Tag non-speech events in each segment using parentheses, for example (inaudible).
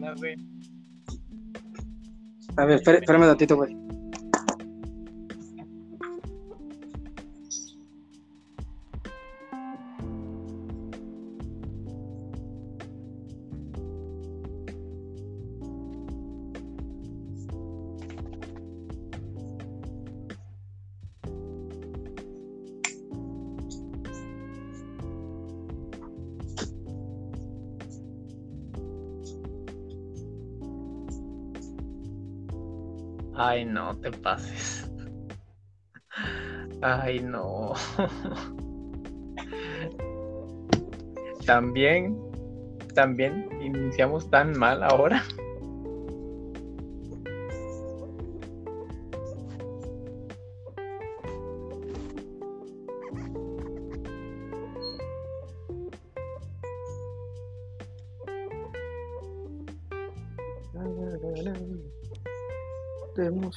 persona, güey. A ver, espérame un ratito, güey. No te pases. (laughs) Ay, no. (laughs) También, también iniciamos tan mal ahora.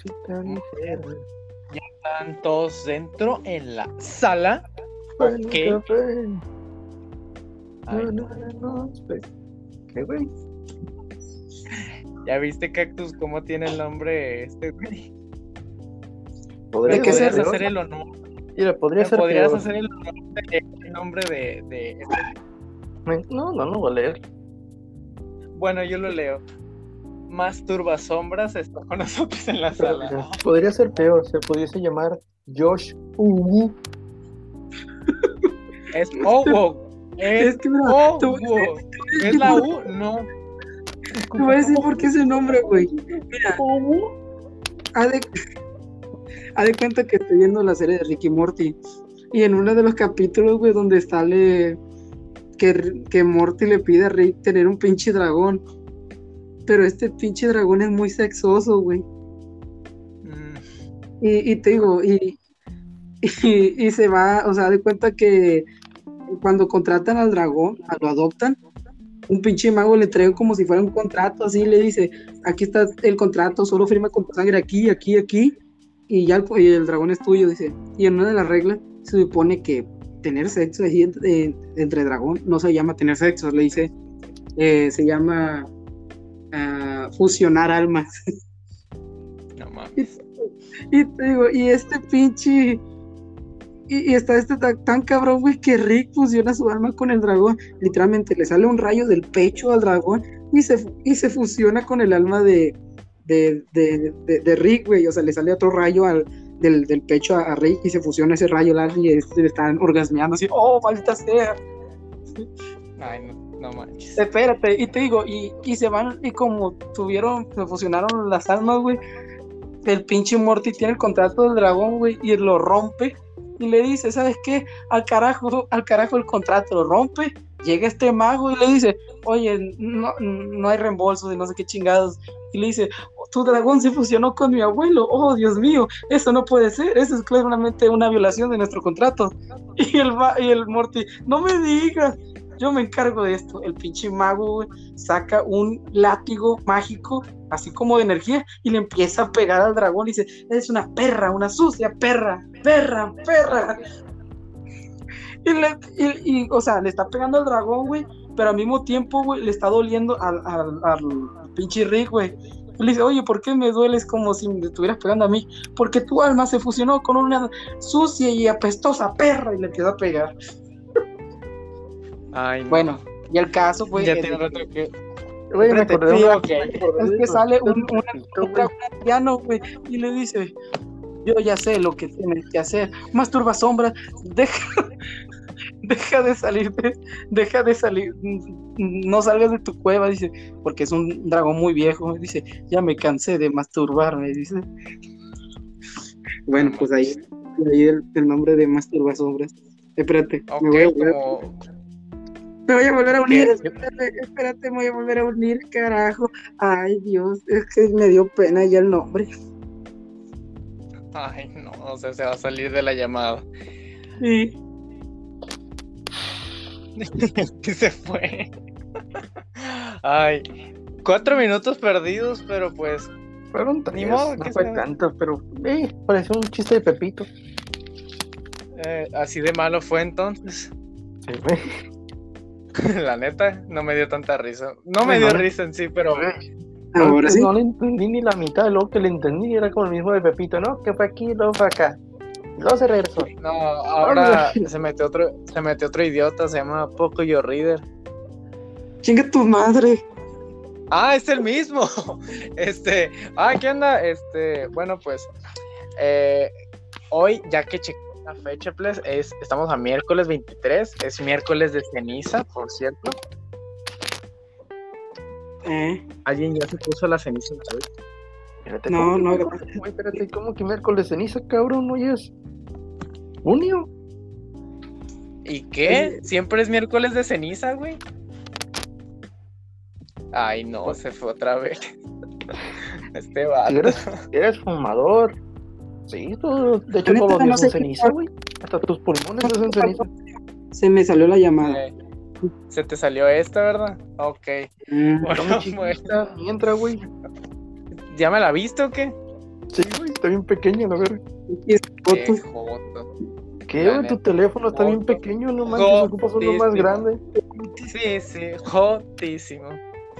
Ligera. Están todos dentro en la sala. ¿Qué? Ay, No, no. espera. ¿Qué, güey? ¿Ya viste Cactus cómo tiene el nombre este, güey? Podría ¿Me que ser, hacer el honor? Mira, podría ¿Me ser podrías peor. hacer el honor de el nombre de, de este? No, no, no voy a leer. Bueno, yo lo leo. Masturba Sombras está con nosotros en la Pero, sala. mira, podría ser peor. Se pudiese llamar Josh Uwu. Es Owo. Es Es que, mira, Owo. te voy a decir- ¿Es la U? (laughs) No. te voy a decir por qué ese nombre, güey. Mira, haz de, haz de cuenta que estoy viendo la serie de Ricky Morty. Y en uno de los capítulos, güey, donde sale que, que Morty le pide a Rick tener un pinche dragón. Pero este pinche dragón es muy sexoso, güey. Mm, Y, y te digo, y, y, y se va, o sea, de cuenta que cuando contratan al dragón, lo adoptan, un pinche mago le trae como si fuera un contrato, así le dice, aquí está el contrato, solo firma con tu sangre aquí, aquí, aquí, y ya el, y el dragón es tuyo, dice. Y en una de las reglas se supone que tener sexo así entre, entre dragón no se llama tener sexo, le dice, eh, se llama fusionar almas. no mames. Y te digo, y este pinche. Y, y está este ta- tan, cabrón, güey, que Rick fusiona su alma con el dragón. Literalmente le sale un rayo del pecho al dragón y se, y se fusiona con el alma de, de, de, de- de Rick, güey. O sea, le sale otro rayo al, del, del pecho a, a Rick y se fusiona ese rayo al y este le están orgasmeando así. ¡Oh, maldita sea! Ay, no, no manches. Espérate, y te digo, y, y se van, y como tuvieron, se fusionaron las almas, güey, el pinche Morty tiene el contrato del dragón, güey, y lo rompe, y le dice, ¿sabes qué? Al carajo, al carajo el contrato, lo rompe, llega este mago y le dice, oye, no, no hay reembolso de no sé qué chingados, y le dice, tu dragón se fusionó con mi abuelo, oh Dios mío, eso no puede ser, eso es claramente una violación de nuestro contrato, y el, y el Morty, no me digas, yo me encargo de esto. El pinche mago, güey, saca un látigo mágico, así como de energía, y le empieza a pegar al dragón y dice, es una perra, una sucia perra, perra, perra. Y, le, y, o sea, le está pegando al dragón, güey, pero al mismo tiempo, güey, le está doliendo al, pinche Rick, güey. Le dice, oye, ¿por qué me dueles como si me estuvieras pegando a mí? Porque tu alma se fusionó con una sucia y apestosa perra y le empieza a pegar. Ay, no. Bueno, y el caso, güey, ya tiene rato que. Güey, me acordé es que sale un, un- güey. y le dice, yo ya sé lo que tienes que hacer, masturba sombra, deja, (laughs) deja de salir, de- deja de salir, no salgas de tu cueva, dice, porque es un dragón muy viejo, dice, ya me cansé de masturbarme, dice. Bueno, pues ahí, ahí el, el nombre de masturba sombras. Espérate, me voy a como. Me voy a volver a unir, espérate, espérate, me voy a volver a unir, carajo. Ay, Dios, es que me dio pena ya el nombre. Ay, no, o sea, se va a salir de la llamada. Sí. (laughs) que se fue. Ay, cuatro minutos perdidos, pero pues. Fueron tres, modo no fue sea. tanto, pero eh, pareció un chiste de Pepito. eh, así de malo fue entonces. Sí, güey. (laughs) La neta, no me dio tanta risa. No me dio risa en sí, pero Ahora sí. No le entendí ni la mitad de lo que le entendí. Era como el mismo de Pepito, ¿no? Que fue aquí, luego fue acá. Luego se regresó. no, ahora (laughs) se metió otro, se metió otro idiota, se llama Poco Yo Reader. Chinga tu madre. Ah, es el mismo. (laughs) Este, ah, ¿qué onda? Este, bueno, pues, eh, hoy, ya que chequé la fecha, pues, es, estamos a miércoles 23, es miércoles de ceniza, por cierto. Eh, ¿Alguien ya se puso la ceniza otra vez? Espérate, No, ¿cómo que no, miércoles? Güey, espérate, ¿cómo que miércoles ceniza, cabrón? ¿No es junio? ¿Y qué? ¿Siempre es miércoles de ceniza, güey? Ay, no, se fue otra vez. (laughs) Este vato. eres, eres fumador. Sí, todo, de hecho todos los días no son qué ceniza, güey. Hasta tus pulmones hacen ceniza. se me salió la llamada. Eh, se te salió esta, ¿verdad? Ok. Mm, Bueno, chiquita, mientras, güey. ¿Ya me la viste o qué? Sí, güey, está bien pequeña, la verga. Qué joto. ¿Qué, La güey? Tu teléfono está bien pequeño, no manches, ocupas uno más grande. Sí, sí, jotísimo.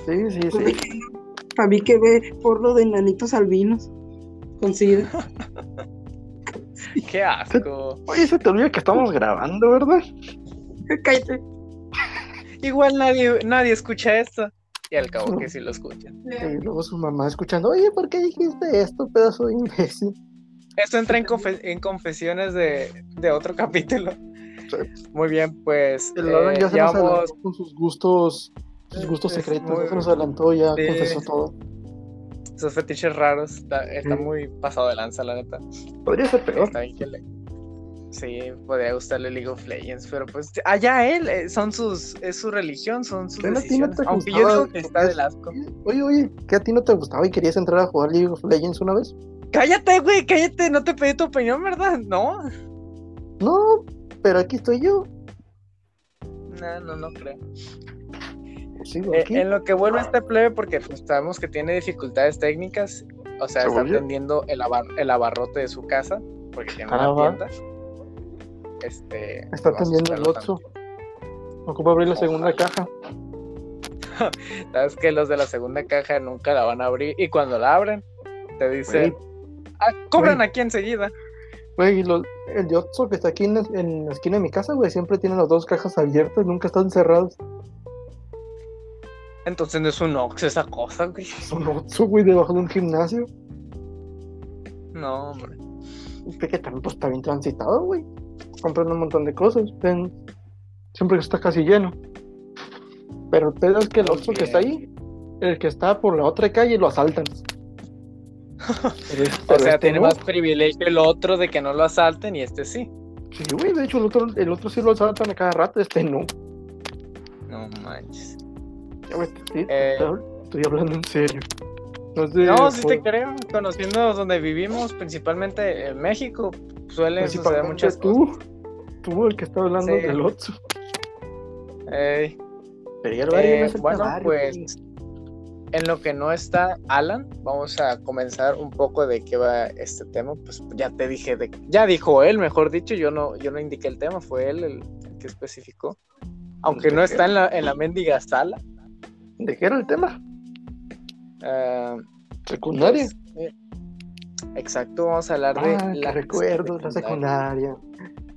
Sí, sí, sí. (laughs) A mí que ve por lo de nanitos albinos. Qué asco. Oye, se te olvida que estamos grabando, ¿verdad? Cállate. Igual nadie, nadie escucha esto. Y al cabo que sí lo escuchan. Y luego su mamá escuchando, oye, ¿por qué dijiste esto, pedazo de imbécil? Esto entra en, confe- en confesiones de, de otro capítulo. Sí. Muy bien, pues El eh, ya se ya nos con sus gustos, sus gustos secretos, muy- ya se nos adelantó, ya Sí. confesó todo. Esos fetiches raros. Está, muy pasado de lanza, la neta. Podría ser peor. Está bien que le- Sí, podría gustarle League of Legends, pero pues allá él, eh, son sus, es su religión, son sus Pero no Aunque yo digo que está del asco. Oye, oye, ¿qué a ti no te gustaba y querías entrar a jugar League of Legends una vez? Cállate, güey, cállate, no te pedí tu opinión, ¿verdad? No. No, pero aquí estoy yo. No, no, no creo. Pues Eh, en lo que vuelve este plebe, porque pues, sabemos que tiene dificultades técnicas, o sea, ¿Se está atendiendo el, abar- el abarrote de su casa, porque tiene Ah, una va. tienda. Este, Está atendiendo el Otso. Ocupa abrir la segunda Ojalá. caja. (laughs) Sabes que los de la segunda caja nunca la van a abrir, y cuando la abren, te dicen, ah, cobran aquí enseguida. Güey, y lo- el de Otso que está aquí en la, en la esquina de mi casa, güey, siempre tiene las dos cajas abiertas, nunca están cerradas. Entonces no es un Ox esa cosa, güey. Es un Otso, güey, debajo de un gimnasio. No, hombre. Y que también pues, está bien transitado, güey. Compran un montón de cosas. ven, siempre está casi lleno. Pero el pedo es que el Oxxo que está ahí, el que está por la otra calle, lo asaltan. (laughs) Pero O sea, este tiene no. más privilegio el otro de que no lo asalten, y este sí. Sí, güey, de hecho el otro, el otro sí lo asaltan a cada rato, este no. No manches. Eh. estoy, hablando en serio. No, sí te creo. Conociendo donde vivimos, principalmente en México, suelen suceder muchas cosas. tú, tú el que está hablando Sí. del Otso. Ey, Pero ya lo eh, no bueno, pues güey. en lo que no está Alan, vamos a comenzar un poco de qué va este tema. Pues ya te dije, de, ya dijo él, mejor dicho, yo no, yo no indiqué el tema, fue él el, el que especificó. Aunque ¿De no está en la, en la mendiga sala. ¿De qué era el tema? ah, ¿Secundaria? pues, exacto, vamos a hablar de Ah, que recuerdo, la secundaria.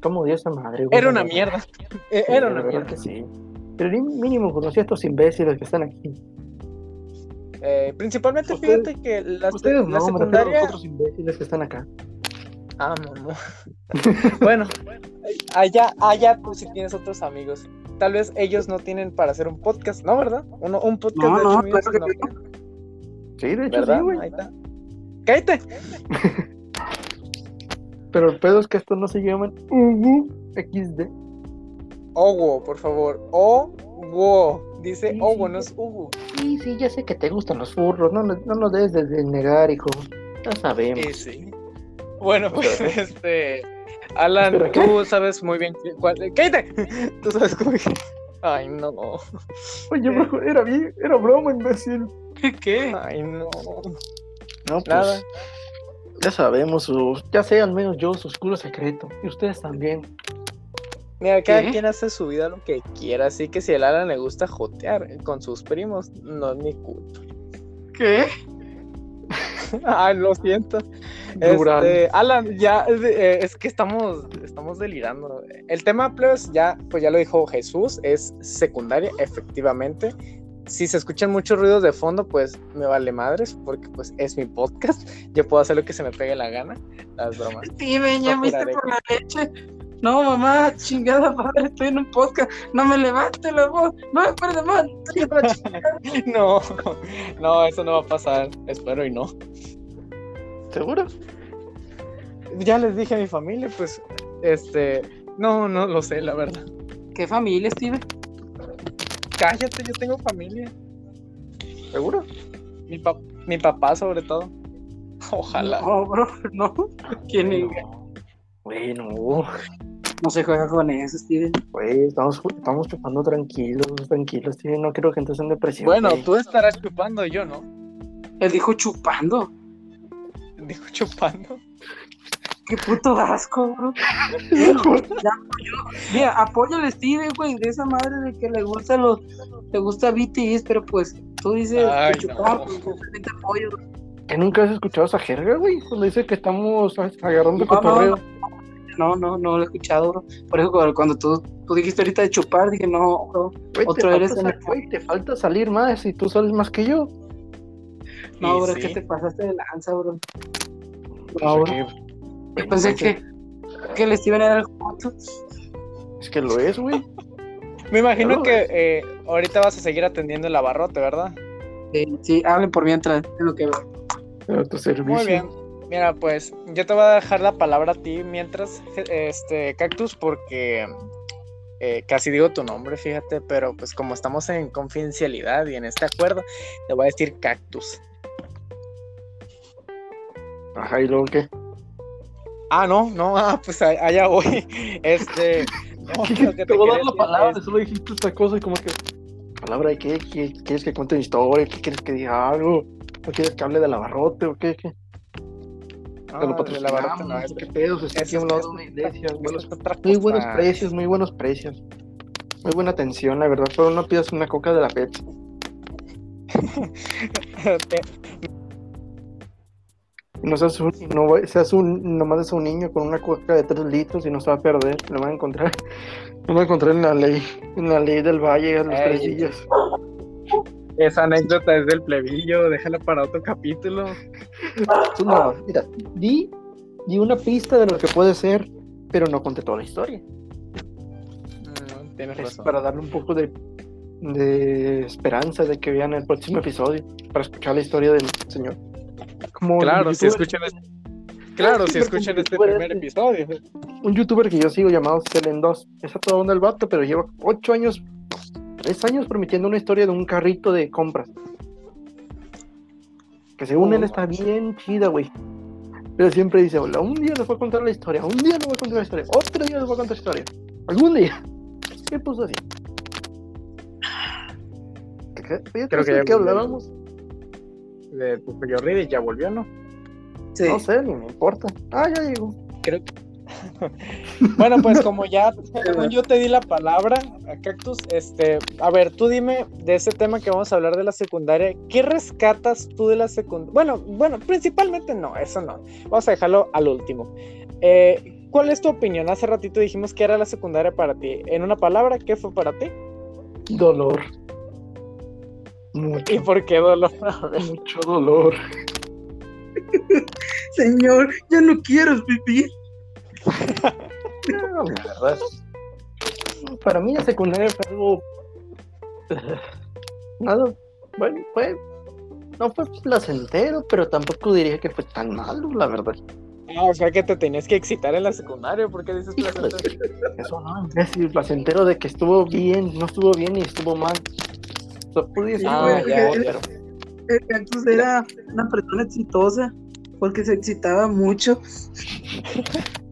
¿Cómo dio esa madre, güey? Era una La mierda. Eh, Sí, Era la una mierda. que sí. Pero ni mínimo conocí a estos imbéciles que están aquí. Eh, principalmente Ustedes- fíjate que la, Ustedes la no, secundaria. los otros imbéciles que están acá. Ah, mamá. (laughs) bueno, allá, allá tú sí tienes otros amigos. Tal vez ellos no tienen para hacer un podcast, ¿no? ¿Verdad? Uno- un podcast No, de no, claro que no. Sí, de hecho ¿Verdad? sí, güey. Ahí está. Cállate. (laughs) Pero el pedo es que estos no se llaman Ugu XD. Owo, por favor. Owo. Dice Sí, Owo, sí, no es Ugu. Sí, sí, ya sé que te gustan los furros. No, no, no nos debes de negar, hijo. Ya sabemos. Sí, sí. Bueno, pues (laughs) este. Alan, ¿qué? tú sabes muy bien qué- cuál. ¡Cállate! (laughs) Tú sabes cómo. Ay, no. Oye, bro, era bien, era broma, imbécil. ¿Qué? Ay, no. No, pues, Nada. ya sabemos, su, ya sé al menos yo, su oscuro secreto. Y ustedes también. Mira, cada ¿Qué? quien hace su vida lo que quiera, así que si a Alan le gusta jotear con sus primos, no es mi culpa. ¿Qué? (laughs) Ay, lo siento. Este, Alan, ya eh, es que estamos, estamos delirando. El tema, pues, ya, pues ya lo dijo Jesús, es secundaria, efectivamente. Si se escuchan muchos ruidos de fondo, pues me vale madres, porque pues es mi podcast. Yo puedo hacer lo que se me pegue la gana. Las bromas. Steven, ya No me por la leche. No, mamá, chingada madre, estoy en un podcast. No me levante la voz. No me acuerdo más. No, no, eso no va a pasar. Espero y no. ¿Seguro? Ya les dije a mi familia, pues, este, no, no lo sé, la verdad. ¿Qué familia, Steven? Cállate, yo tengo familia. ¿Seguro? Mi, pap- mi papá, sobre todo. Ojalá. No, bro, no. ¿Quién es? Güey, no. Se juega con eso, Steven. Güey, estamos, estamos chupando tranquilos, tranquilos, tío. No quiero que entres en depresión. Bueno, güey. tú estarás chupando, yo no. Él dijo chupando. Digo chupando. Qué puto asco, bro. Ya, Mira, apoya al Steven, güey, de esa madre de que le gusta los, le gusta BTS, pero pues tú dices Ay, que chupar, no. pues completamente apoyo. ¿Que nunca has escuchado esa jerga, güey? Cuando dice que estamos agarrando No, cotorreo. No, no, no lo he escuchado, bro. Por eso cuando- tú, tú dijiste ahorita de chupar, dije, no, bro. Güey, otro te eres falta, en güey, te falta salir más y tú sales más que yo. No, bro, es que te pasaste de lanza, bro. No, bro. Yo pensé que, que el Steven era el joto. Es que lo es, güey. Me imagino Claro, que eh, ahorita vas a seguir atendiendo el abarrote, ¿verdad? Sí, sí, hablen por mientras, es lo que veo. Muy bien. Mira, pues yo te voy a dejar la palabra a ti mientras, este, Cactus, porque eh, casi digo tu nombre, fíjate, pero pues como estamos en confidencialidad y en este acuerdo, te voy a decir Cactus. Ajá, ¿y luego qué? Ah, no, no, (laughs) ah, pues allá voy. Este, (laughs) no, lo que te voy a dar la palabra, es- solo dijiste esta cosa y como que... ¿Palabra de qué? ¿Qué- ¿Quieres que cuente una historia? ¿Qué quieres que diga algo? ¿No quieres que hable del abarrote o qué? ¿Qué? Ah, lo patrocinamos, no, es ¿Qué pedos? Está aquí a un es- lado una iglesia. buenos- es Muy buenos precios, muy buenos precios. Muy buena atención, la verdad. Pero no pidas una coca de la Pepsi. No seas un, no va- seas un, nomás es un niño con una coca de 3 litros y no se va a perder. Lo van a encontrar. (laughs) Lo van a encontrar en la ley. En la ley del valle a los Ey. tres días. Esa anécdota es del plebillo, déjala para otro capítulo. No, mira, di, di una pista de lo que puede ser, pero no conté toda la historia. Mm, tienes Es razón. para darle un poco de, de esperanza de que vean el próximo episodio, para escuchar la historia del señor. Como Claro, si escuchan, es- claro, si (laughs) escuchan este primer este. episodio. un youtuber que yo sigo llamado Selen 2. Es a toda onda el vato, pero lleva 8 años, 3 años prometiendo una historia de un carrito de compras. Que según él está bien chida, güey. Pero siempre dice, hola, un día les voy a contar la historia, un día les voy a contar la historia, otro día les voy a contar la historia. Algún día. (laughs) ¿Qué puso así? ¿Qué, qué, Creo que que ya ¿Qué volvió. hablábamos? De tu y ya volvió, ¿no? Sí. No sé, ni me importa. Ah, ya llegó. Creo que. (laughs) bueno, pues como ya (laughs) según yo te di la palabra a Cactus, este, a ver, tú dime de ese tema que vamos a hablar de la secundaria, ¿qué rescatas tú de la secundaria? Bueno, bueno, principalmente no, eso no. Vamos a dejarlo al último. Eh, ¿Cuál es tu opinión? Hace ratito dijimos que era la secundaria para ti. En una palabra, ¿qué fue para ti? Dolor. Mucho, ¿Y por qué dolor? A ver. mucho dolor. (laughs) Señor, ya no quiero vivir. No, la verdad. Para mí la secundaria fue algo. Nada. Bueno, fue. No fue placentero, pero tampoco diría que fue tan malo, la verdad. Ah, o sea que te tenías que excitar en la secundaria, ¿por qué dices placentero? Eso no, imbécil, placentero de que estuvo bien, no estuvo bien y estuvo mal. O sea, Ah, ya, pero- El cactus era una persona exitosa porque se excitaba mucho. (laughs)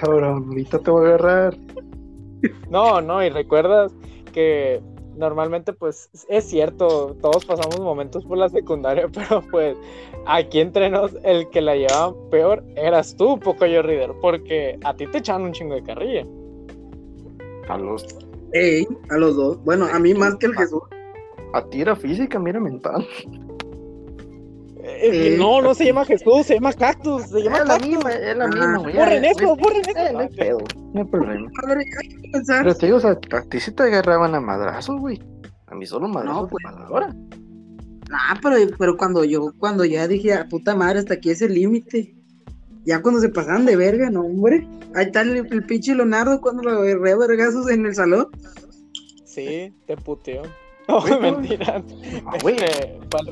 Cabrón, ahorita te voy a agarrar. No, no, y recuerdas que normalmente pues es cierto, todos pasamos momentos por la secundaria, (laughs) pero pues aquí entre nos el que la llevaba peor eras tú, Pocoyo Reader, porque a ti te echaban un chingo de carrilla. A los. Ey, a los dos. Bueno, a mí más que el Jesús. A ti era física, mira mental. Eh, Eh, no, no se llama Jesús, se llama Cactus, se llama Es la Cactus. misma, es la Ah, misma, güey. Borren eso, borren Eh, eso. no hay pedo, no hay problema. Pero te digo, o sea, a ti sí te agarraban a madrazos, güey. A mí solo madrazos No, de pues. palabra. Ah, pero, pero cuando yo, cuando ya dije, a puta madre, hasta aquí es el límite. Ya cuando se pasaban de verga, no, hombre. Ahí está el, el pinche Leonardo cuando lo agarré a vergazos en el salón. Sí, te puteó. No, Güey, mentira. No, güey.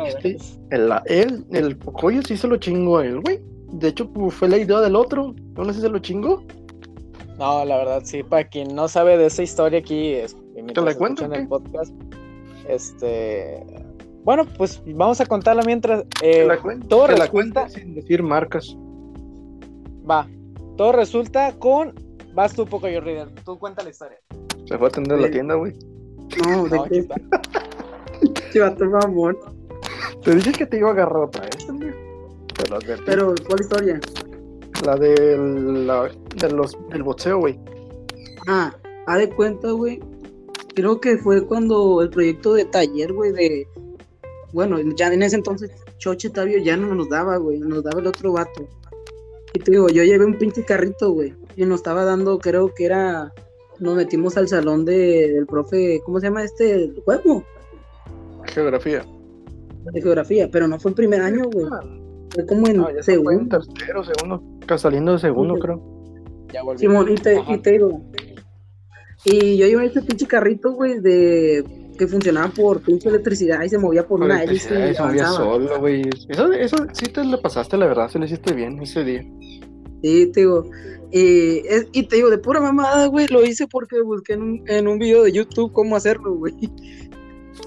Este. El, el Pocoyo sí se lo chingó a él, güey. De hecho, fue la idea del otro. ¿No sé si se lo chingó? No, la verdad, sí, para quien no sabe de esa historia aquí, es, mientras la cuento, escuchan el podcast, este, bueno, pues vamos a contarla mientras, eh, Te la cuento. todo te la resulta- cuento sin decir marcas. va, todo resulta con, vas tú, Poco yo, Reader, tú cuenta la historia. Se fue a atender la tienda, güey. No, de No, aquí que está. (laughs) chivato mamón. Te dije que te iba a agarrar otra vez, güey. Te lo advertí. Pero, ¿cuál historia? La de, la, de los, del boxeo, güey. Ah, haz de cuenta, güey. Creo que fue cuando el proyecto de taller, güey, de. Bueno, ya en ese entonces, Choche Tavio ya no nos daba, güey, nos daba el otro vato. Y te digo, yo llevé un pinche carrito, güey, y nos estaba dando, creo que era. Nos metimos al salón de, del profe, ¿cómo se llama este juego? Geografía. De geografía, pero no fue en primer año, güey. Fue como en No, ya se fue en segundo. tercero, segundo. Saliendo de segundo, Sí. creo. Ya volví. Simón, y te, y te digo. Y yo llevé este pinche carrito, güey, de que funcionaba por pinche electricidad y se movía por una hélice y había avanzaba. solo, güey. Eso, eso sí te lo pasaste, la verdad, se lo hiciste bien ese día. Sí, te digo. Y, es- y te digo, de pura mamada, güey, lo hice porque busqué en un, en un video de YouTube cómo hacerlo, güey.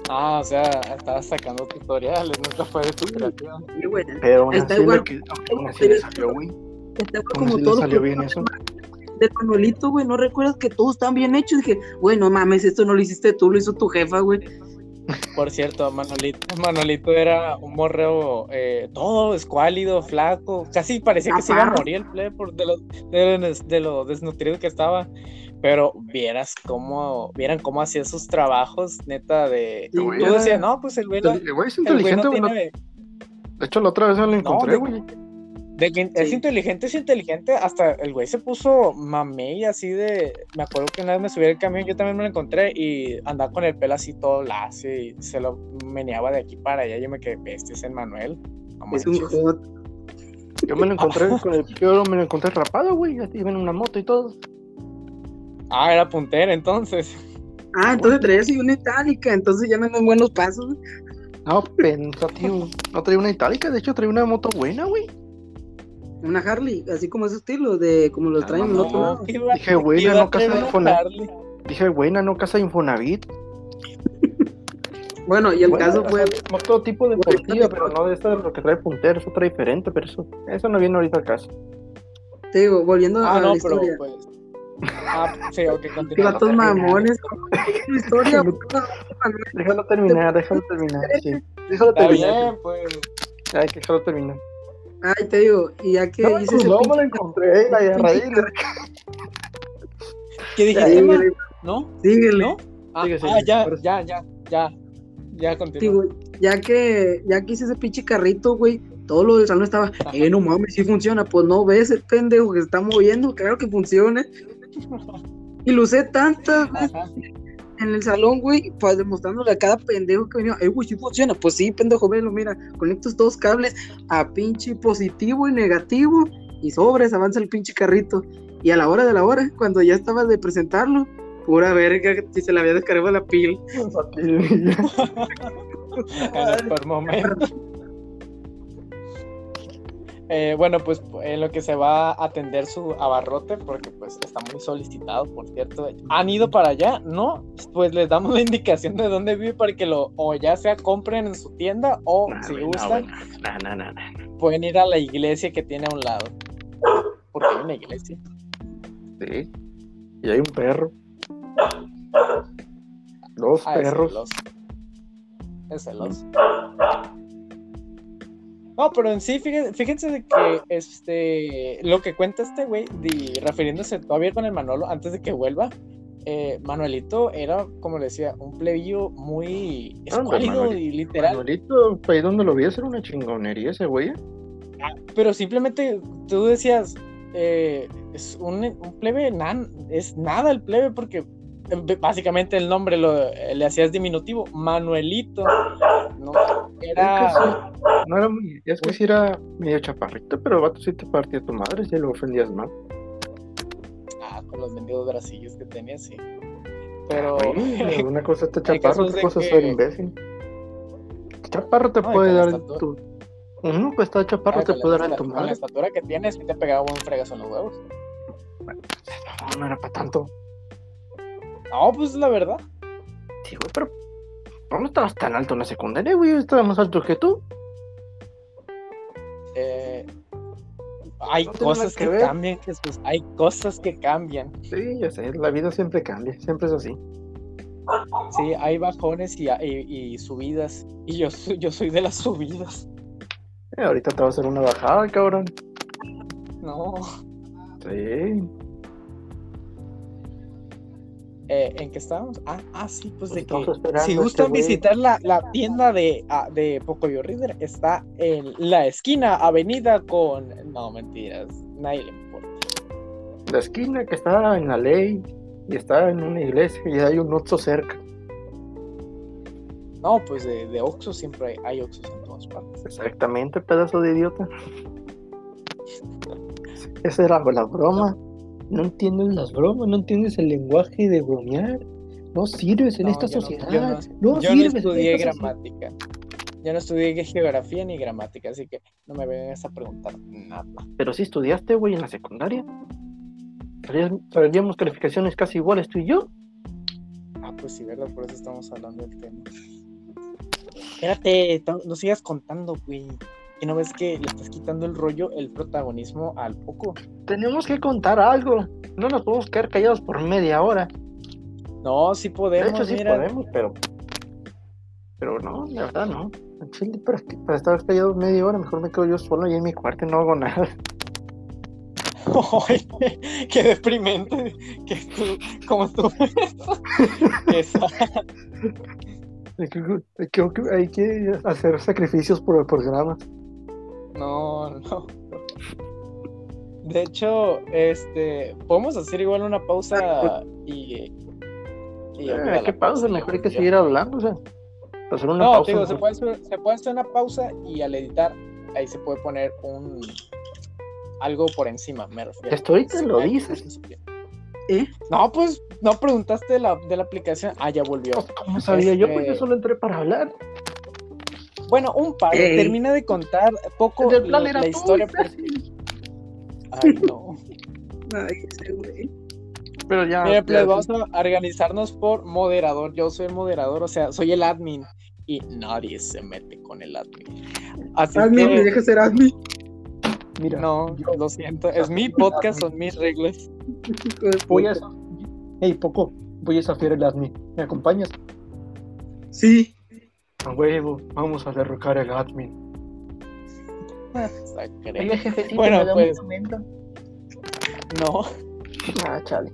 Ah, o sea, estabas sacando tutoriales, nunca fue de tu creación. Güey, Pero aún Está así, igual. que- aún así le salió, güey. estaba Aún como todo salió bien eso. del Manuelito, güey, ¿no recuerdas que todos están bien hechos? Dije, güey, no mames, esto no lo hiciste tú, lo hizo tu jefa, güey. Por cierto, Manolito, Manolito era un morreo eh, todo escuálido, flaco, casi parecía que se iba a morir el plebe por de lo, de, lo- de lo desnutrido que estaba. Pero vieras cómo, vieran cómo hacía sus trabajos, neta, de... Tú decías, no, pues el güey El güey es inteligente, güey. no- tiene... De hecho, la otra vez me lo encontré, güey. De que es Sí. inteligente, es inteligente. Hasta el güey se puso mamey así de. Me acuerdo que una vez me subí al camión, yo también me lo encontré y andaba con el pelo así todo lacio y se lo meneaba de aquí para allá. Yo me quedé, este es el Manuel. No Es un manches". hot. Yo me lo encontré (laughs) con el, yo me lo encontré rapado, güey. Así iba en una moto y todo. Ah, era puntero entonces. Ah, entonces traía así una itálica, entonces ya no andan buenos pasos. No, pensativo. No traía una itálica, de hecho traía una moto buena, güey. Una Harley, así como ese estilo, de como Ah, traen en el no, otro lado. Iba- Dije, iba no casa de Infonavit. Dije, buena, no casa de Infonavit. Bueno, y el Bueno, caso o fue, sea, Moto tipo deportiva, pero no de esta de lo que trae puntero, es otra diferente, pero eso, eso no viene ahorita al caso. te digo, volviendo Ah, a no, la pero historia. pues. Ah, sí, ok, vatos mamones. Tu historia, Déjalo terminar, déjalo terminar, sí. Déjalo Está terminar. bien, pues. Hay que dejarlo terminar. Ay, te digo, y ya que No, hice ese no, pinche- me lo encontré, la y le- ¿Qué dijiste, Síguele, man? ¿No? síguele. ¿No? Ah, Sigue, ah, ya, ya, ya, ya. Ya continúa. Digo, ya que, ya que hice ese pinche carrito, güey, todo lo del salón estaba, eh, no mames, sí funciona. Pues no ves el pendejo que se está moviendo, claro que funciona. (laughs) Y lo usé tantas veces. En el salón, güey, pues demostrándole a cada pendejo que venía, eh, güey, sí funciona. Pues sí, pendejo, velo, mira, conecto estos dos cables a pinche positivo y negativo y sobres, avanza el pinche carrito. Y a la hora de la hora, cuando ya estaba de presentarlo, pura verga, si se le había descargado la pila. (laughs) momento. Eh, bueno, pues en lo que se va a atender su abarrote, porque pues está muy solicitado, por cierto. ¿Han ido para allá? No, pues les damos la (laughs) indicación de dónde vive para que lo o ya sea compren en su tienda o Nah, si no, gustan nah, nah. pueden ir a la iglesia que tiene a un lado. Porque hay una iglesia. Sí. Y hay un perro. Dos Ah, es perros. celoso. Es celoso. No, pero en sí, fíjense, fíjense de que este, lo que cuenta este güey, refiriéndose todavía con el Manolo, antes de que vuelva, eh, Manuelito era, como le decía, un plebillo muy escuálido y literal, Manuelito, ahí donde lo vi, era una chingonería ese güey. pero simplemente tú decías, eh, es un, un plebe, nan, es nada el plebe, porque eh, básicamente el nombre lo, le hacías diminutivo, Manuelito, no, era... Es que sí, no era muy, es que sí era medio chaparrito, pero el vato sí te partía tu madre si lo ofendías más. Ah, con los mendigos bracillos que tenía, sí. Pero. Güey, (laughs) una cosa está chaparro, otra cosa es que- ser imbécil. Chaparro te No, puede dar estatura. tu. Ujú, pues está chaparro ah, te puede dar en tu con la madre. estatura que tienes, sí te pegaba un fregazo en los huevos. No, no era para tanto. No, pues la verdad. Sí, güey, pero. ¿por No estabas tan alto en la secundaria, güey. Yo estaba más alto que tú. eh, hay No cosas que cambian, Jesús. Hay cosas que cambian. Sí, yo sé, la vida siempre cambia, siempre es así. Sí, hay bajones y, y- y subidas. Y yo soy, yo soy de las subidas. Eh, ahorita te va a hacer una bajada, cabrón. No. Sí. Eh, ¿En qué estábamos? Ah, ah, sí, pues de que si este gustan visitar la, la tienda de, ah, de Pocoyo Reader, está en la esquina avenida con... No, mentiras, nadie le importa. La esquina que está en la ley y está en una iglesia y hay un Oxxo cerca. No, pues de, de Oxxo siempre hay, hay Oxxos en todas partes. Exactamente, pedazo de idiota. (laughs) Esa era la broma. No entiendes las bromas, no entiendes el lenguaje de bromear. No sirves en No, esta yo no- sociedad. yo no- No, Yo no sirves en estudié esta sociedad. gramática. Yo no estudié geografía ni gramática, así que no me vengas a preguntar nada. Pero sí estudiaste, güey, en la secundaria. Traíamos calificaciones casi iguales tú y yo. Ah, pues sí, ¿verdad? Por eso estamos hablando del tema. Espérate, no sigas contando, güey. Que no ves que le estás quitando el rollo, el protagonismo al poco. Tenemos que contar algo. No nos podemos quedar callados por media hora. No, sí De podemos, hecho, sí mira. podemos, pero. Pero no, la verdad no. Chile, para, para estar callado media hora, mejor me quedo yo solo ahí en mi cuarto y no hago nada. (laughs) Qué- deprimente. (laughs) Que tú, como hay que- hay que hacer sacrificios por el programa. No, no. De hecho, este, podemos hacer igual una pausa y. y Eh, ¿Qué pausa? Mejor hay que seguir hablando. O sea, hacer una No, pausa. digo, se puede, hacer, se puede hacer una pausa y al editar ahí se puede poner un algo por encima, me refiero. Esto ahorita lo dices. ¿Eh? No, pues no preguntaste de la, de la aplicación. Ah, ya volvió. ¿Cómo sabía yo? Pues Este- yo solo entré para hablar. Bueno, un par. Termina de contar poco El plan la, era la tú, historia. Ay, no. Ay, ese güey. Pero ya. Mira, ya- pues vamos a organizarnos por moderador. Yo soy el moderador, o sea, soy el admin. Y nadie se mete con el admin. Así Admin, me deja ser admin. Mira, no, yo- lo siento. Es mi podcast, son mis reglas. voy a. Hey, poco. Voy a desafiar el admin. ¿Me acompañas? Sí. A huevo. Vamos a derrocar al admin. Sacre. jefecito, Bueno, ¿me da un pues. momento? No, Ah, chale.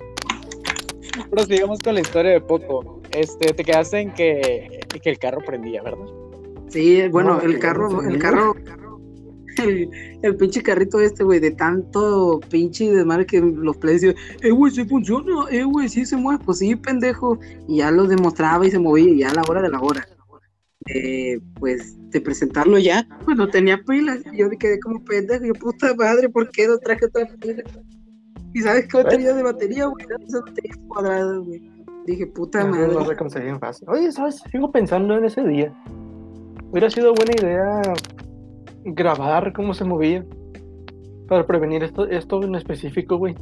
prosigamos con la historia de Poco. Este, te quedaste en que, que el carro prendía, ¿verdad? Sí, bueno, No, el carro, el carro, el, el pinche carrito este, güey, de tanto pinche desmadre que los decían, eh, güey, sí funciona, eh, güey, sí se mueve, pues sí, pendejo, y ya lo demostraba y se movía, y ya a la hora de la hora, eh, pues, de presentarlo ya, pues no tenía pilas, y yo me quedé como pendejo, yo, puta madre, ¿por qué no traje otra pila? Y sabes qué batería de batería, güey, esas baterías cuadradas, güey, dije, puta No, madre. no conseguían fácil. Oye, ¿sabes? Sigo pensando en ese día. Hubiera sido buena idea grabar cómo se movía para prevenir esto, esto en específico, güey.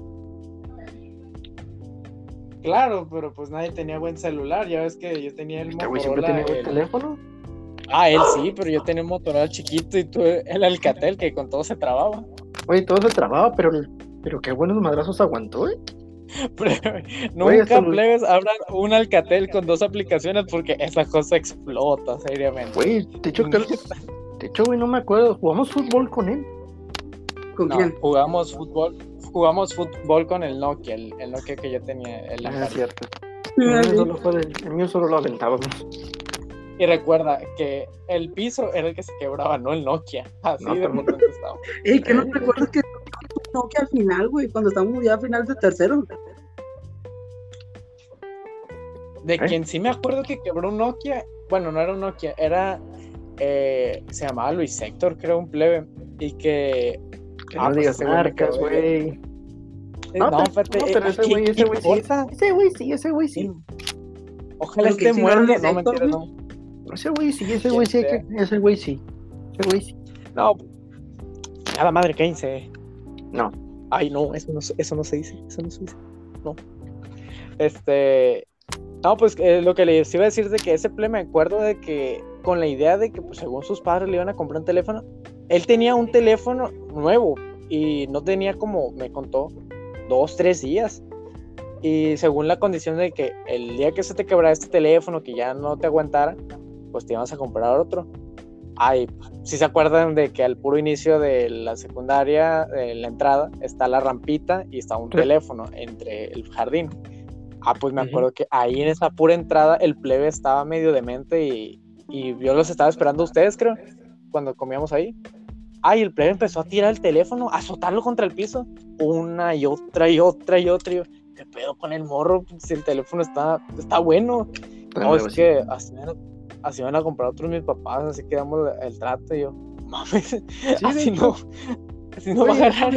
Claro, pero pues nadie tenía buen celular. Ya ves que yo tenía el Este güey siempre Motorola. tenía el- teléfono. Ah, él sí, pero yo tenía un Motorola chiquito y tú el Alcatel que con todo se trababa. Oye, todo se trababa, pero, pero qué buenos madrazos aguantó, ¿eh? (laughs) Güey, Nunca hasta- plebes abran un Alcatel con dos aplicaciones porque esa cosa explota seriamente. Güey, de hecho, que- (laughs) de hecho, güey, no me acuerdo. Jugamos fútbol con él. ¿Con No, quién? jugamos fútbol, jugamos fútbol con el Nokia, el, el Nokia que yo tenía, el Ah, es cierto. El mío, solo fue de- el mío solo lo aventábamos. Y recuerda que el piso era el que se quebraba, no el Nokia. Así No, de pero- potente estaba. Ey, que no te acuerdas que no que al final, güey, cuando estamos ya al final de tercero. De ¿Eh? quien sí me acuerdo que quebró un Nokia, bueno, no era un Nokia, era, eh, se llamaba Luis Héctor, creo, un plebe, y que... Que Ah, no pues digas marcas, güey. eh, No, No, pero- espérate, no, pero eh, ese ¿qué- güey, ese güey sí. Ese güey sí, ese güey sí. Ojalá Pero que esté muerto. No, mentira, no. Ese güey sí, ese ¿Quién güey sí. Ese güey sí. Ese güey sí. No. A la madre, cállense. No. Ay, no, eso no, eso no se dice. Eso no se dice. No. Este. No, pues eh, lo que les iba a decir de que ese plebe me acuerdo de que con la idea de que pues, según sus padres le iban a comprar un teléfono, él tenía un teléfono nuevo y no tenía como, me contó, dos, tres días. Y según la condición de que el día que se te quebrara este teléfono, que ya no te aguantara, pues te ibas a comprar otro. Ay, si se acuerdan de que al puro inicio de la secundaria, de la entrada, está la rampita y está un Sí. teléfono entre el jardín. Ah, pues me acuerdo que ahí en esa pura entrada el plebe estaba medio demente y, y yo los estaba esperando a ustedes, creo, cuando comíamos ahí. Ay, el plebe empezó a tirar el teléfono, a azotarlo contra el piso, una y otra y otra y otra. Y yo, ¿Qué pedo con el morro? Si el teléfono está, está bueno. No, es que así van, a, así van a comprar otros mis papás, así que damos el trato y yo, mames, (laughs) así de no, así no va a agarrar.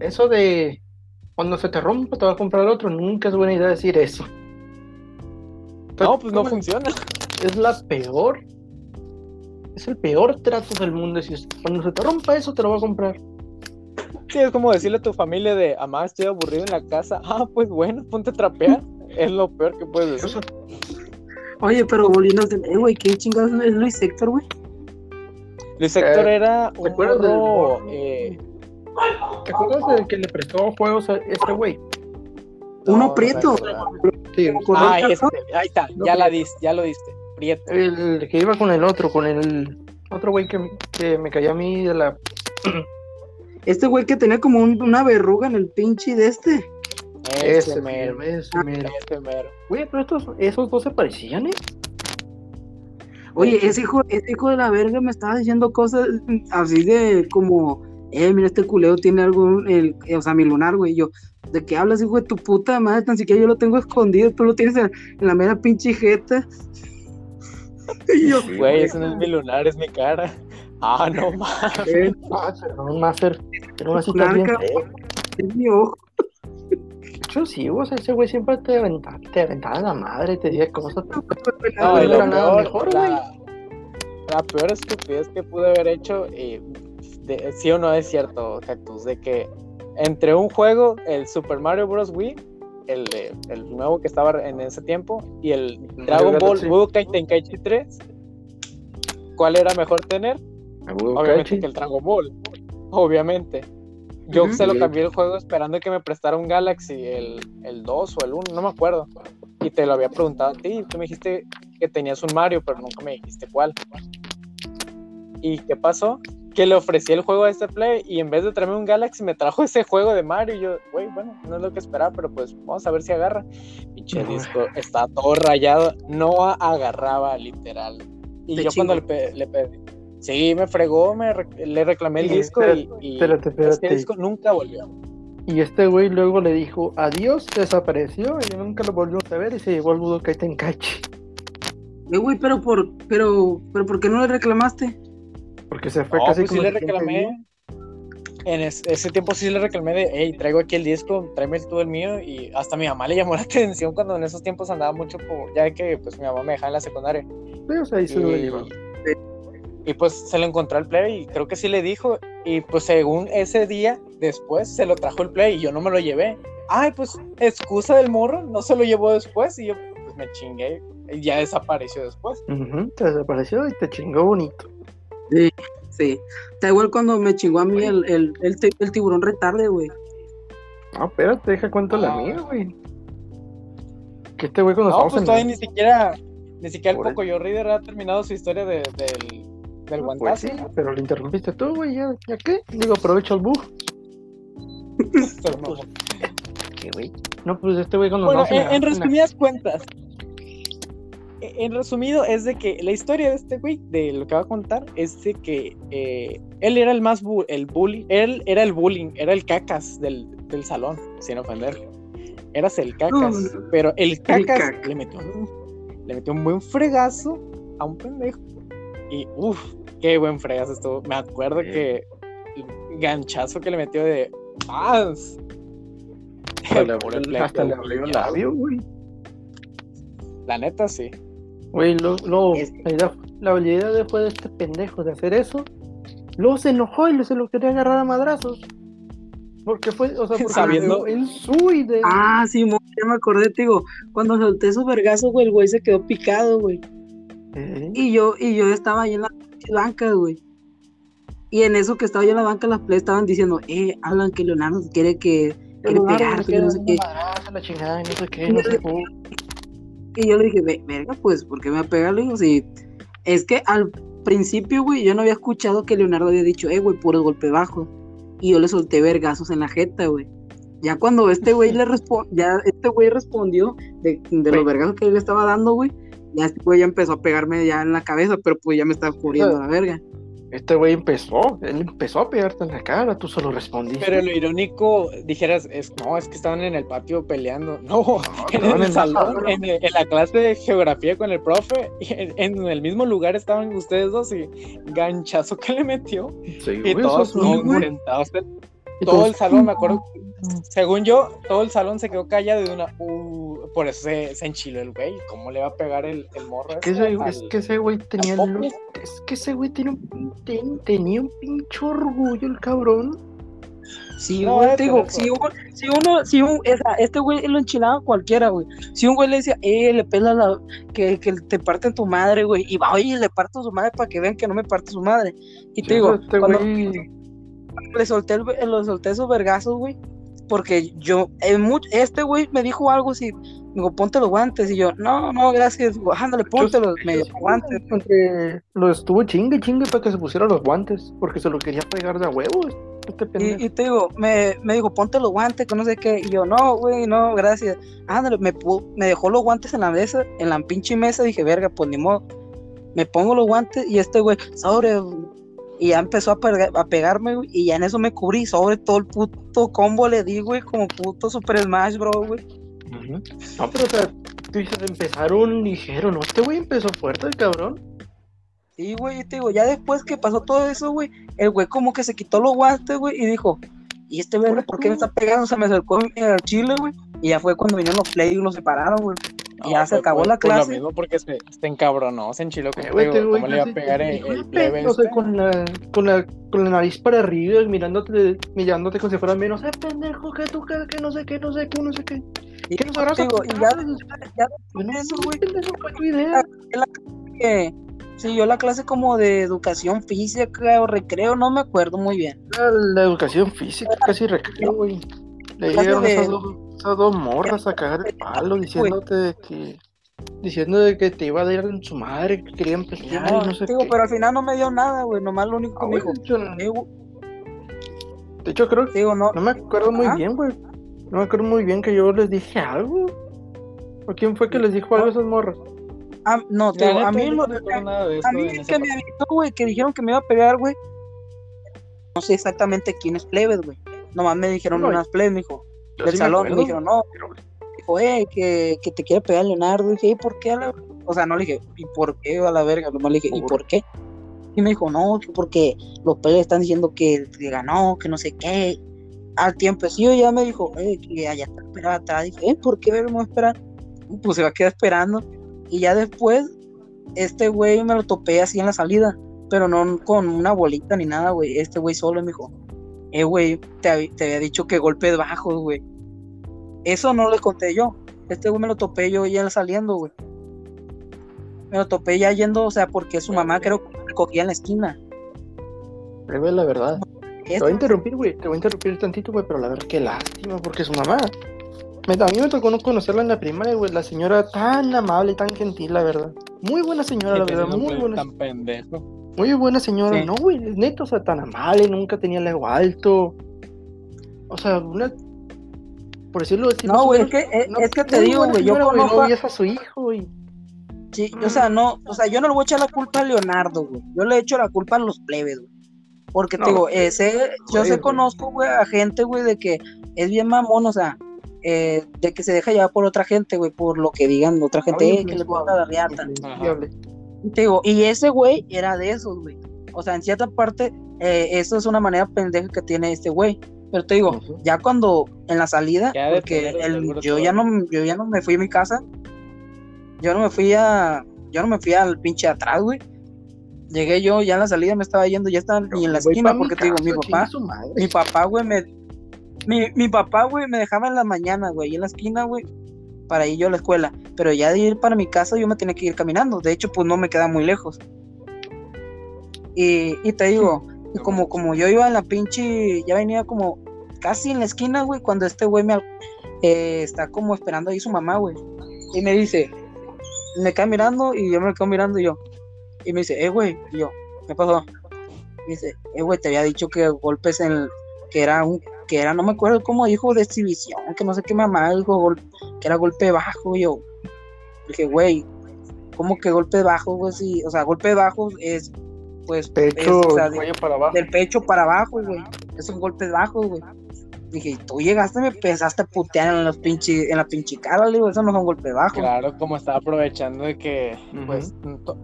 eso de- cuando se te rompa te va a comprar otro, nunca es buena idea decir eso. No, pues no ¿Cómo? funciona. Es la peor. Es el peor trato del mundo. Si es- cuando se te rompa eso, te lo va a comprar. Sí, es como decirle a tu familia de, amá, estoy aburrido en la casa. (laughs) Ah, pues bueno, ponte a trapear. (laughs) es lo peor que puedes decir. Oye, pero volviendo al tema, güey, ¿qué chingados es Luis Héctor, güey? Luis Héctor Eh, era ¿Te un acuerdas del morro, eh, ¿Te acuerdas del que le prestó juegos a este güey? no, Uno no prieto. acuerdo. Sí, Ah, este, ahí está, No, ya la diste, ya lo diste. Prieto. el que iba con el otro, con el otro güey que, que me cayó a mí de la. (clears throat) Este güey que tenía como un- una verruga en el pinche de este. Ese Ese mero, ese mero. ese mero. Güey, pero estos, esos dos se parecían, ¿eh? Oye, ese hijo, ese hijo de la verga me estaba diciendo cosas así de como, eh, mira, este culeo tiene algo, el, eh, o sea, mi lunar, güey. Yo, ¿de qué hablas, hijo de tu puta madre? Tan siquiera yo lo tengo escondido, tú lo tienes en, en la mera pinche jeta. Y yo, Güey, ese no es mi lunar, es mi cara. Ah, no mames. eh, Ah, perdón, Master. Pero una cita bien Narca. fea. es mi ojo. De hecho, sí, o sea, ese güey siempre te aventaba, te aventaba la madre, te decía cosas. No, No era nada peor, mejor, la, la peor estupidez que pude haber hecho, y de- sí o no es cierto, Cactus, de que entre un juego, el Super Mario Bros. Wii, el, de- el nuevo que estaba en ese tiempo, y el Dragon Ball. Budokai Tenkaichi 3, ¿cuál era mejor tener? Obviamente que el Dragon Ball, obviamente. Yo se lo cambié el juego esperando que me prestara un Galaxy, el, el 2 o el 1, no me acuerdo. Y te lo había preguntado a ti, tú me dijiste que tenías un Mario, pero nunca me dijiste cuál. ¿Y qué pasó? Que le ofrecí el juego a este play y en vez de traerme un Galaxy me trajo ese juego de Mario. Y yo, güey, bueno, no es lo que esperaba, pero pues vamos a ver si agarra. Pinche disco está todo rayado, no agarraba literal. Y Te yo cuando le, le pedí, sí, me fregó, me rec- le reclamé el Sí, disco y, y espérate, espérate. disco nunca volvió. Y este güey luego le dijo adiós, desapareció y nunca lo volvió a ver y se llevó al Budokai Tenkaichi. Eh, güey, pero por, pero, pero ¿por qué no le reclamaste? Porque se fue No, casi pues sí como le el siguiente reclamé. En es- ese tiempo sí le reclamé de, hey, traigo aquí el disco, tráeme tú el mío. Y hasta mi mamá le llamó (laughs) la atención cuando en esos tiempos andaba mucho por, ya que pues mi mamá me dejaba en la secundaria. Sí, o sea, ahí se lo Y, y, pues se lo encontró al play y creo que sí le dijo. Y pues según ese día, después se lo trajo el play y yo no me lo llevé. Ay, pues excusa del morro, no se lo llevó después y yo pues me chingué. Y ya desapareció después. Te desapareció y te chingó bonito. Sí. Está igual cuando me chingó a mí el, el, el, ti- el tiburón retarde, güey. No, espérate, deja cuento la Ah. mía, güey. Que este güey cuando No, pues en todavía ni siquiera, ni siquiera el Por Pocoyo Reader ha terminado su historia de, del, del No, Pues sí, pero lo interrumpiste tú, güey, ya, ¿ya qué? Digo, aprovecha el bug. (laughs) ¿Qué, güey? No, pues este güey cuando Bueno, estábamos en, en resumidas cuentas, en resumido es de que la historia de este güey, de lo que va a contar, es de que eh, él era el más bu- el bully, él era el bullying, era el cacas del, del salón, sin ofender. Eras el cacas, No, no. pero el cacas caca. le metió un, le metió un buen fregazo a un pendejo. Y uff, qué buen fregazo estuvo. Me acuerdo Sí. que el ganchazo que le metió de ¡Paz! hasta (laughs) le abrió- el labio, güey. La neta, sí. Güey, lo, lo- la, la habilidad después de este pendejo de hacer eso, luego se enojó y se lo quería agarrar a madrazos. Porque fue, o sea, porque Sabiendo- en su idea. Ah, sí, ya me acordé, te digo, cuando solté esos vergazos, güey, el güey se quedó picado, güey. ¿eh? Y yo, y yo estaba ahí en la banca, güey. Y en eso que estaba yo en la banca, las play estaban diciendo, eh, Alan, que Leonardo quiere que quiere Leonardo, pegar, que que no sé qué. madrazo, la chingada, y no sé qué, no sé qué. Y yo le dije, "Ve- verga, pues, ¿por qué me va a pegar? Le digo, sí. Es que al principio, güey, yo no había escuchado que Leonardo había dicho, eh, güey, puros golpe bajo. Y yo le solté vergazos en la jeta, güey. Ya cuando este güey le respondió, (laughs) ya este güey respondió de, de los vergazos que yo le estaba dando, güey. Ya este güey ya empezó a pegarme ya en la cabeza, pero pues ya me estaba cubriendo la verga. Este güey empezó, él empezó a pegarte en la cara, tú solo respondiste. Pero lo irónico, dijeras, es, no, es que estaban en el patio peleando. No, (laughs) en el salón, en, la clase de geografía con el profe, en, en el mismo lugar estaban ustedes dos y ganchazo que le metió. Sí, Y güey, todos sentados. Todo el salón, me acuerdo, según yo, todo el salón se quedó callado de una. "Uh", por eso se, se enchiló el güey. ¿Cómo le va a pegar el, el morro? que ese al- es que ese güey tenía popo? es que ese güey tiene un, ten- tenía un pinche orgullo el cabrón. Sí, No, güey, es te digo, si uno, si uno, si un, esa- este güey lo enchilaba a cualquiera, güey. Si un güey le decía, eh, le pela la, que, que te parte tu madre, güey, y va, oye, le parto su madre para que vean que no me parte su madre. Y te digo, este cuando güey, le solté, el, le solté esos vergazos, güey, porque yo, en much- este güey me dijo algo así, digo, ponte los guantes, y yo, no, no, gracias, digo, ándale, póntelos, me dio guantes. Porque lo estuvo chingue chingue para que se pusiera los guantes, porque se lo quería pegar de a huevos. Este. Y, y te digo, me, me dijo, ponte los guantes, que no sé qué. Y yo, no, güey, no, gracias. Ándale, me, me dejó los guantes en la mesa, en la pinche mesa. Dije, verga, pues ni modo. Me pongo los guantes y este güey, sobre. Y ya empezó a, pega- a pegarme, güey. Y ya en eso me cubrí. Sobre todo el puto combo le di, güey, como puto Super Smash, bro, güey. Ujú. No, pero o sea, tú dices, empezaron ligero, ¿no? Este güey empezó fuerte, el cabrón. Sí, güey, y te digo, ya después que pasó todo eso, güey, el güey como que se quitó los guantes, güey, y dijo, ¿y este verga por qué me está pegando? Se me acercó al chile, güey. Y ya fue cuando vinieron los play y los separaron, güey. Ya se fue acabó por- la por lo clase. mismo porque se, se encabronó, se enchiló Eh, este güey ¿Cómo le iba a pegar el, el plebe o sea, este? con la, con la, con la nariz para arriba, mirándote, mirándote como si fuera menos, eh, pendejo, que tú, que, que no sé qué, no sé qué, no sé qué. Y, ¿Qué nos harás a digo, y ya, ya Yo no eso, güey. pendejo, fue tu idea. que siguió la clase como de educación física o recreo, no me acuerdo muy bien. Era La educación física, casi recreo, güey. Le llegaron de- esas dos, esas dos morras a cagar el palo diciéndote de que. Diciendo de que te iba a dar en su madre, que querían pelear No, sé digo, qué. pero al final no me dio nada, güey, nomás lo único Ah, que me güey, dijo, de, hecho, güey, de hecho, creo que. digo, no, No me acuerdo muy bien, güey. No me acuerdo muy bien que yo les dije algo. ¿O quién fue que les dijo algo a esas morras? a, no, te digo, a mí no recuerdo nada de A mí esa que me avisó, güey, que dijeron que me iba a pegar, güey. No sé exactamente quiénes plebes, güey. Nomás me dijeron No, unas plebes, me dijo, del sí me salón. Me acuerdo, dijeron, no. Dijo, eh, que, que te quiere pegar Leonardo. dije, ¿y por qué? a la-?" O sea, no le dije, ¿y por qué a la verga? Nomás le dije, ¿y Por- qué? Y me dijo, no, que porque los plebes están diciendo que, que ganó, que no sé qué. Al tiempecillo ya me dijo, eh, que allá está esperando atrás. Dije, eh, ¿por qué verme a esperar? Pues se va a quedar esperando. Y ya después, este güey me lo topé así en la salida, pero no con una bolita ni nada, güey. Este güey solo me dijo, eh, güey, te, hab- te había dicho que golpes bajos, güey. Eso no le conté yo. Este güey me lo topé yo ya saliendo, güey. Me lo topé ya yendo, o sea, porque su mamá creo que me recogía en la esquina. Revela la verdad. Te voy a interrumpir, güey. Te voy a interrumpir tantito, güey, pero la verdad, qué lástima, porque su mamá. Me, a mí me tocó no conocerla en la primaria, güey. La señora tan amable, tan gentil, la verdad. Muy buena señora, la verdad, muy buena. Tan pendejo. Muy buena señora, Sí. no, güey, neto, o sea, tan amable, nunca tenía el ego alto. O sea, una. Por decirlo así. No, güey, es que, es, una es que te digo, güey, yo conozco, no a- su hijo, güey. sí, o sea, no, o sea, yo no le voy a echar la culpa a Leonardo, güey, yo le echo la culpa a los plebes, güey, porque te digo, eh, sé- yo sé, conozco, güey, a gente, güey, de que es bien mamón, o sea, eh, de que se deja llevar por otra gente, güey, por lo que digan otra gente, Ay, eh, que le gusta la riata, te digo, y ese güey era de esos, güey, o sea, en cierta parte, eh, eso es una manera pendeja que tiene este güey, pero te digo, ya cuando en la salida, Ya porque el- yo ya no yo ya no me fui a mi casa, yo no me fui a yo no me fui al pinche atrás, güey. Llegué yo, ya en la salida me estaba yendo, ya estaba ni en la esquina, porque te digo, mi papá, mi papá, güey, me mi, mi papá, güey, me dejaba en la mañana, güey, en la esquina, güey, para ir yo a la escuela, pero ya de ir para mi casa yo me tenía que ir caminando, de hecho, pues no me queda muy lejos. Y, y te digo, (laughs) y como, como yo iba en la pinche, ya venía como casi en la esquina, güey, cuando este güey me eh, está como esperando ahí su mamá, güey. Y me dice, me queda mirando y yo me quedo mirando y yo. Y me dice, eh, güey, y yo, ¿qué pasó? Y dice, eh, güey, te había dicho que golpes en, el- que era un, que era, no me acuerdo cómo dijo, de exhibición, que no sé qué mamá dijo, que era golpe bajo, yo. Dije, güey, ¿cómo que golpe bajo, güey? Sí, o sea, golpe bajo es, pues, es, Pecho, o sea, de- cuello para abajo. del pecho para abajo, güey. Esos golpes bajos, güey. Dije, tú llegaste y me empezaste a putear en, los pinche, en la pinche cara, le digo, eso no son golpes bajos. Claro, como estaba aprovechando de que, pues,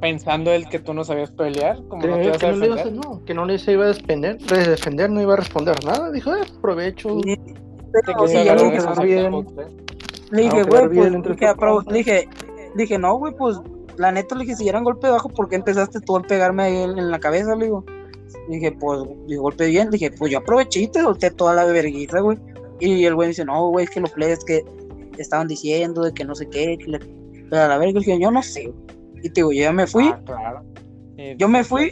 pensando él que tú no sabías pelear, como Que, no te ibas que a no le iba a defender. no, que no le se iba a defender, de defender, no iba a responder nada. Dijo, eh, aprovecho. Y- Te pero, y yo agarrar le dije, esos va bien. boxes. le dije, güey, pues, dije, dije, dije, no, güey, pues, la neta, le dije, si eran golpe bajo, ¿por qué empezaste tú a pegarme ahí en, en la cabeza? Le digo, dije, pues, dije, golpe bien, dije, pues yo aproveché y te solté toda la verguita, güey. Y el güey dice, no, güey, es que los plebes que estaban diciendo de que no sé qué, que le... pero a la verga, dije, yo no sé, güey. Y te digo, yo ya me fui, Ah, claro. Yo me fui.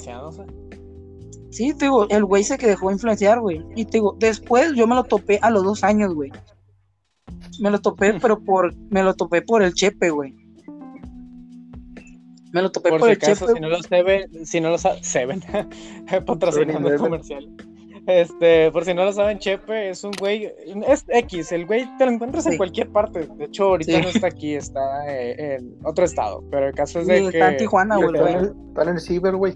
Sí, te digo, el güey se que dejó influenciar, güey. Y te digo, después yo me lo topé a los dos años, güey. Me lo topé, (laughs) pero por, me lo topé por el chepe, güey. Me lo topé por, Por si el acaso, chepe. si no lo saben, si no lo saben, Seven, (laughs) patrocinando el comercial. Este, por si no lo saben, Chepe es un güey, es X, el güey te lo encuentras Sí. en cualquier parte. De hecho, ahorita Sí. no está aquí, está eh, en otro estado. Pero el caso es Sí, de que. está en Tijuana, güey. Está en el, ciber, güey.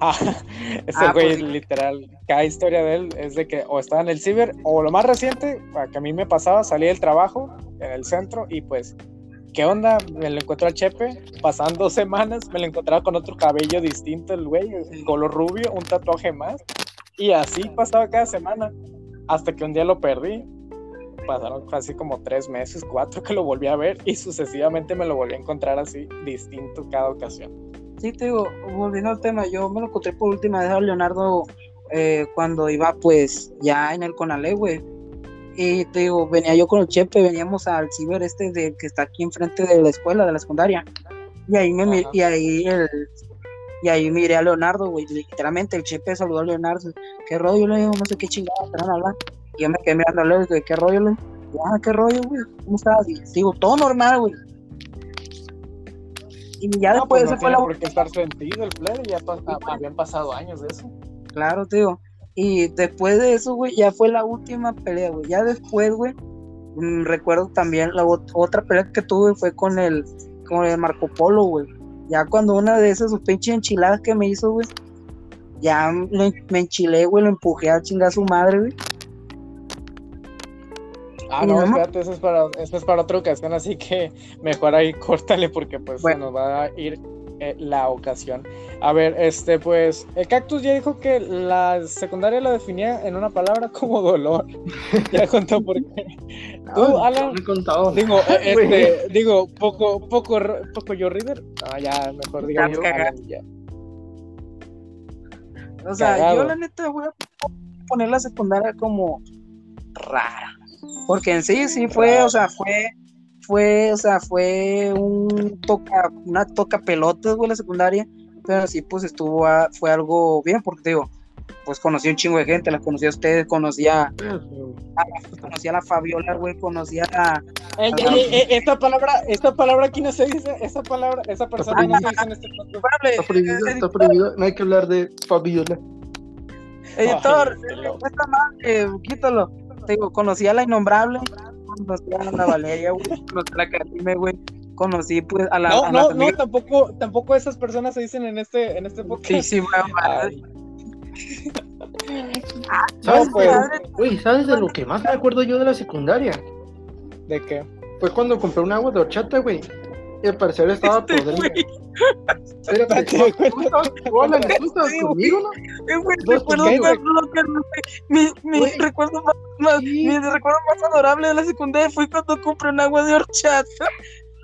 Ah, (laughs) ese Ah, güey, pues literal, cada historia de él es de que o estaba en el ciber, o lo más reciente, que a mí me pasaba, salí del trabajo en el centro y pues, ¿qué onda? Me lo encuentro al Chepe, pasaban dos semanas, me lo encontraba con otro cabello distinto, el güey, color rubio, un tatuaje más, y así pasaba cada semana, hasta que un día lo perdí. Pasaron casi como tres meses, cuatro que lo volví a ver y sucesivamente me lo volví a encontrar así, distinto cada ocasión. Sí, te digo, volviendo al tema, yo me lo encontré por última vez a Leonardo eh, cuando iba, pues, ya en el Conalé, güey. Y te digo, venía yo con el Chepe, veníamos al ciber este de, que está aquí enfrente de la escuela, de la secundaria. Y ahí me mi- Ajá. y ahí el, y ahí miré a Leonardo, güey. Literalmente el Chepe saludó a Leonardo. ¿Qué rollo, le digo? No sé qué chingada. Y yo me quedé mirando a Leo ¿qué rollo, le? Ah, ¿qué rollo, güey? ¿Cómo estás? Y digo, todo normal, güey. Y ya No, después pues no esa fue la por qué estar sentido el plebe, ya pa- habían pasado años de eso. Claro, tío. Y después de eso, güey, ya fue la última pelea, güey. Ya después, güey, mm, recuerdo también la ot- otra pelea que tuve fue con el, con el Marco Polo, güey. Ya cuando una de esas sus pinches enchiladas que me hizo, güey, ya lo- me enchilé, güey, lo empujé a chingar a su madre, güey. Ah, no, me- espérate, eso es, para, eso es para otra ocasión, así que mejor ahí (laughs) córtale porque pues Bueno. se nos va a ir eh, la ocasión. A ver, este, pues, el cactus ya dijo que la secundaria lo definía en una palabra como dolor. (laughs) Ya contó por qué. Tú, No, Alan, no me he contado. Digo, (laughs) eh, este, digo, poco, poco, poco yo reader. No, ya, mejor digo Ya, yo. Alan, ya. O sea, Cagado. yo la neta voy a poner la secundaria como rara. Porque en sí, sí fue, Rara. o sea, fue, fue, o sea, fue un toca, una toca pelotas, güey, la secundaria. Pero sí, pues estuvo, a- fue algo bien, porque te digo, pues conocí un chingo de gente, la conocí a ustedes, conocí a, conocí a la Fabiola, güey, conocí a... Eh, eh, eh, esta palabra, esta palabra aquí no se dice, esa palabra, esa persona no se dice en este podcast. Está prohibido, está prohibido, no hay que hablar de Fabiola. Editor, Ay, esta madre, quítalo. Te digo, conocí a la Innombrable, conocí a la Valeria, güey, conocí a la Karime, güey, conocí pues a la... No, a no, tampoco, tampoco esas personas se dicen en este, en este Sí, podcast. sí, güey, Ay, ¿Sabes, No, pues. Güey, ¿sabes de lo que más me acuerdo yo de la secundaria? ¿De qué? Fue cuando compré un agua de horchata, güey. Y al parecer estaba Este podrida. güey. Espérate, cuenta. ¿tú estabas- tú, Alan, ¿tú estabas Sí, conmigo, no? Eh, güey, recuerdo más. Mi, mi Güey. recuerdo más, más- Sí. mi recuerdo más adorable de la secundaria fue cuando compré un agua de horchata.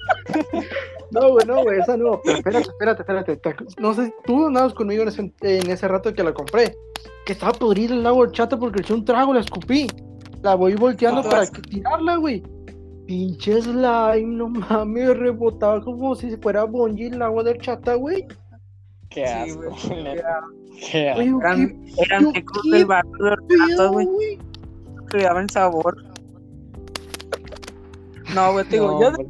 (laughs) No, güey, no, güey, esa no. Pero espérate, espérate, espérate. Te- No sé, tú andabas conmigo en ese, en ese rato que la compré. Que estaba podrida el agua horchata porque le eché un trago, la escupí. La voy volteando No, para que- tirarla, güey. Pinche slime, no mames, rebotaba como si fuera bonji el agua de horchata, güey. Qué Sí, asco. güey. neta. Qué asco. Eran, eran tecos del barrio de horchata, pedo, güey, güey. que le daban sabor. No, güey, te digo, No, yo, hombre.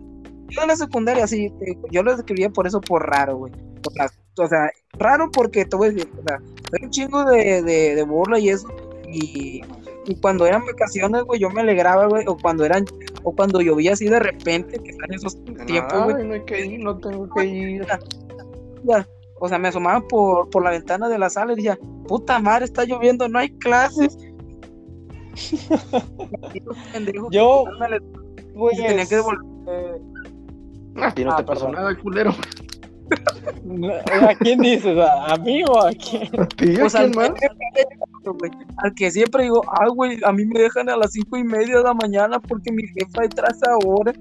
yo en la secundaria sí, te digo, yo lo describía por eso por raro, güey. Por las- O sea, raro porque te voy a decir, o sea, hay un chingo de, de, de burla y eso. Y, y cuando eran vacaciones, güey, yo me alegraba, güey. O cuando eran, o cuando llovía así de repente, que están esos tiempos, güey. No hay que ir, no tengo que ir. ya, O sea, me asomaba por, por la ventana de la sala y decía, puta madre, está lloviendo, no hay clases. (laughs) Yo, pues, y tenían que devolver. eh, A ti no Ah, te pasó nada, culero. (laughs) ¿A quién dices? ¿A a mí o a quién? ¿A ti? ¿A O sea, quién (laughs) güey, al que siempre digo, ah, güey, a mí me dejan a las cinco y media de la mañana porque mi jefa detrás ahora.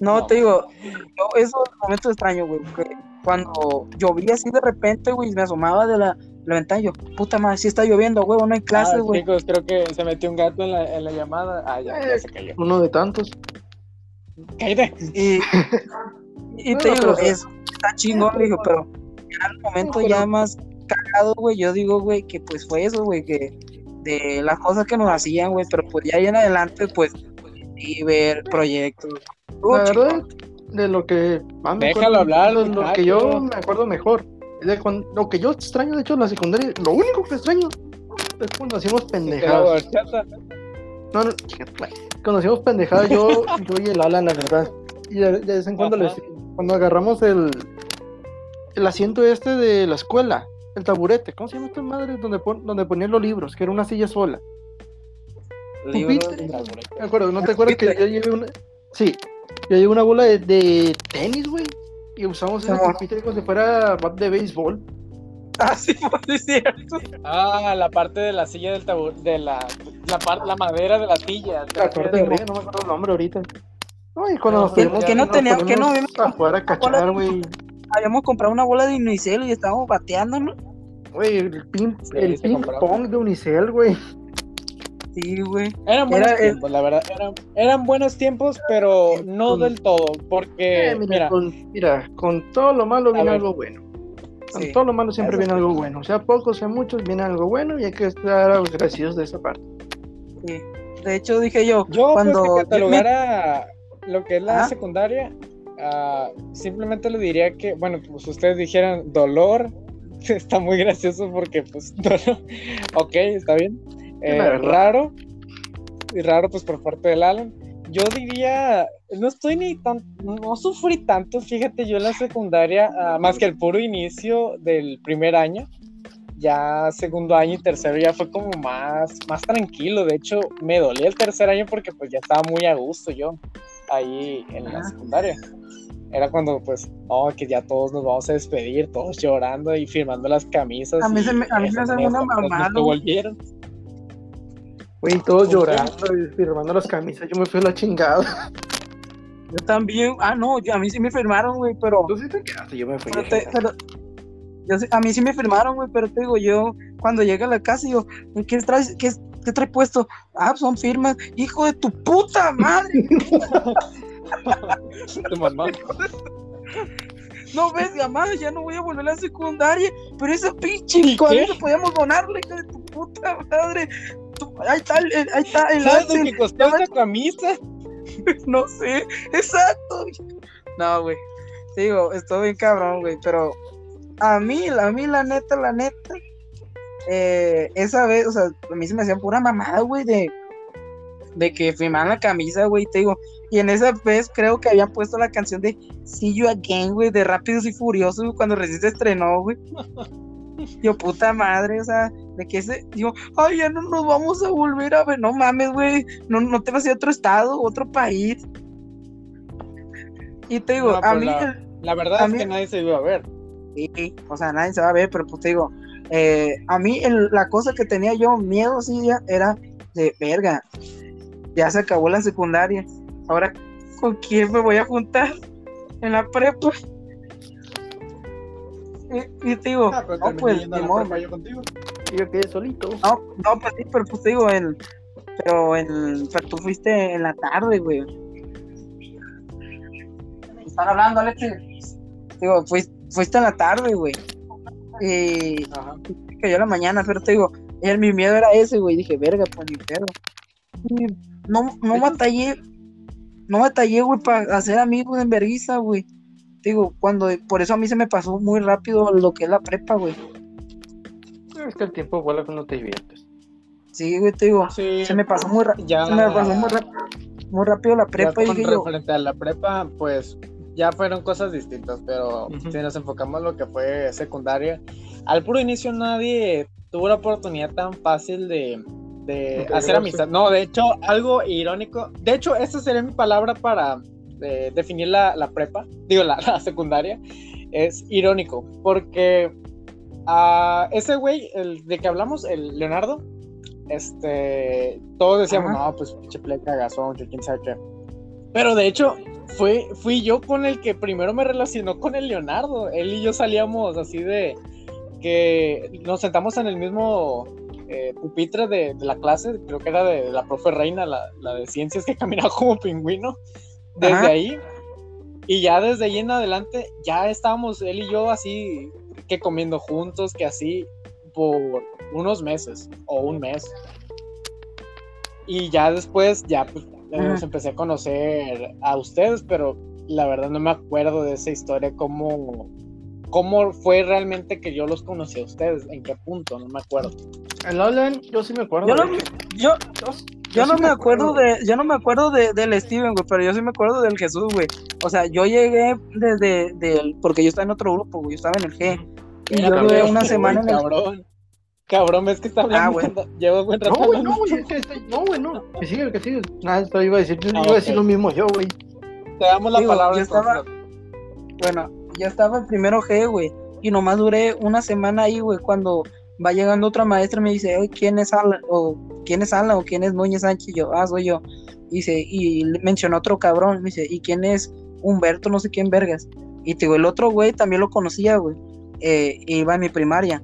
No, No. te digo, yo esos momentos extraños, güey, porque cuando llovía así de repente, güey, me asomaba de la, la ventana y yo, puta madre, sí está lloviendo, güey, no hay clases, Ah, güey. chicos, creo que se metió un gato en la, en la llamada. Ah, ya, ya se cayó. Uno de tantos. Cállate. Y, (laughs) y te No, digo, pero, eso está chingón, digo, pero ya al momento No, ya más cagado, güey, yo digo, güey, que pues fue eso, güey, que de las cosas que nos hacían, güey, pero pues ya ahí en adelante, pues, y ver proyectos. La verdad, de lo que más me Déjalo acuerdo, hablar, lo, lo que yo me acuerdo mejor, es de cuando, lo que yo extraño, de hecho, en la secundaria, lo único que extraño es cuando hacíamos pendejadas. horchata. No, no, cuando hacíamos pendejadas, yo, (laughs) yo y el Alan, la verdad. Y de, de vez en cuando, les, cuando agarramos el, el asiento este de la escuela, el taburete, ¿cómo se llama esta madre? Donde, pon- donde ponían los libros, que era una silla sola. Pupitre. Me acuerdo, ¿no te acuerdas que yo llevé una... Sí, yo llevé una bola de, de tenis, güey. Y usamos ese pupitre como si fuera bat de béisbol. Ah, sí, (laughs) pues, sí, es cierto. Ah, la parte de la silla del tabú, de la, la, par- la madera de la silla. La de arriba, no me acuerdo el nombre ahorita. No, y cuando No, nos que- fuimos, que no nos tenía- que no poníamos a jugar a cachar, güey. Habíamos comprado una bola de unicel y estábamos bateándonos. Güey, el ping, Sí, el se ping compraba. pong de Unicel, güey. Sí, güey. Eran buenos Era el- tiempos, la verdad. Eran, eran buenos tiempos, pero no Con- del todo. Porque, Eh, mira, mira, con, mira, con todo lo malo viene algo bueno. Con Sí. todo lo malo siempre viene algo bueno. Sea poco, sea mucho, viene algo bueno y hay que estar agradecidos de esa parte. sí. De hecho, dije yo, yo cuando pues, que yo me- catalogara lo que es la secundaria, ah, simplemente le diría que, bueno, pues ustedes dijeran dolor. (laughs) Está muy gracioso porque, pues, (laughs) dolor. ok, está bien. Eh, raro. Y raro, pues, por parte del Alan. Yo diría, no estoy ni tan, no sufrí tanto, fíjate, yo en la secundaria, ah, más que el puro inicio del primer año, ya segundo año y tercero ya fue como más, más tranquilo, de hecho me dolía el tercer año porque pues ya estaba muy a gusto yo ahí en la secundaria. Era cuando pues, oh, que ya todos nos vamos a despedir, todos llorando y firmando las camisas. A mí se me- a mí esas me hace una mamada, volvieron. Güey, todos llorando y firmando las camisas. Yo me fui a la chingada. yo también. Ah, no, yo- a mí sí me firmaron, güey, pero. Tú sí te quedaste, yo me fui. pero, te- pero- yo a mí sí me firmaron, güey, pero te digo, yo cuando llegué a la casa, digo, ¿qué traes? ¿Qué, qué trae puesto? Ah, son firmas. Hijo de tu puta madre. (laughs) Mamá. no ves, mamá, ya no voy a volver a la secundaria, pero esa pinche ¿Y cuaderno qué? podíamos donarle, hija de tu puta madre. Tu- ahí está el, ahí está el ¿Sabes lo que costó esta camisa? (laughs) no sé, exacto. No, güey. Te Digo, estoy bien cabrón, güey, pero a mí, a mí la neta, la neta, eh, esa vez, o sea, a mí se me hacía pura mamada, güey, de, de que firmaban la camisa, güey, te digo, y en esa vez creo que habían puesto la canción de See You Again, güey, de Rápidos y Furiosos, cuando recién se estrenó, güey. (laughs) Yo, puta madre, o sea, de que ese, digo, ay, ya no nos vamos a volver a ver, no mames, güey, no, no te vas a ir a otro estado, otro país. Y te digo, No, a pues mí, la- La verdad es mí- que nadie se iba a ver. Sí, o sea, nadie se va a ver, pero pues te digo, eh, a mí el- la cosa que tenía yo miedo, sí, ya, era de verga, ya se acabó la secundaria, ahora con quién me voy a juntar en la prepa. Y, y te digo, Ah, no, pues, ni modo, yo contigo. Y yo quedé solito. no, no, pues sí, pero pues te digo, el, pero el, pero tú fuiste en la tarde, güey. Están hablando, Alex. Digo, fuiste, fuiste en la tarde, güey. Y Ajá. cayó la mañana, pero te digo, el, mi miedo era ese, güey. Dije, verga, pues ni pedo. No, no me batallé, no me batallé, güey, para hacer amigos en Berguisa, güey. Digo, cuando, por eso a mí se me pasó muy rápido lo que es la prepa, güey. Es que el tiempo vuela cuando te diviertes. Sí, güey, te digo, Sí, se me pasó muy rápido, ya. se me pasó muy rápido, muy rápido la ya prepa y yo, referente a la prepa, pues ya fueron cosas distintas, pero si nos enfocamos en lo que fue secundaria, al puro inicio nadie tuvo la oportunidad tan fácil de, de Integrarse. hacer amistad. No, de hecho, algo irónico, de hecho, esta sería mi palabra para eh, definir la, la prepa, digo, la, (laughs) la secundaria, es irónico, porque a ese güey, el de que hablamos, el Leonardo, este, todos decíamos, Ajá. no, pues pinche play cagazón, que quién sabe qué. Pero de hecho, fue, fui yo con el que primero me relacionó con el Leonardo. Él y yo salíamos así de que nos sentamos en el mismo eh, pupitre de, de la clase, creo que era de, la profe Reina, la, la de ciencias que (laughs) caminaba como pingüino. Desde Ajá. ahí, y ya desde ahí en adelante, ya estábamos él y yo así, que comiendo juntos, que así, por unos meses o un mes. Y ya después, ya pues, los Ajá. empecé a conocer a ustedes, pero la verdad no me acuerdo de esa historia, cómo, cómo fue realmente que yo los conocí a ustedes, en qué punto, no me acuerdo. El Alan, yo sí me acuerdo. Yo no, yo, Yo, yo no sí me acuerdo de, yo no me acuerdo de, del Steven, güey, pero yo sí me acuerdo del Jesús, güey. O sea, yo llegué desde, del, porque yo estaba en otro grupo, güey, yo estaba en el G. Y yo Cabrón, duré una güey, semana en el Cabrón. Cabrón, ves que está hablando. Ah, güey. Llevo buen rato No, güey, no, güey, es que este- no, güey, no. Que sigue, que sigue. Nada, esto iba a decir, yo Ah, iba a decir lo mismo yo, güey. Te damos la Digo, palabra. yo estaba-. Bueno, ya estaba el primero G, güey. Y nomás duré una semana ahí, güey, cuando va llegando otra maestra me dice, "Oye, ¿quién es Alan? O ¿quién es Alan? O ¿quién es Núñez Sánchez? Yo, ah, soy yo. Y dice, y mencionó otro cabrón. Me dice, ¿y quién es Humberto? No sé quién vergas. Y te digo, el otro güey también lo conocía, güey. Eh, iba en mi primaria.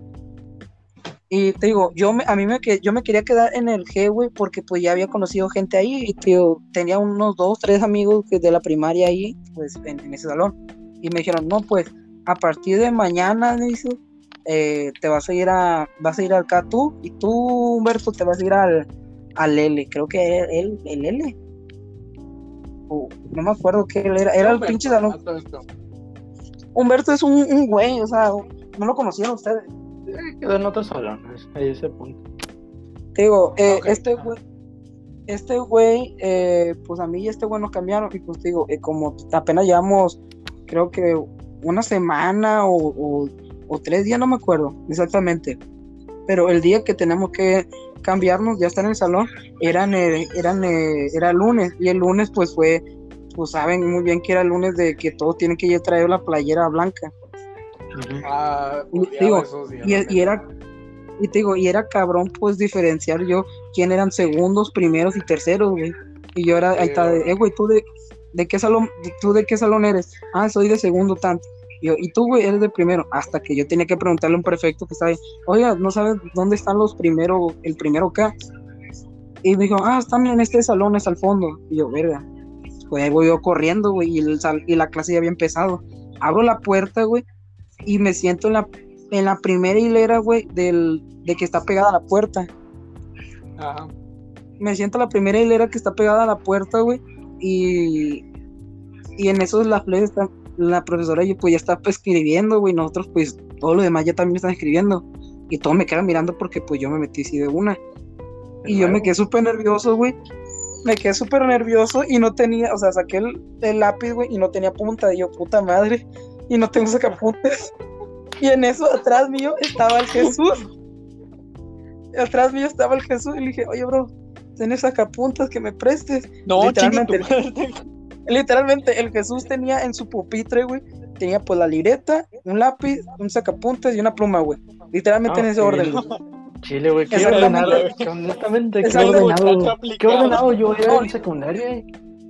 Y te digo, yo me, a mí me, yo me quería quedar en el G, güey, porque pues ya había conocido gente ahí y te digo, tenía unos dos, tres amigos de la primaria ahí, pues en ese salón. Y me dijeron, no, pues a partir de mañana, me dice, eh, te vas a ir a, vas a ir al K tú, y tú, Humberto, te vas a ir al, al L, creo que era el, el L. No me acuerdo qué era, era el pinche salón. Humberto es un, un güey, o sea, no lo conocían ustedes. Eh, Quedó en otros salones, ahí ese punto. Te digo, eh, este güey, este güey, eh, pues a mí y este güey nos cambiaron, y pues digo, eh, como apenas llevamos, creo que una semana o, o- o tres días, no me acuerdo exactamente. Pero el día que tenemos que cambiarnos, ya estar en el salón, eran, eh, eran, eh, era lunes, y el lunes pues fue, pues saben muy bien que era el lunes de que todos tienen que ir a traer la playera blanca. Ah, Y digo, Y, era, y te digo, y era cabrón pues diferenciar yo quién eran segundos, primeros y terceros, güey. Y yo era, ahí está, de, eh, güey, ¿tú de, de qué salón, tú de qué salón eres? Ah, soy de segundo tanto. Y, yo, y tú, güey, eres de primero. Hasta que yo tenía que preguntarle a un prefecto que estaba ahí, oiga, ¿no sabes dónde están los primeros, el primero K? Y me dijo, ah, están en este salón, es al fondo. Y yo, verga. Pues ahí voy yo corriendo, güey, y, el sal- y la clase ya había empezado. abro la puerta, güey, y me siento en la, en la primera hilera, güey, del, de que está pegada a la puerta. Ajá. Me siento en la primera hilera que está pegada a la puerta, güey, y, y en eso la, fle- está- la profesora y pues ya está pues, escribiendo, güey, nosotros pues todo lo demás ya también están escribiendo. Y todos me quedan mirando porque pues yo me metí así de una. Y yo me quedé súper nervioso, güey. Me quedé súper nervioso y no tenía, o sea, saqué el, el lápiz, güey, y no tenía punta. Y yo, puta madre, y no tengo sacapuntas. (laughs) Y en eso, atrás mío, estaba el Jesús. (laughs) Atrás mío estaba el Jesús y le dije, oye, bro, ¿tienes sacapuntas que me prestes? No, chinga tu Literalmente. madre. (laughs) Literalmente, el Jesús tenía en su pupitre, güey, tenía pues la libreta, un lápiz, un sacapuntas y una pluma, güey. Literalmente en ese orden. (laughs) Chile, güey, qué Exactamente. ordenado. que honestamente, qué ordenado. Qué ordenado yo era en secundaria.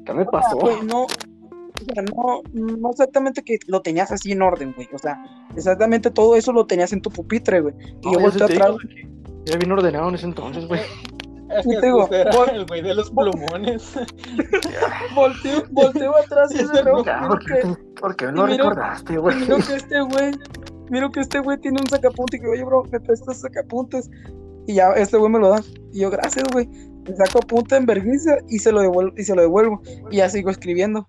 ¿Qué me pasó? Güey, no, o sea, no, no exactamente que lo tenías así en orden, güey. O sea, exactamente todo eso lo tenías en tu pupitre, güey. Y No, yo volteo te atrás, que Era bien ordenado en ese entonces, güey. (laughs) El Y te digo, el güey de los plumones. (laughs) volteo, volteo atrás y Ya, miro ¿por qué, no recordaste, güey? miro que este güey, miro que este güey tiene un sacapuntas y que, oye, bro, me prestas sacapuntas. Y ya este güey me lo da. Y yo, gracias, güey. Me saco punta en vergüenza y se lo devuelvo, y se lo devuelvo. Y ya sigo escribiendo.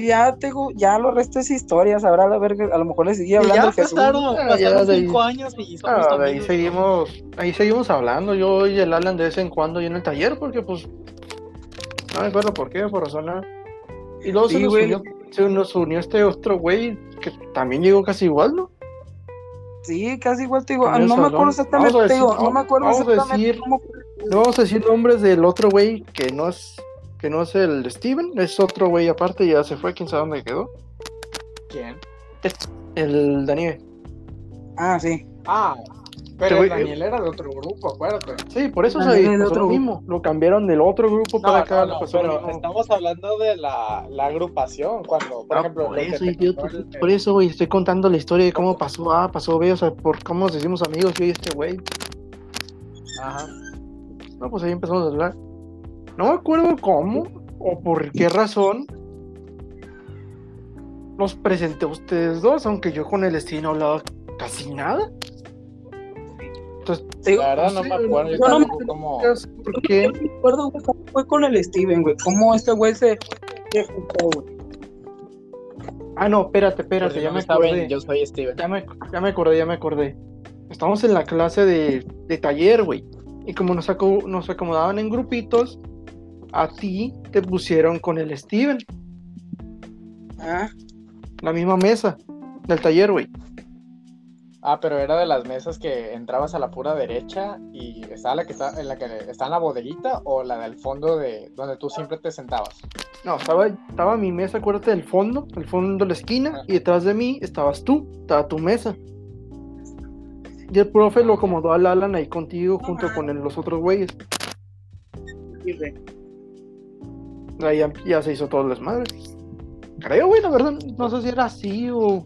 Ya tengo, ya lo resto es historia, sabrá la verga, a lo mejor le seguí Y hablando ya Jesús. pasaron, Ah, pasaron ya de ahí. cinco años y somos Ah, de ahí amigos. seguimos, ahí seguimos hablando, yo y el Alan de vez en cuando y en el taller, porque pues no me acuerdo por qué, por razón nada. Y luego se, nos unió, se nos unió este otro güey que también llegó casi igual, ¿no? Sí, casi igual te digo, ah, no me acuerdo exactamente, te digo, decir- no me acuerdo vamos a exactamente decir- cómo No vamos a decir nombres del otro güey que no es que no es el Steven, es otro güey aparte, ya se fue, quién sabe dónde quedó. ¿Quién? El Daniel. Ah, sí. Ah, Este pero güey- Daniel era de otro grupo, acuérdate. Sí, por eso se es otro mismo. Lo cambiaron del otro grupo No, para acá, no, pero estamos hablando de la, la agrupación, cuando, por Ah, ejemplo, por eso, el- por eso, güey, estoy contando la historia de cómo pasó A, pasó B, o sea, por cómo nos hicimos amigos yo y este güey. Ajá. No, pues ahí empezamos a hablar. No me acuerdo cómo o por qué razón los presenté a ustedes dos, aunque yo con el Steven no hablaba casi nada. Entonces, digo, La verdad no me acuerdo yo no me- tampoco cómo... no ¿por qué? yo me acuerdo, güey, cómo fue con el Steven, güey. Cómo este güey se. Ah, no, espérate, espérate, si ya no me saben, acordé. yo soy Steven. Ya me, ya me acordé, ya me acordé. Estamos en la clase de, de taller, güey. Y como nos, nos acomodaban en grupitos, a ti te pusieron con el Steven, Ah, la misma mesa del taller, güey. Ah, pero era de las mesas que entrabas a la pura derecha y estaba la que está en la que está en la bodeguita o la del fondo de donde tú siempre te sentabas. No, estaba, estaba mi mesa, acuérdate del fondo, el fondo de la esquina, Ah. y detrás de mí estabas tú, estaba tu mesa. Y el profe lo acomodó al Alan ahí contigo junto con el- los otros güeyes. sí. Ahí ya, ya se hizo todo el desmadre. Creo, güey, la verdad, no sé si era así o.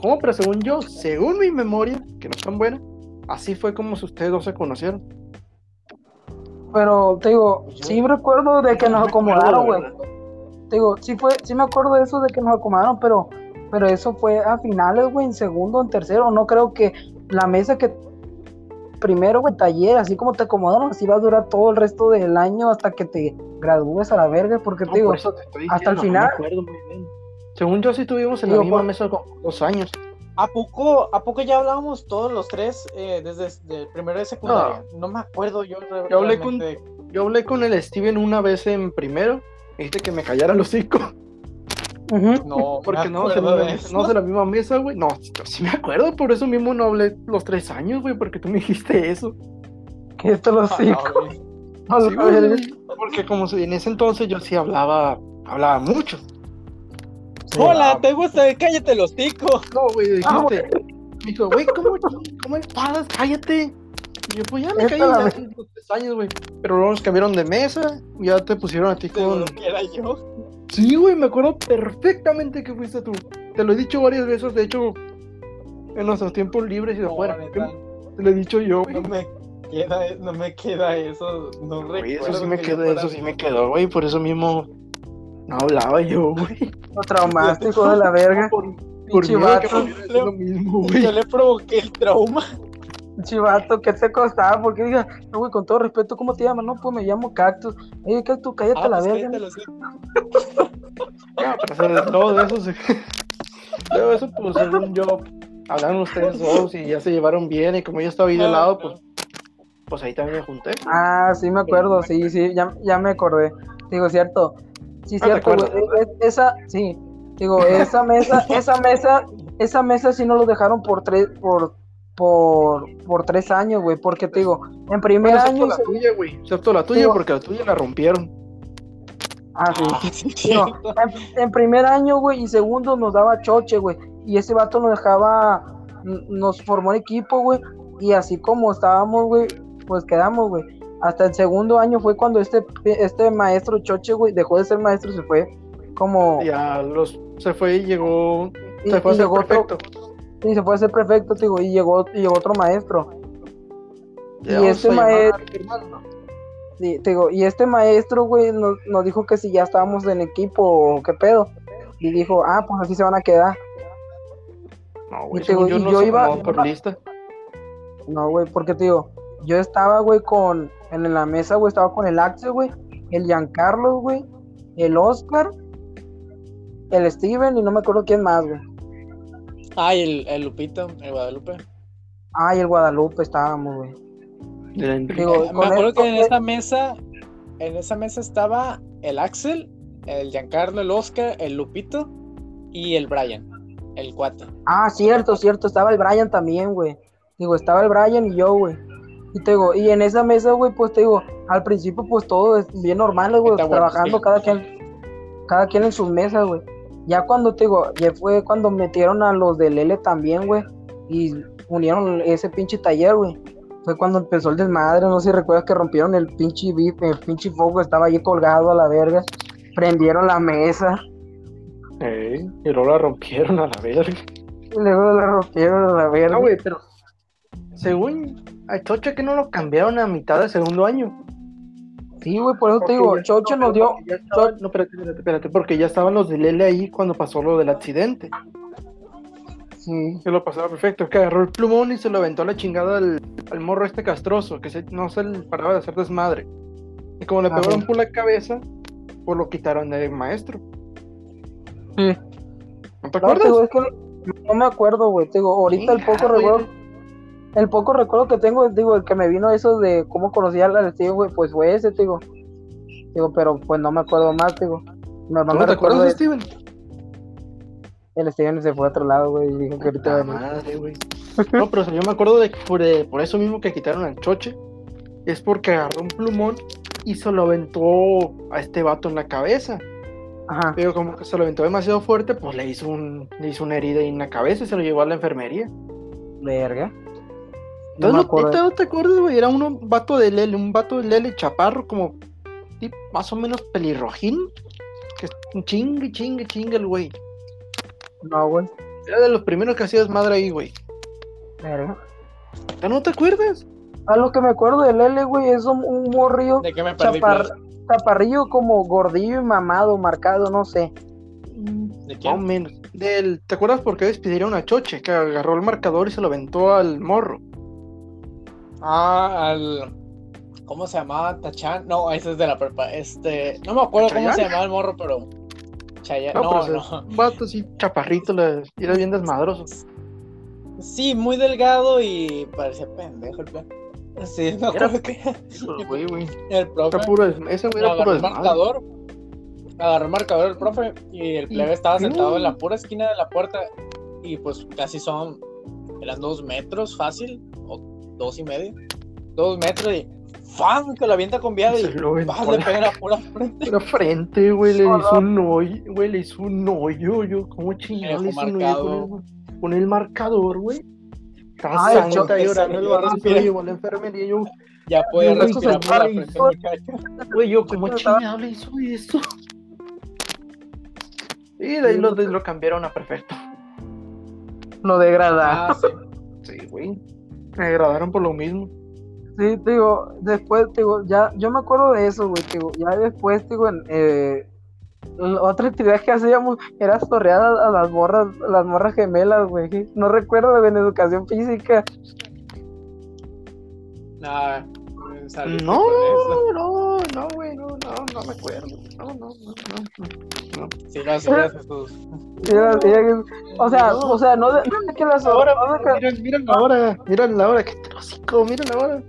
¿Cómo? Pero según yo, según mi memoria, que no es tan buena, así fue como si ustedes dos se conocieron. Pero te digo, sí recuerdo de que No nos acomodaron, güey. Te digo, sí fue, sí me acuerdo de eso de que nos acomodaron, pero, pero eso fue a finales, güey, en segundo, en tercero. No creo que la mesa que primero, güey, taller, así como te acomodaron, así va a durar todo el resto del año hasta que te gradúes a la verga, porque No, te digo, por eso te estoy hasta el no me final- acuerdo muy bien. Según yo, sí estuvimos en Digo, la misma por- mesa como dos años. ¿A poco, ¿A poco ya hablábamos todos los tres eh, desde el primero de secundaria? No. me acuerdo yo. Yo hablé con-. Yo hablé con el Steven una vez en primero, me dijiste que me callara los cinco, No, porque no, se la, no de la misma mesa, güey. No, yo sí me acuerdo, por eso mismo no hablé los tres años, güey, porque tú me dijiste eso. que esto lo Ah, sigo. güey. a la Sí, güey, porque como si en ese entonces yo sí hablaba, hablaba mucho. Hola, ¿te gusta? Cállate los ticos. No, güey, Ah, dijiste. Me dijo, güey, ¿cómo, ¿cómo espadas? Cállate. Y yo, pues ya me caí hace tres años, güey. Pero luego nos cambiaron de mesa, ya te pusieron a ti con. Era yo. Sí, güey, me acuerdo perfectamente que fuiste tú. Te lo he dicho varias veces, de hecho, en nuestros tiempos libres y de No, afuera. Te lo he dicho yo, güey. no me queda, no me queda eso. No Güey, recuerdo. eso sí me quedó, fuera eso sí así. me quedó, güey. Por eso mismo No hablaba yo, güey. Lo traumaste, hijo de la verga. Por, por que hacer lo mismo, güey. Yo le provoqué el trauma. Chivato, ¿qué te costaba? Porque diga, no, güey, con todo respeto, ¿cómo te llamas? No, pues me llamo Cactus. Oye, Cactus, cállate Ah, la pues verga. cállate los hocico. No, pero o sea, todo eso. Todo eso, pues, según yo, hablaron ustedes dos y ya se llevaron bien y como yo estaba ahí de No, lado, no. pues, pues ahí también me junté. Ah, sí me acuerdo, sí, sí, ya, ya me acordé. Digo, cierto. Sí, Ah, ¿te cierto, güey. Esa, sí. Digo, esa mesa, esa mesa, esa mesa sí nos lo dejaron por tres, por, por, por tres años, güey. Porque te digo, en primer Bueno, excepto año. la tuya, güey. Excepto la tuya, Digo- porque la tuya la rompieron. Ah, sí. En, en primer año, güey, y segundo nos daba choche, güey. Y ese vato nos dejaba, nos formó el equipo, güey. Y así como estábamos, güey, pues quedamos, güey. Hasta el segundo año fue cuando este, este maestro choche, güey, dejó de ser maestro y se fue como... Ya los se fue y llegó. y- Se fue a y ser llegó otro- perfecto. Y se fue a ser prefecto, te digo, y llegó, y llegó otro maestro. Y Ya este maestro-. Sí, te digo, y este maestro, güey, nos, nos dijo que si ya estábamos en equipo o qué pedo. Y dijo, ah, pues así se van a quedar. No, güey, Y te digo, yo y no yo iba- por lista. No, güey, porque te digo, yo estaba, güey, con, en la mesa, güey, estaba con el Axel, güey, el Giancarlo, güey, el Oscar, el Steven y no me acuerdo quién más, güey. Ah, y el, el Lupito, el Guadalupe. Ah, y el Guadalupe estábamos, güey. Digo, Eh, me acuerdo esto, que en esa mesa, en esa mesa estaba el Axel, el Giancarlo, el Oscar, el Lupito y el Brian, el cuate. Ah, cierto, cierto, estaba el Brian también, güey. Digo, estaba el Brian y yo, güey. Y te digo, y en esa mesa, güey, pues te digo, al principio, pues todo es bien normal, güey, bueno, trabajando sí. cada quien, cada quien en sus mesas, güey. Ya cuando te digo, ya fue cuando metieron a los del L también, güey, y unieron ese pinche taller, güey. Fue cuando empezó el desmadre, no sé si recuerdas que rompieron el pinche bip, el pinche foco estaba ahí colgado a la verga. Prendieron la mesa, Ey, y luego la rompieron a la verga. y luego la rompieron a la verga. No, güey, pero según a Choche que no lo cambiaron a mitad del segundo año. Sí, güey, por eso te digo, Chocho no, nos dio, estaban- no, espérate, espérate, espérate, porque ya estaban los de Lele ahí cuando pasó lo del accidente. sí, Se lo pasaba perfecto, es que agarró el plumón y se lo aventó a la chingada al, al morro este castroso, que se- no se le paraba de hacer desmadre. Y como le Ah, pegaron por la cabeza, pues lo quitaron de maestro. Sí. ¿No te No, acuerdas? digo, es que no, no me acuerdo, güey. Te digo, ahorita el poco ah, recuerdo, el poco recuerdo que tengo, digo, el que me vino eso de cómo conocía al Steven, güey, pues fue ese, digo. Digo, pero pues no me acuerdo más, digo. No, no ¿No me te acuerdas de Steven? el Steven se fue a otro lado, güey, y dijo que ahorita venía. madre, güey. No, pero yo me acuerdo de que por, eh, por eso mismo que quitaron al choche. Es porque agarró un plumón y se lo aventó a este vato en la cabeza. Ajá. Pero como que se lo aventó demasiado fuerte, pues le hizo, un, le hizo una herida en la cabeza y se lo llevó a la enfermería. Verga. No Entonces, me no, acuerdo. ¿neta no te acuerdas, güey? Era uno, un vato de Lele, un vato de Lele chaparro, como tipo, más o menos pelirrojín. Que es un chingue, chingue, chingue el güey. No, güey. Era de los primeros que hacía desmadre ahí, güey. Verga. ¿Ya no te acuerdas? A lo que me acuerdo del L, güey, es un, un morrillo ¿De qué me perdí? chapar, chaparrillo como gordillo y mamado, marcado, no sé. ¿De Más o quién? menos. Del, ¿Te acuerdas por qué despidieron a Choche? Que agarró el marcador y se lo aventó al morro. Ah, al. ¿Cómo se llamaba? Tachan. No, ese es de la prepa. Este. No me acuerdo cómo se llamaba el morro, pero. Chayanne. No, No, no. un vato así chaparrito, le, y era bien desmadroso. Sí, muy delgado y parecía pendejo el plan. Sí, me acuerdo que (laughs) Güey, güey. el profe Era puro, des- ese güey era puro el marcador. Agarró el marcador el profe y el plebe estaba sentado en la pura esquina de la puerta y pues casi son, eran dos metros fácil, dos y medio, dos metros y ¡fam! que lo avienta con viada y Se lo aventó ¡pam! a le la- pega la pura frente. La frente, güey, le hizo un hoyo, güey, le hizo un hoyo, yo, ¿cómo chingado le hizo un hoyo con el, con el marcador, güey? El santa choque, llorando el respira. lo llevó a la enfermería, yo, Ya puede respirar por la frente, muchacho. güey, yo, ¿cómo chingado le hizo eso? Y de ahí lo, lo cambiaron a perfecto. Lo degrada. Ah, sí. Sí, güey. Me agradaron por lo mismo. Sí, te digo, después, te digo, ya, yo me acuerdo de eso, güey, te digo, ya después, te digo, en, eh, otra actividad que hacíamos era sorrear a, a las morras, las morras gemelas, güey. No recuerdo de en educación física. Nah, saliste No, con no, no, güey, no, no, no me acuerdo. No, no, no, no. no. Lo hacías, Jesús. O sea, No. o sea, no de, no de que las Ahora, no de que- mira, mira la hora, mira la hora, que tóxico, mira la hora.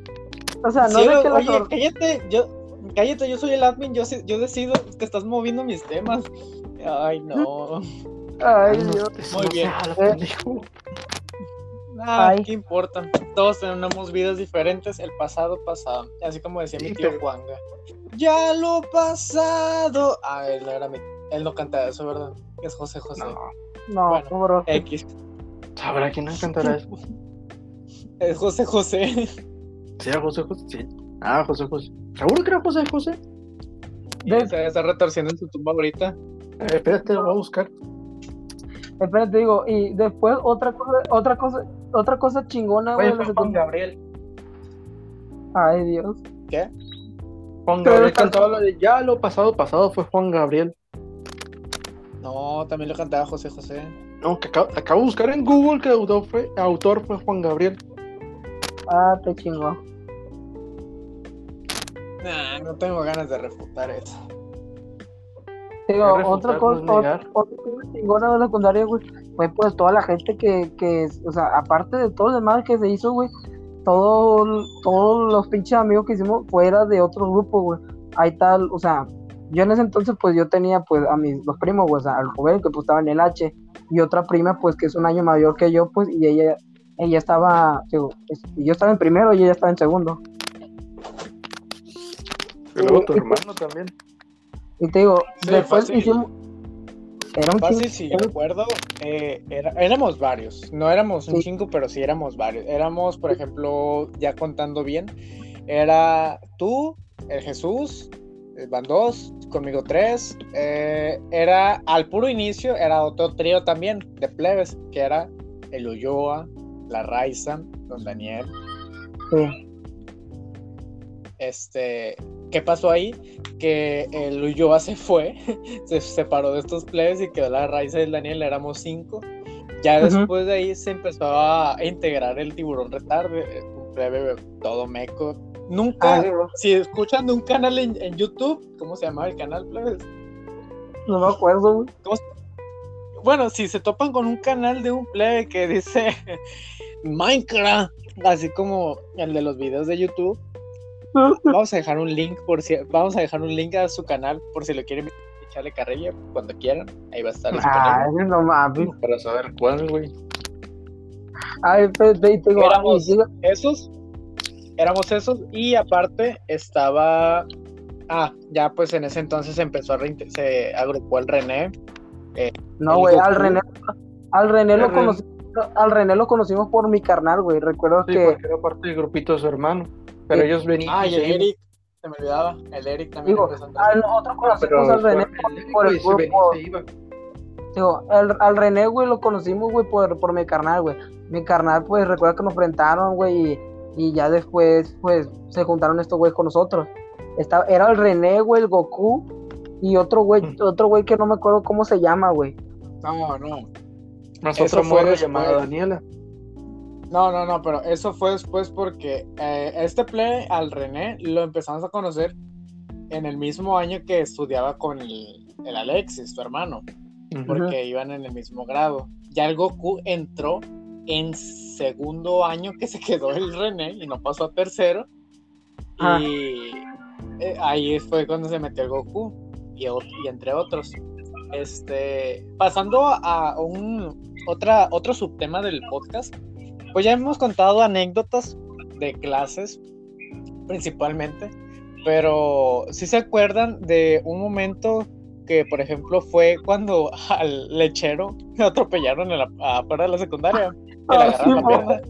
o sea, no Sí, de que las oye, cállate, yo, cállate, yo soy el admin, yo, yo decido, te estás moviendo mis temas. Ay, no. Ay, No, Dios. Muy bien. Ah, Ay. ¿qué importa? Todos tenemos vidas diferentes, el pasado pasado. Así como decía mi tío pero- Juanga. Ya lo pasado. Ah, él no era mi... Él no canta eso, ¿verdad? Es José José. No, No, Bueno. bro. X. sabrá quién no cantará eso. Es José José. ¿Sí José José? Sí. Ah, José José. ¿Seguro que era José José? De- se está retorciendo en su tumba ahorita. Eh, espérate, lo voy a buscar. Espérate, digo, y después otra cosa, otra cosa, otra cosa chingona, güey, fue. Gabriel. Ay, Dios. ¿Qué? Juan Pero Gabriel el cantaba la de ya lo pasado pasado fue Juan Gabriel. No, también lo cantaba José José. No, que acabo, acabo de buscar en Google que el autor fue, autor fue Juan Gabriel. Ah, te chingó. Nah, no tengo ganas de refutar eso. Digo, otra cosa, otra cosa chingona de la secundaria, güey, fue pues toda la gente que, que, o sea, aparte de todo el demás que se hizo, güey, todo, todos los pinches amigos que hicimos fuera de otro grupo, güey. Ahí tal, o sea, yo en ese entonces, pues yo tenía, pues, a mis dos primos, güey, o sea, al joven que pues estaba en el H, y otra prima, pues, que es un año mayor que yo, pues, y ella, ella estaba, digo, es- yo estaba en primero y ella estaba en segundo. Y luego tu y- hermano también. Y te digo, Sí, después fácil. hicimos... Era un Fácil, si yo recuerdo, eh, era- éramos varios. No éramos un Sí. chingo, pero sí éramos varios. Éramos, por ejemplo, ya contando bien, era tú, el Jesús, eh, van dos, conmigo tres. eh, era al puro inicio, era otro trío también de plebes, que era el Ulloa, la Raiza, don Daniel. sí. Este, ¿qué pasó ahí? Que el Ulloa se fue, (laughs) se separó de estos plebes y quedó la raíz del Daniel, éramos cinco. Ya después de ahí se empezó a integrar el tiburón retarde, eh, un plebe todo meco. Nunca, Ah, si escuchan de un canal en, en YouTube, ¿cómo se llamaba el canal, plebes? No me acuerdo, güey. Bueno, si se topan con un canal de un plebe que dice (laughs) Minecraft, así como el de los videos de YouTube, Vamos a dejar un link por si vamos a dejar un link a su canal por si lo quieren echarle carrilla cuando quieran. Ahí va a estar Ay, no mames. Para saber cuál, güey. Ay, pues, te, te digo, Éramos- Esos éramos esos y aparte estaba ah, ya pues en ese entonces empezó a reinte- se agrupó el René. no, güey, al. René, al René lo conocimos, al René lo conocimos por mi carnal, güey. Recuerdo Sí, que, porque era parte del grupito de su hermano. Pero Sí. ellos venían. Ah, y el Eric, se me olvidaba, el Eric también Digo, a nosotros conocimos al René fue por, el grupo. Digo, al, al René, güey, lo conocimos, güey, por, por mi carnal, güey. Mi carnal, pues, recuerda que nos enfrentaron, güey, y, y ya después, pues, se juntaron estos güeyes con nosotros. Estaba, era el René, güey, el Goku, y otro güey, Mm. otro güey que no me acuerdo cómo se llama, güey. No, no. Otra fue llamada Daniela. No, no, no, pero eso fue después porque eh, este play al René lo empezamos a conocer en el mismo año que estudiaba con el, el Alexis, tu hermano, porque iban en el mismo grado. Ya el Goku entró en segundo año que se quedó el René y no pasó a tercero. Ah. Y eh, ahí fue cuando se metió el Goku y, y entre otros. Este, pasando a un otra, otro subtema del podcast, pues ya hemos contado anécdotas de clases, principalmente, pero si se acuerdan de un momento que, por ejemplo, fue cuando al lechero atropellaron en la, afuera de la secundaria, que le Ah, agarraron sí, la pierna.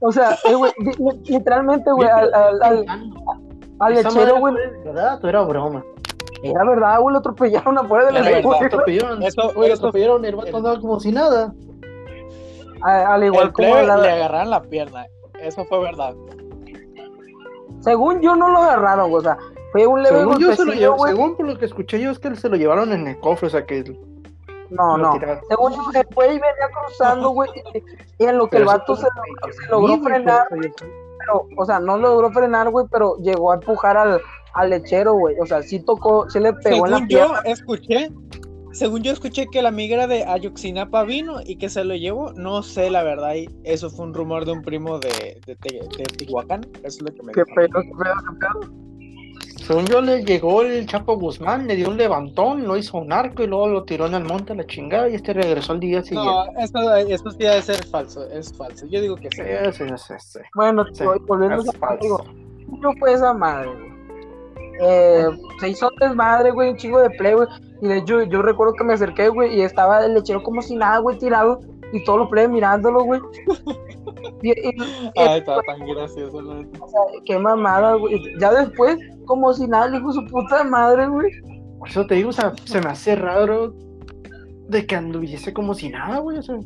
O sea, eh, li- literalmente, güey, al, al, al, al Esa lechero, güey, ¿Verdad? ¿O era broma? era verdad, güey, lo atropellaron afuera de la Era Lo atropellaron. Eso- lo el vato andaba como si nada. A- Al igual El como plebe la- le agarraron la pierna, eso fue verdad. Según yo no lo agarraron, güey, o sea, Fue un leve Según, yo se lo llevo- según por lo que escuché yo es que se lo llevaron en el cofre, o sea que No, no. tiraron. Según yo, se fue y venía cruzando, güey. y- en lo que el Pero eso vato se, lo se logró güey, frenar, pero, o sea, no logró frenar, güey, pero llegó a empujar al, al lechero, güey. O sea, sí tocó, sí le pegó en la Según yo pierna. escuché, según yo escuché que la migra de Ayotzinapa vino y que se lo llevó, no sé la verdad, y eso fue un rumor de un primo de, de, de Tihuacán, eso es lo que me Qué pedo, qué pedo, qué pedo. Según yo le llegó el Chapo Guzmán, le dio un levantón, lo hizo un arco y luego lo tiró en el monte a la chingada y este regresó al día siguiente. No, esto, esto sí debe ser falso, es falso, yo digo que sí. Sí, sí, sí, sí. Bueno, volviendo es a falso. digo, no fue esa madre, güey. Eh, se hizo desmadre, güey, un chingo de play, güey. Y de hecho, yo recuerdo que me acerqué, güey, y estaba el lechero como si nada, güey, tirado. Y todos los plebes mirándolo, güey. (laughs) Y, y- y- Ay, estaba tan gracioso. neta. o sea, qué mamada, güey. Ya después, como si nada, le dijo su puta madre, güey. Por eso te digo, o sea, se me hace raro de que anduviese como si nada, güey. O sea,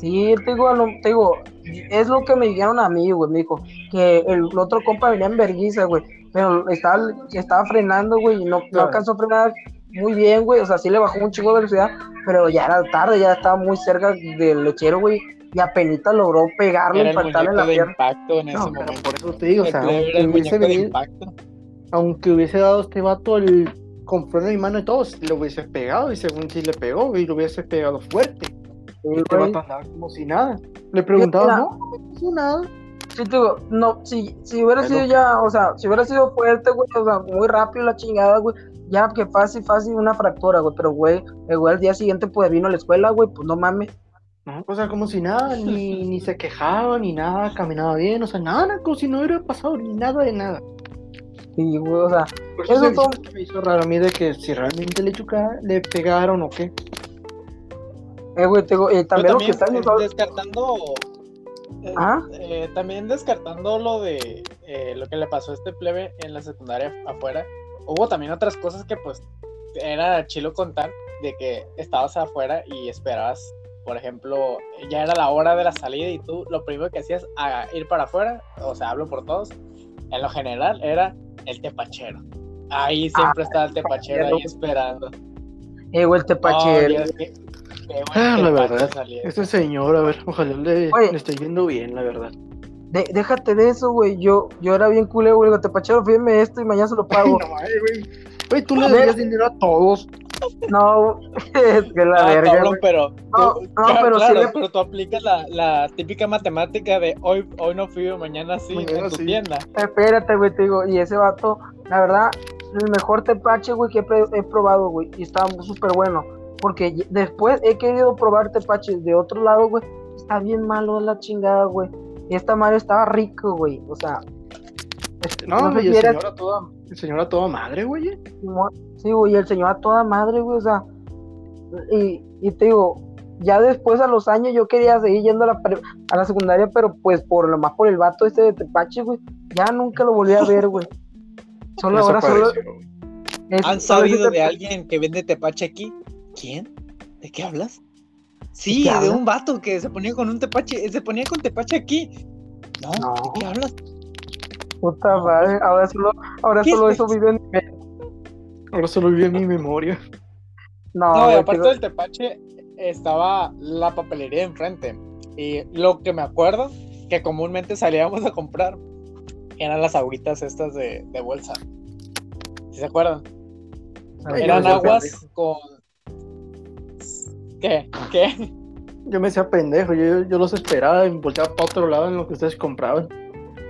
Sí, te digo, a lo- te digo, es lo que me dijeron a mí, güey, me dijo, que el otro compa venía en vergüenza, güey, pero estaba, estaba frenando, güey, y no, no alcanzó a frenar muy bien, güey, o sea, sí le bajó un chingo de velocidad, pero ya era tarde, ya estaba muy cerca del lechero, güey, y apenas logró pegarle Era y el en la de pierna. impacto en ese no, pero momento. por eso te digo, o El sea, era aunque hubiese, venido- aunque hubiese dado este vato el con freno y mano y todo, le hubiese pegado y según si le pegó y lo hubiese pegado fuerte. Sí, Este vato andaba como si nada. Le preguntaba, Mira. no, no me pasó nada. Sí, te digo, no, si, si hubiera sido ya, o sea, si hubiera sido fuerte, güey, o sea, muy rápido la chingada, güey, ya que fácil, fácil una fractura, güey, pero, güey, el güey al día siguiente, pues, vino a la escuela, güey, pues, no mames. No, o sea, como si nada, ni, ni se quejaba, ni nada, caminaba bien, o sea, nada, como si no hubiera pasado ni nada de nada. Sí, güey, o sea, Por Eso eso se- todo- me hizo raro a mí de que si realmente le chocaron, le pegaron o qué. eh, güey, te digo, eh, también lo que está eh, en descartando eh, ¿Ah? eh, también descartando lo de eh, lo que le pasó a este plebe en la secundaria afuera hubo también otras cosas que pues era chilo contar de que estabas afuera y esperabas por ejemplo ya era la hora de la salida y tú lo primero que hacías a ir para afuera o sea hablo por todos en lo general era el tepachero ahí siempre estaba el tepachero ahí esperando Eh, güey, el Oh, tepache. Dios, qué- qué Ah, la verdad. Este señor, a ver, ojalá le, Oye. le estoy viendo bien, la verdad. De- déjate de eso, güey. Yo, yo era bien culero, güey. Digo, Tepachero, fíjeme esto y mañana se lo pago. Güey. Güey, tú le debías dinero a todos. no, (laughs) es que la Ah, verga, cabrón, güey. pero, No, tú- no, claro, pero sí claro, le- pero tú aplicas la, la típica matemática de hoy, hoy no fui, mañana sí, Mañana en tu sí. tienda. Espérate, güey, te digo. Y ese vato, la verdad, el mejor tepache, güey, que he, he probado, güey. Y está súper bueno. Porque después he querido probar tepaches de otro lado, güey. Está bien malo la chingada, güey. Y esta madre estaba rico, güey. O sea. este, No, güey, si el señor a toda, el señor a toda madre, güey. Sí, güey, el señor a toda madre, güey, o sea, y, y te digo, ya después a los años yo quería seguir yendo a la, pre- a la secundaria, pero pues por lo más por el vato este de Tepache, güey, ya nunca lo volví a ver, güey. (laughs) Solo ahora solo... Es- ¿Han sabido de alguien que vende tepache aquí? ¿Quién? ¿De qué hablas? Sí, de un vato que se ponía con un tepache, se ponía con tepache aquí. No, No. ¿de qué hablas? Puta madre, ahora solo, ahora ¿Qué solo es eso vive en... Ahora solo vive en mi memoria. No, No, y aparte te- del tepache estaba la papelería enfrente. Y lo que me acuerdo que comúnmente salíamos a comprar eran las agüitas estas de, de bolsa. ¿Sí se acuerdan? Ay, Eran aguas con. ¿Qué? ¿Qué? Yo me decía pendejo, yo, yo los esperaba y volteaba para otro lado en lo que ustedes compraban.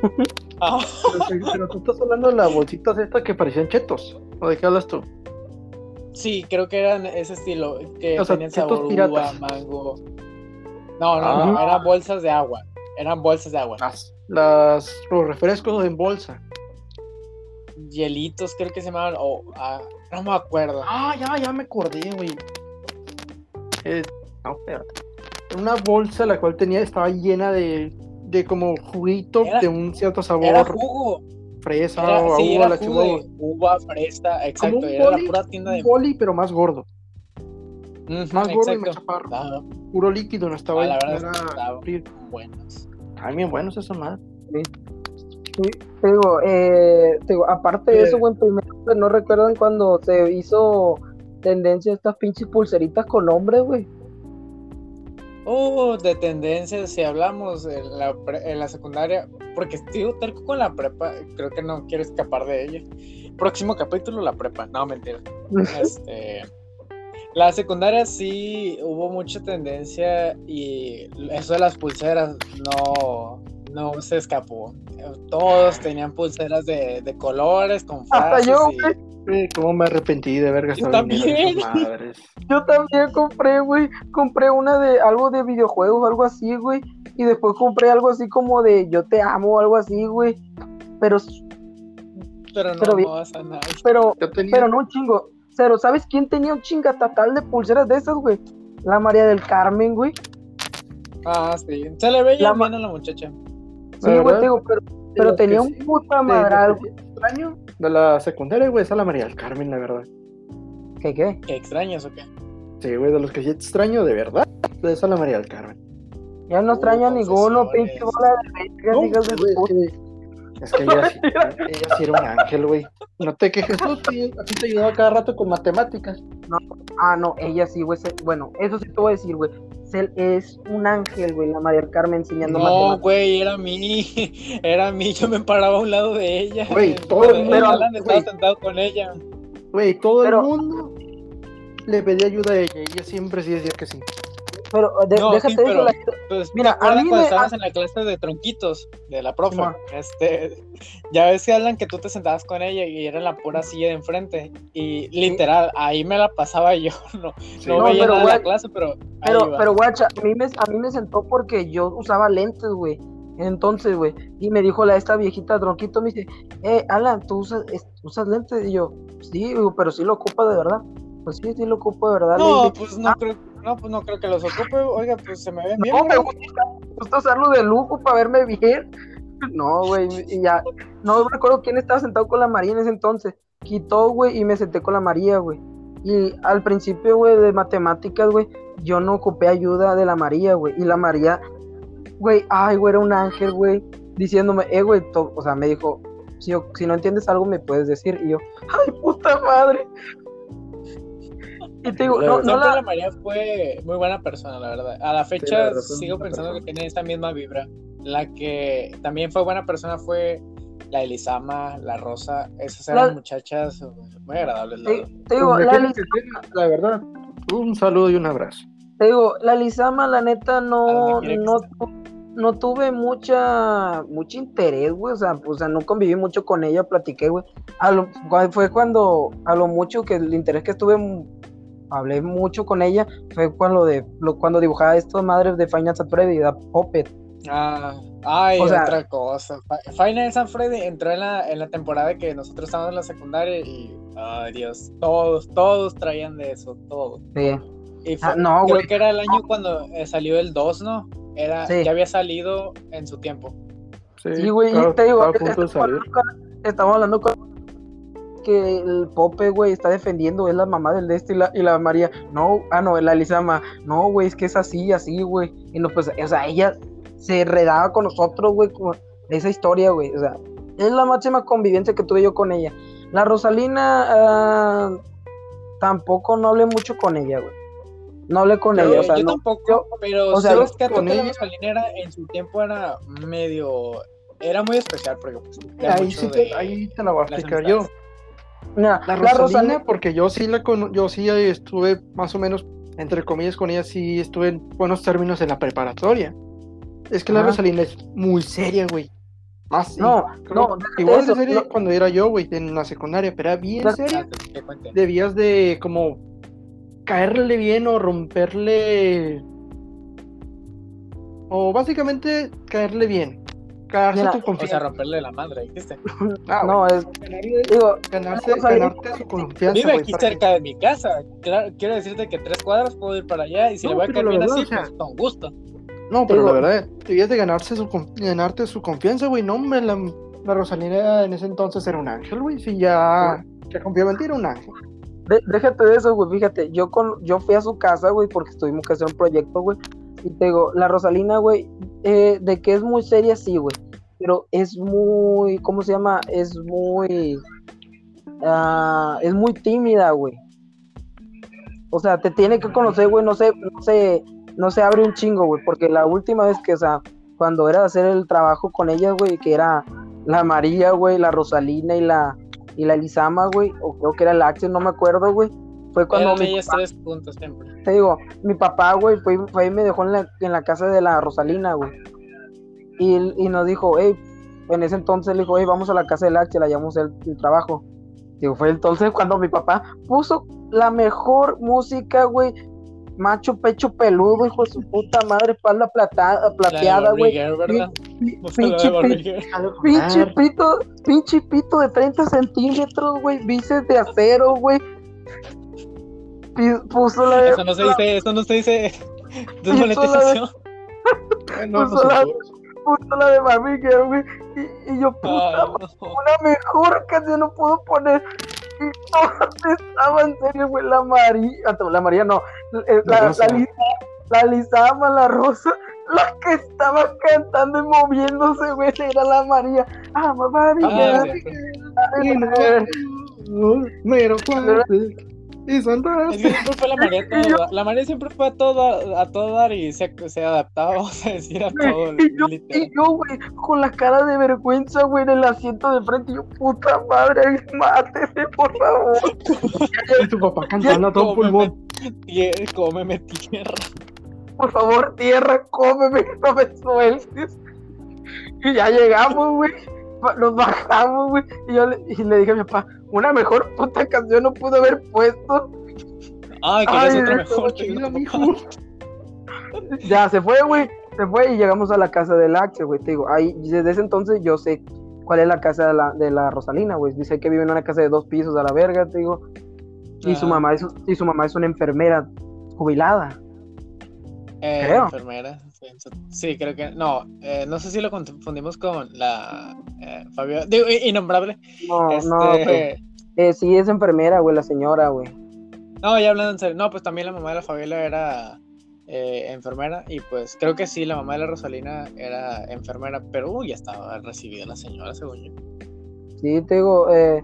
(laughs) Ah, Pero, pero tú estás hablando de las bolsitas estas que parecían chetos. ¿O de qué hablas tú? sí, creo que eran ese estilo. Que O sea, tenían chetos sabor uva, mango. No, no, no, Ah. eran bolsas de agua. Eran bolsas de agua. Las, las, los refrescos en bolsa. Hielitos, creo que se llamaban. O, ah, no me acuerdo. Ah, ya, ya me acordé, güey. Eh, no. Una bolsa la cual tenía, estaba llena de, de como juguito Era- de un cierto sabor, Era jugo. fresa Era, o sí, agua, era la jugo chingada. de uva, fresa, exacto. un Era la boli, pura tienda de. Boli, pero más gordo. Ujú, Más gordo y más chaparro. Ah, Puro líquido, no estaba Ah, la no verdad era buenos. Ay, bien buenos esos madre. Te digo, eh, te digo, aparte de Eh. eso, güey, primero, pues no recuerdan cuando se hizo tendencia estas pinches pulseritas con nombre, güey. Oh, de tendencias, si hablamos en la, pre- en la secundaria, porque estoy terco con la prepa, creo que no quiero escapar de ella. Próximo capítulo, la prepa. No, mentira. (laughs) Este, la secundaria sí hubo mucha tendencia y eso de las pulseras no, no se escapó. Todos tenían pulseras de, de colores, con Hasta frases yo, y- güey. Güey, ¿Cómo me arrepentí de haber gastado también. dinero en esas (laughs) madres? Yo también compré, güey. Compré una de algo de videojuegos, algo así, güey. Y después compré algo así como de yo te amo, algo así, güey. Pero, pero no, pero bien. no vas a nada. pero, Yo tenía. pero no un chingo. Cero, ¿sabes quién tenía un chingatatal de pulseras de esas, güey? La María del Carmen, güey. Ah, sí. Se le veía La ma- bien a la muchacha. Sí, güey, digo, pero, pero tenía un sí, puta madral, sí extraño de la secundaria, güey, esa es la María del Carmen, la verdad. ¿Qué, qué? ¿Qué extrañas o qué? Sí, güey, de los que sí extraño, de verdad, esa es la María del Carmen. Ya no extraño a ninguno, pinche bola de No, de güey, es que- ella, sí- (laughs) ella sí era un ángel, güey. No te quejes tú, a ti te ayudaba cada rato con matemáticas. Ah, no, ella sí, güey. Bueno, eso sí te voy a decir, güey. Cel- Es un ángel, güey, la María Carmen enseñando No, matemáticas. güey, era mí. (laughs) Era mí. Yo me paraba a un lado de ella. Güey, todo el mundo, Alan estaba sentado con ella. Güey, todo Pero- el mundo le pedía ayuda a ella y ella siempre sí decía que sí. Pero de- No, déjate sí, pero- la- Pues, Mira, ¿te acuerdas a mí cuando me- estabas en la clase de tronquitos de la profe? Este, ya ves que hablan que tú te sentabas con ella y era en la pura silla de enfrente. Y literal, ahí me la pasaba (laughs) yo. No, no No, veía pero, nada de la clase, pero. Pero, iba. pero, guacha, a mí, me, a mí me sentó porque yo usaba lentes, güey. Entonces, güey, y me dijo la esta viejita tronquito, me dice, eh, Alan, ¿tú usas, es- usas lentes? Y yo, sí, pero sí lo ocupa de verdad. Pues sí, sí lo ocupo de verdad. No, dije, pues no creo, no, pues no creo que los ocupe. Oiga, pues se me ven bien. no, me gusta, me gusta usarlo de lujo para verme bien. No, güey, y ya, no recuerdo quién estaba sentado con la María en ese entonces. Quitó, güey, y me senté con la María, güey. Y al principio, güey, de matemáticas, güey, yo no ocupé ayuda de la María, güey. Y la María, güey, ay, güey, era un ángel, güey, diciéndome, eh, güey, o sea, me dijo, si, yo- si no entiendes algo, me puedes decir. Y yo, ay, puta madre. Y te digo, no, no la, la María fue muy buena persona, la verdad. A la fecha la verdad, fue sigo pensando persona. que tiene esta misma vibra. La que también fue buena persona fue la Elisama, la Rosa. Esas eran La- muchachas muy agradables, la te, verdad. te digo, Donde la, estés, la verdad, un saludo y un abrazo. Te digo, la Lizama, la neta, no, no, no tuve mucha, mucho interés, güey. O sea, pues, o sea, no conviví mucho con ella, platiqué, güey. A lo- fue cuando, a lo mucho que el interés que tuve, mm, hablé mucho con ella, fue cuando, de, lo, cuando dibujaba estas madres de Final Fantasy y da Puppet. Ah, ay, O sea- otra cosa. Fi- Final San Freddy entró en la, en la temporada que nosotros estábamos en la secundaria y, ay Dios, todos, todos traían de eso, todos. Sí. Y fue- Ah, no, creo güey. que era el año cuando eh, salió el 2, ¿no? Era, Sí. ya había salido en su tiempo. Sí, güey, te digo, estaba a punto de estamos salir. hablando con- estamos hablando con que el Pope, güey, está defendiendo, es la mamá del de este y la, y la María. No, ah, no, la Elisama. No, güey, es que es así, así, güey. Y no, pues, o sea, ella se redaba con nosotros, güey, con esa historia, güey. O sea, es la máxima convivencia que tuve yo con ella. La Rosalina, ah, tampoco no hablé mucho con ella, güey. No hablé con ella, o sea, yo no. tampoco, yo- pero o sea, sabes que con la ella- Rosalina era, en su tiempo era medio, era muy especial porque pues, Ahí, sí de te, ahí te la voy a explicar yo. La la Rosalina, porque yo sí la cono- yo sí estuve más o menos, entre comillas, con ella, sí estuve en buenos términos en la preparatoria. Es que la. Rosalina es muy seria, güey. Más no, igual de eso, seria no. cuando era yo, güey, en la secundaria, pero era bien seria. Debías de como caerle bien o romperle. O básicamente caerle bien. Ganarse Mira, tu O sea, confianza. romperle la madre, dijiste. Ah, no, es, Ganarle- digo, ganarse, Rosalina- ganarte su confianza. Vive aquí cerca de mi casa. Claro, quiero decirte que tres cuadras puedo ir para allá y si No, le voy a verdad, así, o sea, pues con gusto. No, pero Digo- la verdad, debías de ganarse su, ganarte su confianza, güey. No, hombre, la, la Rosalina en ese entonces era un ángel, güey. Si ya, ya confiaba en ti, era un ángel. de- déjate de eso, güey, fíjate, yo con, yo fui a su casa, güey, porque tuvimos que hacer un proyecto, güey, y te digo, la Rosalina, güey, eh, de que es muy seria, sí, güey, pero es muy, ¿cómo se llama? Es muy, ah, es muy tímida, güey. O sea, te tiene que conocer, güey, no sé, no sé, no se abre un chingo, güey, porque la última vez que, o sea, cuando era hacer el trabajo con ellas, güey, que era la María, güey, la Rosalina y la y la Elisama, güey, o creo que era el Axel, no me acuerdo, güey. Fue cuando Eran mi papá- tres puntos siempre. te digo, mi papá, güey, fue, fue y me dejó en la, en la casa de la Rosalina, güey. Y, y nos dijo, hey, en ese entonces le dijo, hey, vamos a la casa del Axel, allá vamos a hacer el trabajo. Digo, fue entonces cuando mi papá puso la mejor música, güey. Macho pecho peludo, hijo de su puta madre, espalda platada, La plateada, güey. La Pinche, pinche Ah, pito, pinche pito de 30 centímetros, güey. Bíceps de acero, güey. Puso la de. Eso no se dice, eso no se dice. Desmonetización. no puso la- (laughs) puede. puso la de Mami Girl, güey. Y, y yo, puta, Ay, no. una mejor canción no puedo poner. Y todas (laughs) estaban en serio, güey. La María, ah, la María no. eh, La La, la, Lisa, la la Rosa. (laughs) La que estaba cantando y moviéndose, güey, era la María. Ah, mamá, Ah, siempre. Mero fuerte y que siempre fue la (laughs) María. La María siempre fue a todo, a todo dar y se, se adaptaba, vamos a decir, a todo. Y yo, y yo, güey, con la cara de vergüenza, güey, en el asiento de frente. Y yo, puta madre, máteme, por favor. Y tu papá cantando a todo pulmón. Tie- Cómeme tierra. Por favor, tierra, cómeme, no me sueltes. Y ya llegamos, güey. Nos bajamos, güey. Y yo le, y le dije a mi papá, una mejor puta canción no pudo haber puesto. Ay, que Ay, es otra mejor. chido, mijo. Ya se fue, güey. Se fue y llegamos a la casa del Axel, güey. Te digo, ahí, desde ese entonces yo sé cuál es la casa de la, de la Rosalina, güey. Dice que vive en una casa de dos pisos a la verga, te digo. Y su mamá es, y su mamá es una enfermera jubilada. Eh, Creo. enfermera. Sí, creo que. No, eh, no sé si lo confundimos con la eh, Fabio. Digo, innombrable. No, Este, no, pues, eh, sí es enfermera, güey, la señora, güey. No, ya hablando en serio. No, pues también la mamá de la Fabiola era eh, enfermera. Y pues creo que sí, la mamá de la Rosalina era enfermera. Pero uy, ya estaba recibida la señora, según yo. Sí, te digo, eh,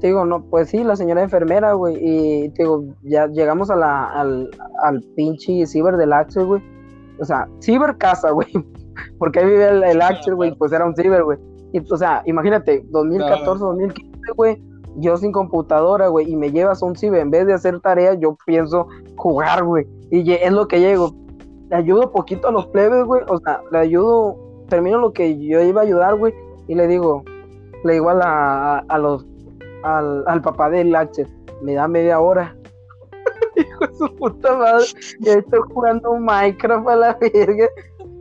te digo, no, pues sí, la señora enfermera, güey, y te digo, ya llegamos a la, al, al pinche ciber del Axel, güey. O sea, ciber casa, güey, (laughs) porque ahí vive el, el Axel, güey, pues era un ciber, güey. O sea, imagínate, 2014, 2015, güey, yo sin computadora, güey, y me llevas a un ciber, en vez de hacer tareas, yo pienso jugar, güey, y es lo que llego. Le ayudo poquito a los plebes, güey, o sea, le ayudo, termino lo que yo iba a ayudar, güey, y le digo, le digo a, la, a, a los al, al papá del Axel, me da media hora. De su puta madre, y ahí estoy jugando Minecraft a la verga.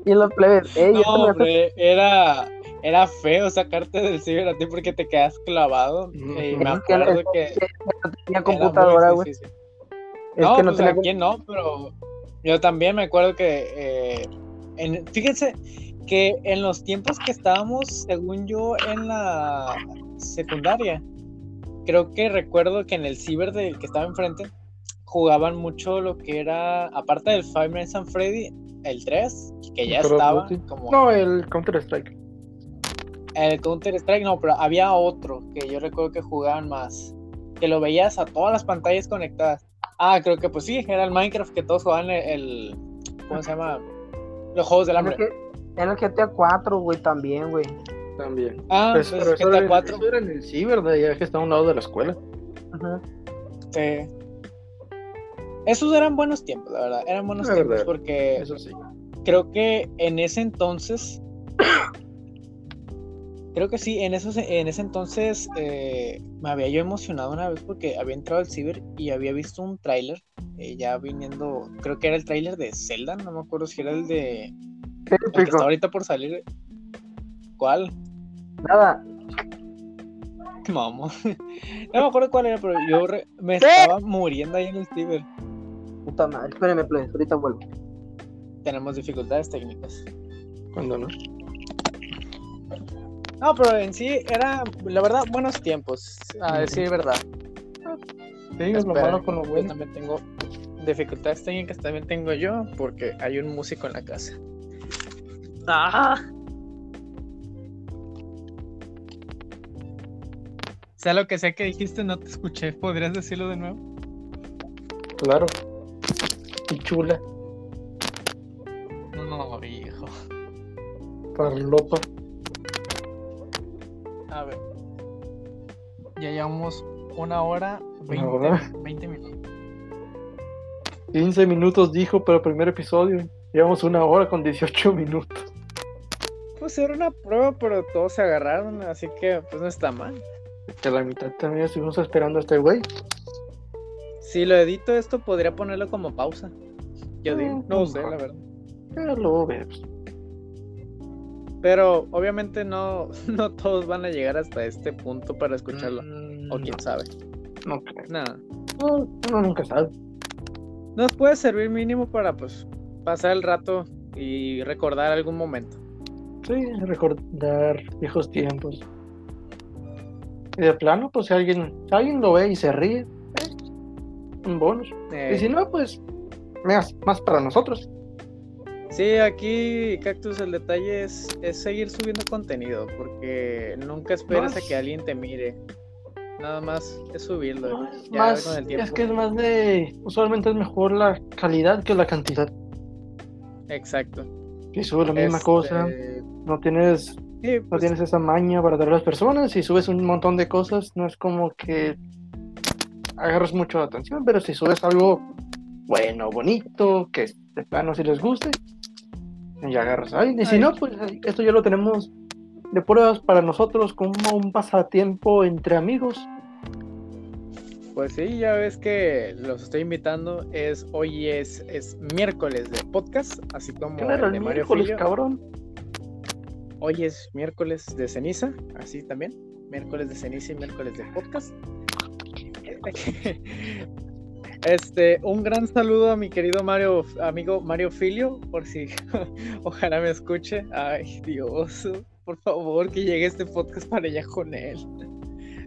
Y los plebes, ey, No, esto me hace- hombre, era, era feo sacarte del ciber a ti porque te quedas clavado. Y me Es acuerdo es que. que no tenía computadora, güey. no, que no pues tenía no, pero yo también me acuerdo que. eh, en, fíjense que en los tiempos que estábamos, según yo, en la secundaria, creo que recuerdo que en el ciber del que estaba enfrente jugaban mucho lo que era, aparte del Five Nights at Freddy, el 3, que ya estaba Duty. como No, el Counter Strike. el Counter Strike, no, pero había otro que yo recuerdo que jugaban más, que lo veías a todas las pantallas conectadas. Ah, creo que pues sí, era el Minecraft que todos jugaban el, el- ¿cómo se llama? Los juegos del En el, hambre. En el GTA 4, güey, también, güey. También. Ah, Pues, pues, pero eso GTA era, 4. eso era en el ciber de allá que está a un lado de la escuela. Ajá. Sí. Esos eran buenos tiempos, la verdad. Eran buenos La tiempos verdad. porque Eso sí. creo que en ese entonces. creo que sí, en, esos, en ese entonces eh, me había yo emocionado una vez porque había entrado al ciber y había visto un tráiler. eh, ya viniendo, creo que era el tráiler de Zelda, no me acuerdo si era el de. El que está ahorita por salir. ¿Cuál? Nada, (laughs) Vamos. no me acuerdo cuál era, pero yo re- me ¿Qué? estaba muriendo ahí en el ciber. puta madre. Espérenme, plebes, ahorita vuelvo. Tenemos dificultades técnicas. Cuando no. No, pero en sí era, la verdad, buenos tiempos, a decir verdad. Sí, es lo malo con lo Yo bueno. también tengo dificultades técnicas, también tengo yo, porque hay un músico en la casa. ¡Ah! Sea lo que sea que dijiste, no te escuché. ¿Podrías decirlo de nuevo? Claro. Y chula. No, hijo. Parlopa. A ver. Ya llevamos una hora, 20, hora? 20 minutos. 15 minutos dijo, pero primer episodio. Llevamos una hora con 18 minutos. Pues era una prueba, pero todos se agarraron, así que pues no está mal. Que la mitad también estuvimos esperando a este güey. Si lo edito esto, podría ponerlo como pausa. Yo digo, Mm, no no. sé, la verdad. Pero luego ves. Pero obviamente no, (laughs) no todos van a llegar hasta este punto para escucharlo. Mm, O quién sabe. No creo. Nada. No, uno nunca sabe. Nos puede servir mínimo para pues pasar el rato y recordar algún momento. Sí, recordar viejos tiempos. Y de plano, pues si alguien, si alguien lo ve y se ríe, eh, un bonus. Eh, Y si no, pues más, más para nosotros. Sí, aquí, Cactus, el detalle es, es seguir subiendo contenido, porque nunca esperes a que alguien te mire. Nada más es subirlo. Ya más, con el tiempo. es que es más de. Usualmente es mejor la calidad que la cantidad. Exacto. Si subes la misma Este, cosa, no tienes, sí, no pues, tienes esa maña para dar a las personas. Si subes un montón de cosas, no es como que agarras mucho la atención, pero si subes algo bueno, bonito, que de plano si les guste, ya agarras a alguien. Y si Ay. no, pues esto ya lo tenemos de pruebas para nosotros como un pasatiempo entre amigos. Pues sí, ya ves que los estoy invitando. Es hoy es, es miércoles de podcast, así como el de Mario miércoles, cabrón. Hoy es miércoles de ceniza, así también. Miércoles de ceniza y miércoles de podcast. (laughs) Este, un gran saludo a mi querido Mario, amigo Mario Filio, por si (laughs) ojalá me escuche. Ay, Dios, por favor, que llegue este podcast para allá con él.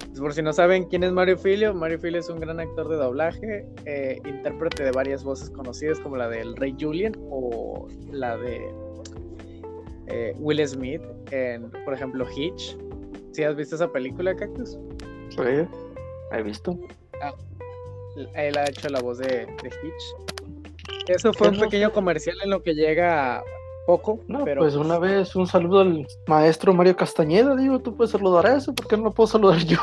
Pues por si no saben quién es Mario Filio, Mario Filio es un gran actor de doblaje, eh, intérprete de varias voces conocidas como la del Rey Julian o la de eh, Will Smith en, por ejemplo, Hitch. ¿Sí has visto esa película, Cactus? Sí, he visto. Él ha hecho la voz de, de Hitch. Eso fue ¿Qué un no pequeño comercial en lo que llega poco, No, pero pues una vez un saludo al maestro Mario Castañeda, digo, tú puedes saludar a eso, ¿por qué no lo puedo saludar yo?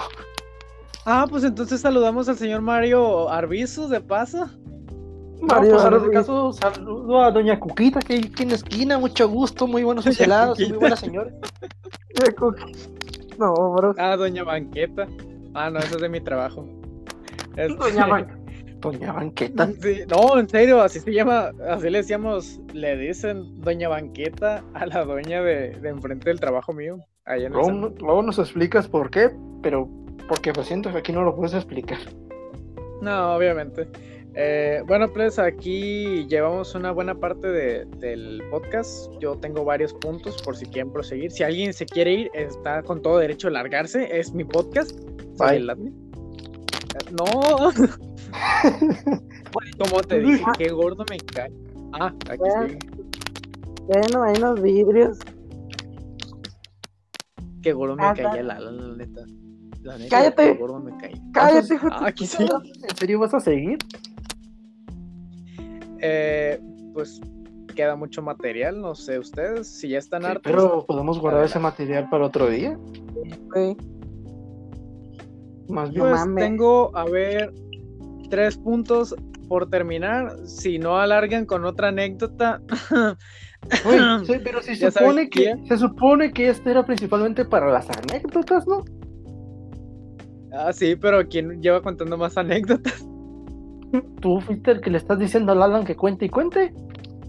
Ah, pues entonces saludamos al señor Mario Arbizu de paso. No, Mario pues en este caso saludo a doña Cuquita, que aquí en la esquina, mucho gusto, muy buenos helados, muy buena señora. No, bro. Ah, doña Banqueta. Ah, no, eso es de mi trabajo. Doña Ban- (laughs) Doña Banqueta. Sí, no, en serio, así se llama, así le decíamos, le dicen Doña Banqueta a la doña de, de enfrente del trabajo mío. Allá en el Luego, centro. luego nos explicas por qué, pero porque pues siento que aquí no lo puedes explicar. No, obviamente. Eh, bueno, pues aquí llevamos una buena parte de- del podcast. Yo tengo varios puntos por si quieren proseguir. Si alguien se quiere ir, está con todo derecho a largarse. Es mi podcast. Soy Bye. el admin. Eh, No. (laughs) Como te dije, qué gordo me cae. Ah, aquí Bueno. sigue. Bueno, hay unos vidrios. Qué gordo me Ah, ala, la neta. La neta, Cállate. Qué gordo me. Cállate, hijo Ah, aquí sí. ¿En serio vas a seguir? Eh, pues queda mucho material, no sé ustedes, si ya están Sí, hartos. pero podemos guardar ese material para otro día. güey. Más bien. Pues tengo, a ver, tres puntos por terminar. Si no alargan con otra anécdota. (laughs) Uy, (laughs) sí, pero se Ya supone que se supone que este era principalmente para las anécdotas, ¿no? ah, sí, pero ¿quién lleva contando más anécdotas? Tú fuiste el que le estás diciendo al Alan que cuente y cuente.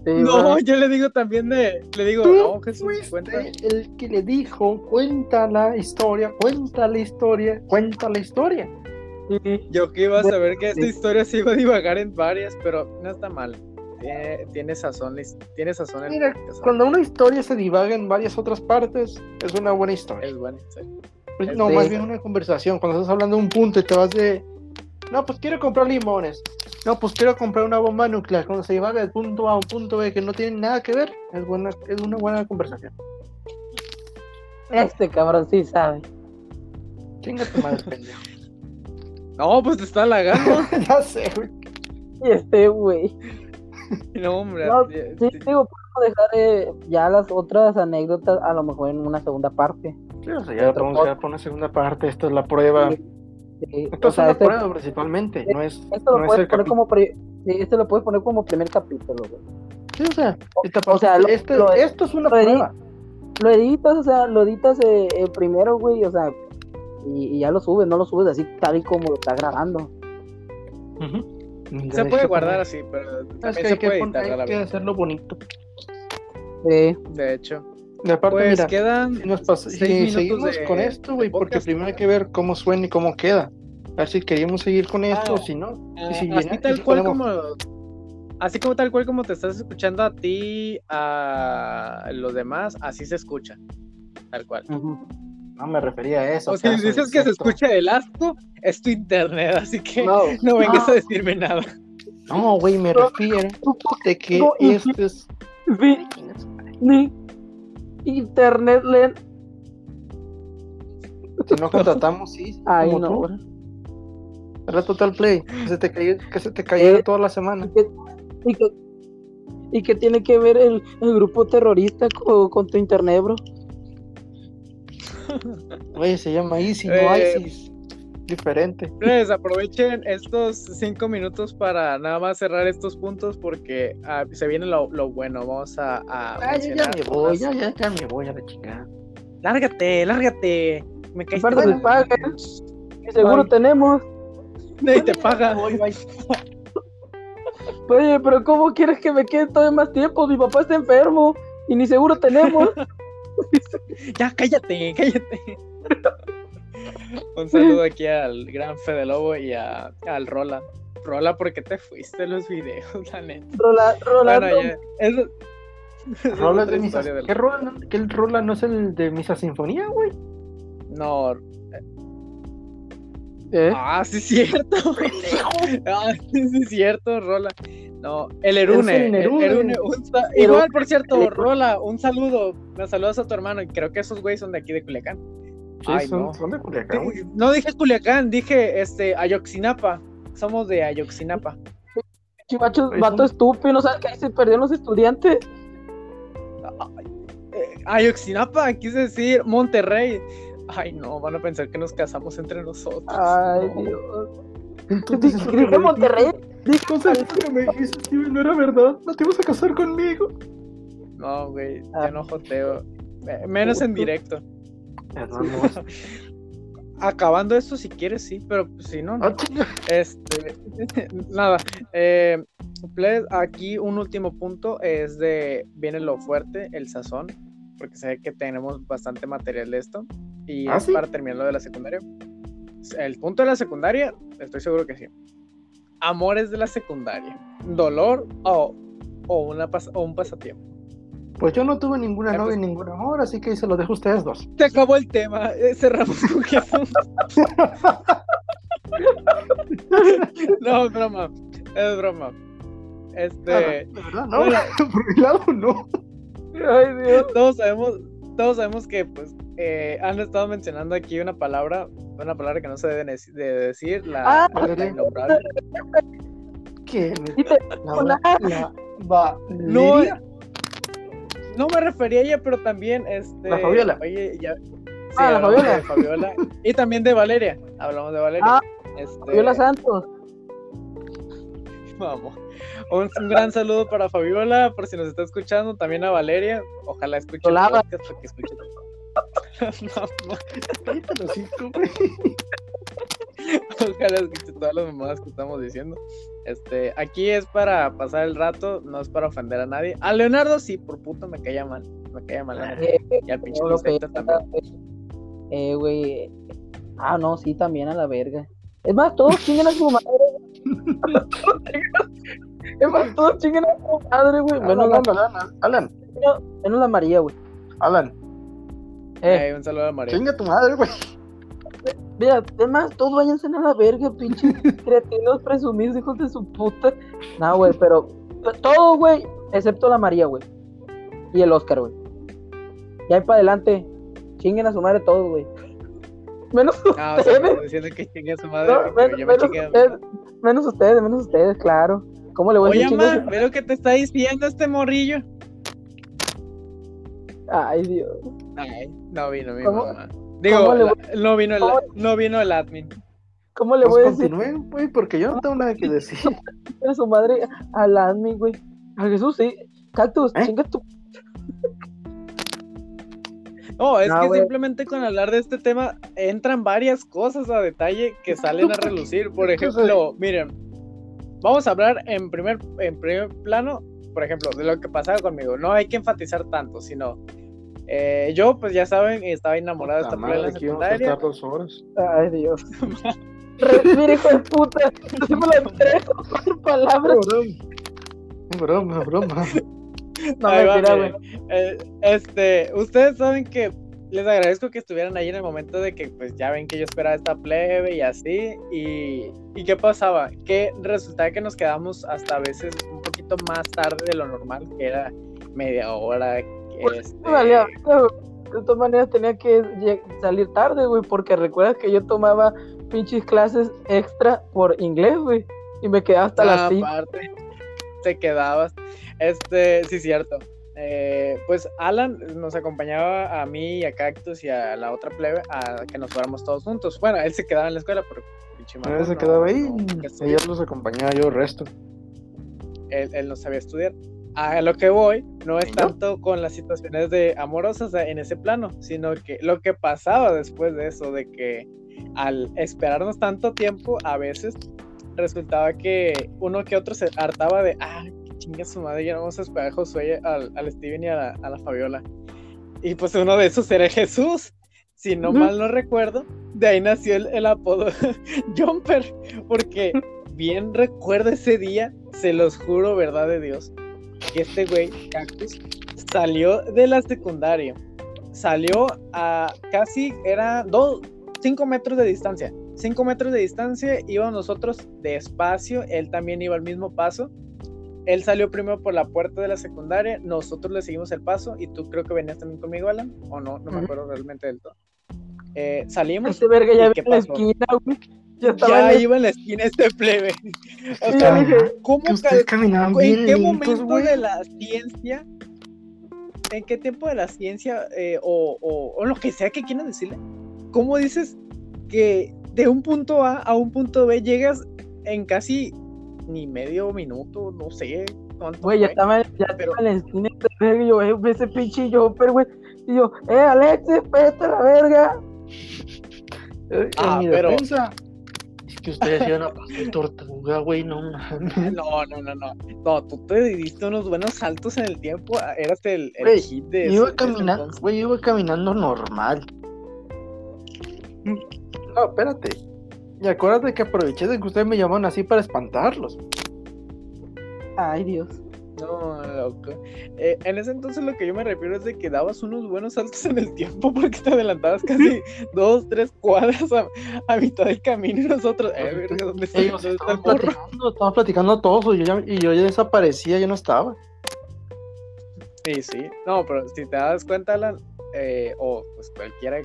Sí, No, yo le digo también de. Le digo, no, Jesús, cuenta. el que le dijo, cuenta la historia, cuenta la historia, cuenta la historia. Yo que iba a De- saber que esta sí. historia se iba a divagar en varias, pero no está mal. Tiene, tiene sazón, tiene sazón Mira, cuando una historia se divaga en varias otras partes, es una buena historia. Es bueno. Pues, es no, más bien una conversación. Cuando estás hablando de un punto y te vas de. No, pues quiero comprar limones. No, pues quiero comprar una bomba nuclear. Cuando se divaga del punto A a un punto B que no tienen nada que ver, es, buena, es una buena conversación. Este cabrón sí sabe. Chinga tu madre, pendejo. (laughs) No, pues te está halagando. (laughs) ya sé, güey. Y este, güey. No, hombre. No, sí, sí. digo, podemos dejar eh, ya las otras anécdotas a lo mejor en una segunda parte. Sí, o sea, ya lo vamos a dejar por una segunda parte. Esta es la prueba. Sí, Esto o es sea, una este, prueba principalmente. No es, esto lo no es puedes el poner como sí, este lo puedes poner como primer capítulo, güey. Sí, o sea, esta o sea, lo- este- lo- esto es una lo edit- prueba. Lo editas, o sea, lo editas eh, eh, primero, güey, o sea, y, y ya lo subes, no lo subes así tal y como lo está grabando. Se puede guardar así, pero Es también que se hay que, puede pon- editar hay la que hacerlo bonito. Sí. De hecho. Y aparte, Pues mira, quedan. si, nos pas- seis si minutos seguimos de- con esto, güey, porque primero hay que ver cómo suena y cómo queda. A ver si queríamos seguir con esto Ah, o si no. Ah, Y si así y tal si cual ponemos- como así como tal cual como te estás escuchando a ti a los demás así se escucha tal cual Ujú. No me refería a eso. o si pedazo de dices que se escucha el asco es tu internet así que no, No, vengas no. a decirme nada no, güey, me refiero de que No, esto es. Ni internet len. Si no contratamos, sí. Ay, no, güey. Era Total Play. Que se te, cayó- que se te cayera Eh. toda la semana. ¿Y qué, y qué tiene que ver el, el grupo terrorista co- con, tu internet, bro? Güey, se llama Easy, no Eh. ISIS. Diferente. pues aprovechen estos cinco minutos para nada más cerrar estos puntos porque ah, se viene lo, lo bueno vamos a, a Ah, yo ya me voy, ya, ya, ya me voy a la chingada. lárgate lárgate me caíste Aparte me pagan. Seguro Bye. tenemos. Nadie te paga (laughs) Voy, bye. Oye, pero ¿cómo quieres que me quede todavía más tiempo? Mi papá está enfermo y ni seguro tenemos. (laughs) Ya, cállate, cállate. (laughs) Un saludo (laughs) aquí al gran Fede Lobo y a, al Rola. Rola, ¿por qué te fuiste los videos, la neta? Rola, Rolando. Bueno, ya. Eso, eso (laughs) es Rola de misa. del- ¿Qué rola? no- ¿Qué el rola no es el de Misa Sinfonía, güey? No. ¿Eh? Ah, sí es cierto. (laughs) ah, sí es cierto, Rola. No, el Erune. el el Nerune. Erune, un sa- Erune. Igual, por cierto, Rola, un saludo. Me saludas a tu hermano y creo que esos güeyes son de aquí de Culiacán. Sí, Ay, son, no. son de Culiacán. No dije Culiacán, dije este Ayoxinapa. Somos de Ayoxinapa. Chivacho, Pues, vato estúpido, ¿no sabes que ahí se perdieron los estudiantes? Eh, Ayoxinapa, quise decir Monterrey. Ay, no, van a pensar que nos casamos entre nosotros. Ay, No. Dios. Entonces, Dije Monterrey. Dije Entonces, eso que me dijiste, Steven, no era verdad. No te ibas a casar conmigo. No, güey, Ah. yo no joteo. Menos en directo. (laughs) Acabando esto, si quieres, sí, pero pues, si no, no. ah. Este, (laughs) nada. Eh, aquí un último punto es de, viene lo fuerte, el sazón, porque sé que tenemos bastante material de esto, y ¿Ah, es sí? para terminar lo de la secundaria. El punto de la secundaria, estoy seguro que sí. Amores de la secundaria, dolor o, o, una o un pasatiempo. Pues yo no tuve ninguna novia pues. ni ningún amor, así que se lo dejo a ustedes dos. Se acabó el tema, eh, cerramos con (laughs) eso. no, es broma, es broma. Este, Ah, de verdad, no. bueno. (laughs) Por mi lado, no. Ay, Dios. todos sabemos, todos sabemos que pues eh, han estado mencionando aquí una palabra, una palabra que no se debe de de decir, la, Ah, la- la innombrable. ¿Qué? La, Hola. la, va, No, Liria. No me refería a ella, pero también este. La Fabiola. Oye, ya. Sí, Ah, la Fabiola. de Fabiola. (laughs) Y también de Valeria. Hablamos de Valeria. Ah, Este, Fabiola Santos. Vamos. Un, un gran saludo para Fabiola, por si nos está escuchando, también a Valeria. Ojalá escuche el Hola. podcast porque escuche. (laughs) Ojalá escuche todas las mamadas que estamos diciendo. Este, aquí es para pasar el rato, no es para ofender a nadie. A Leonardo sí, por puto me caía mal. Me caía mal. neta. Eh, Y al pinche que- también. Eh, güey. Ah, no, sí, también a la verga. Es más, todos chinguen a su madre. (laughs) es más, todos chinguen a su madre, güey. Menos Alan, la, Alan, Alan, menos la María, güey. Alan, Eh, Eh, un saludo a María. chinga tu madre, güey. Mira, es más, todos váyanse a la verga, pinche (laughs) cretinos presumidos, hijos de su puta. No, güey, pero todo, güey, excepto la María, güey. Y el Oscar, güey. Y ahí para adelante, chinguen a su madre todos, güey. (laughs) Menos Ah, o sea, ustedes. me diciendo que chingue a su madre. No, menos, yo me menos a ustedes, menos ustedes, menos ustedes, claro. ¿Cómo le voy a Oye, decir chingue a mamá, ve lo que te está diciendo este morrillo. Ay, Dios. Ay, no vino mi ¿Cómo- mamá. Digo, cómo le la- no, vino el, no vino el admin. ¿Cómo le voy Pues a decir continúen, güey, porque yo no tengo nada que decir. (laughs) a su madre al admin, güey? A Jesús, sí. Cactus, ¿Eh? chinga tu. No, es No, que simplemente con hablar de este tema entran varias cosas a detalle que salen a relucir. Por ejemplo, miren, vamos a hablar en primer, en primer plano, por ejemplo, de lo que pasaba conmigo. No hay que enfatizar tanto, sino eh, yo, pues ya saben, estaba enamorada de esta Puta plena en la secundaria. dos horas. Ay, Dios. (laughs) Respira, hijo de puta. Decimos las tres o cuatro palabras. Broma, broma. No, miren. güey. Eh, este, ustedes saben que les agradezco que estuvieran ahí en el momento de que, pues ya ven que yo esperaba esta plebe y así. Y, ¿y qué pasaba? Que resultaba que nos quedamos hasta a veces un poquito más tarde de lo normal, que era media hora. Este. De todas maneras tenía que salir tarde, güey, porque recuerdas que yo tomaba pinches clases extra por inglés, güey. Y me quedaba hasta las Ah, cinco. aparte, te quedabas. Este, sí, cierto. Eh, pues Alan nos acompañaba a mí y a Cactus y a la otra plebe a que nos fuéramos todos juntos. Bueno, él se quedaba en la escuela, pero pinche mamón, Él se no- quedaba ahí no, ella los acompañaba yo el resto. él, él no sabía estudiar. A lo que voy no es tanto con las situaciones de amorosas en ese plano, sino que lo que pasaba después de eso, de que al esperarnos tanto tiempo, a veces resultaba que uno que otro se hartaba de, ah, que chinga su madre, ya no vamos a esperar a Josué, al, al Steven y a la, a la Fabiola. Y pues uno de esos era Jesús, si no mal no recuerdo, de ahí nació el, el apodo (laughs) Jumper, porque bien recuerdo ese día, se los juro, verdad de Dios, que este güey, Cactus, salió de la secundaria, salió a casi, era dos, cinco metros de distancia, cinco metros de distancia, íbamos nosotros despacio, él también iba al mismo paso, él salió primero por la puerta de la secundaria, nosotros le seguimos el paso, y tú creo que venías también conmigo, Alan, o no, no me acuerdo realmente del todo. Eh, salimos, Este verga ya ¿Y vi qué la pasó? esquina, güey. Ya estaba ya en la- iba en la esquina este plebe. O Sí, sea, dije, ¿cómo Que caminaban ¿En bien qué lentos, momento güey. de la ciencia? ¿En qué tiempo de la ciencia eh, o, o- o lo que sea que quieras decirle? ¿Cómo dices que de un punto A a un punto B llegas en casi ni medio minuto? No sé cuánto. Güey, ya estaba, ya Pero- en la esquina este. Y yo, eh, ese pinche Jumper, güey. Y yo, eh, Alexis, espérate a la verga. Ah, mi pero- defensa, que ustedes iban a pasar tortuga, güey, no mames. (laughs) No, no, no, no. No, tú te diste unos buenos saltos en el tiempo. ah, Eras el, el Güey, hit de iba caminando, güey, iba caminando normal. No, espérate. Y acuérdate que aproveché de que ustedes me llamaban así para espantarlos. Ay, Dios. No, loco. Eh, en ese entonces lo que yo me refiero es de que dabas unos buenos saltos en el tiempo (laughs) porque te adelantabas casi dos, tres cuadras a, a mitad del camino y nosotros, eh, verga, ¿dónde está, Ellos dónde está el estaban platicando, estaban platicando todos y yo, ya, y yo ya desaparecía, ya no estaba. Sí, sí. No, pero si te das cuenta, Alan, eh, o pues cualquiera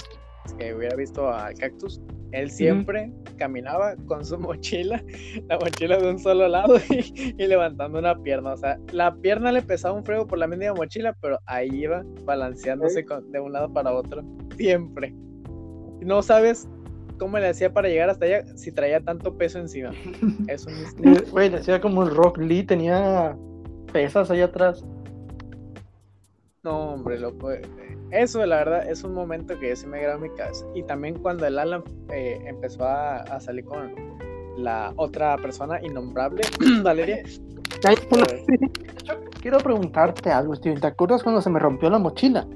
que hubiera visto a Cactus, él siempre caminaba con su (laughs) mochila, la mochila de un solo lado (laughs) y, y levantando una pierna. O sea, la pierna le pesaba un frego por la misma mochila, pero ahí iba balanceándose con- de un lado para otro, siempre. No sabes cómo le hacía para llegar hasta allá si traía tanto peso encima. (laughs) Es un misterio. Güey, decía como el Rock Lee, tenía pesas allá atrás. No, hombre, loco. eh, Eso, la verdad, es un momento que sí me graba en mi cabeza. Y también cuando el Alan eh, empezó a, a salir con la otra persona innombrable, (clears throat) Valeria. Eh, (laughs) Quiero preguntarte algo, Steven. ¿Te acuerdas cuando se me rompió la mochila?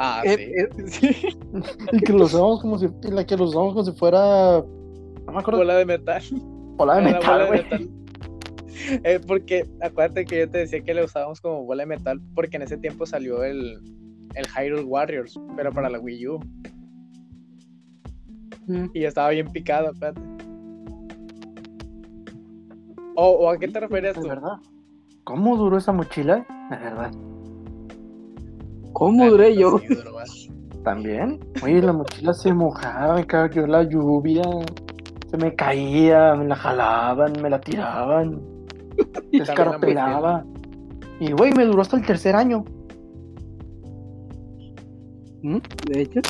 ah, (laughs) sí. sí. Y que lo usábamos como si, la que lo usábamos como si fuera. No me acuerdo. Bola de metal. Bola de metal, bola de metal. (laughs) Eh, porque acuérdate que yo te decía que le usábamos como bola de metal porque en ese tiempo salió el, el Hyrule Warriors, pero para la Wii U. Mm. Y estaba bien picado, espérate. ¿O, o a qué te referías De tú? verdad. ¿Cómo duró esa mochila? De verdad. ¿Cómo duré yo? sí, duró bastante. (laughs) También. Oye, la mochila se mojaba, me cayó la lluvia. Se me caía, me la jalaban, me la tiraban. (laughs) Y güey, me duró hasta el tercer año. ¿Mm? De hecho,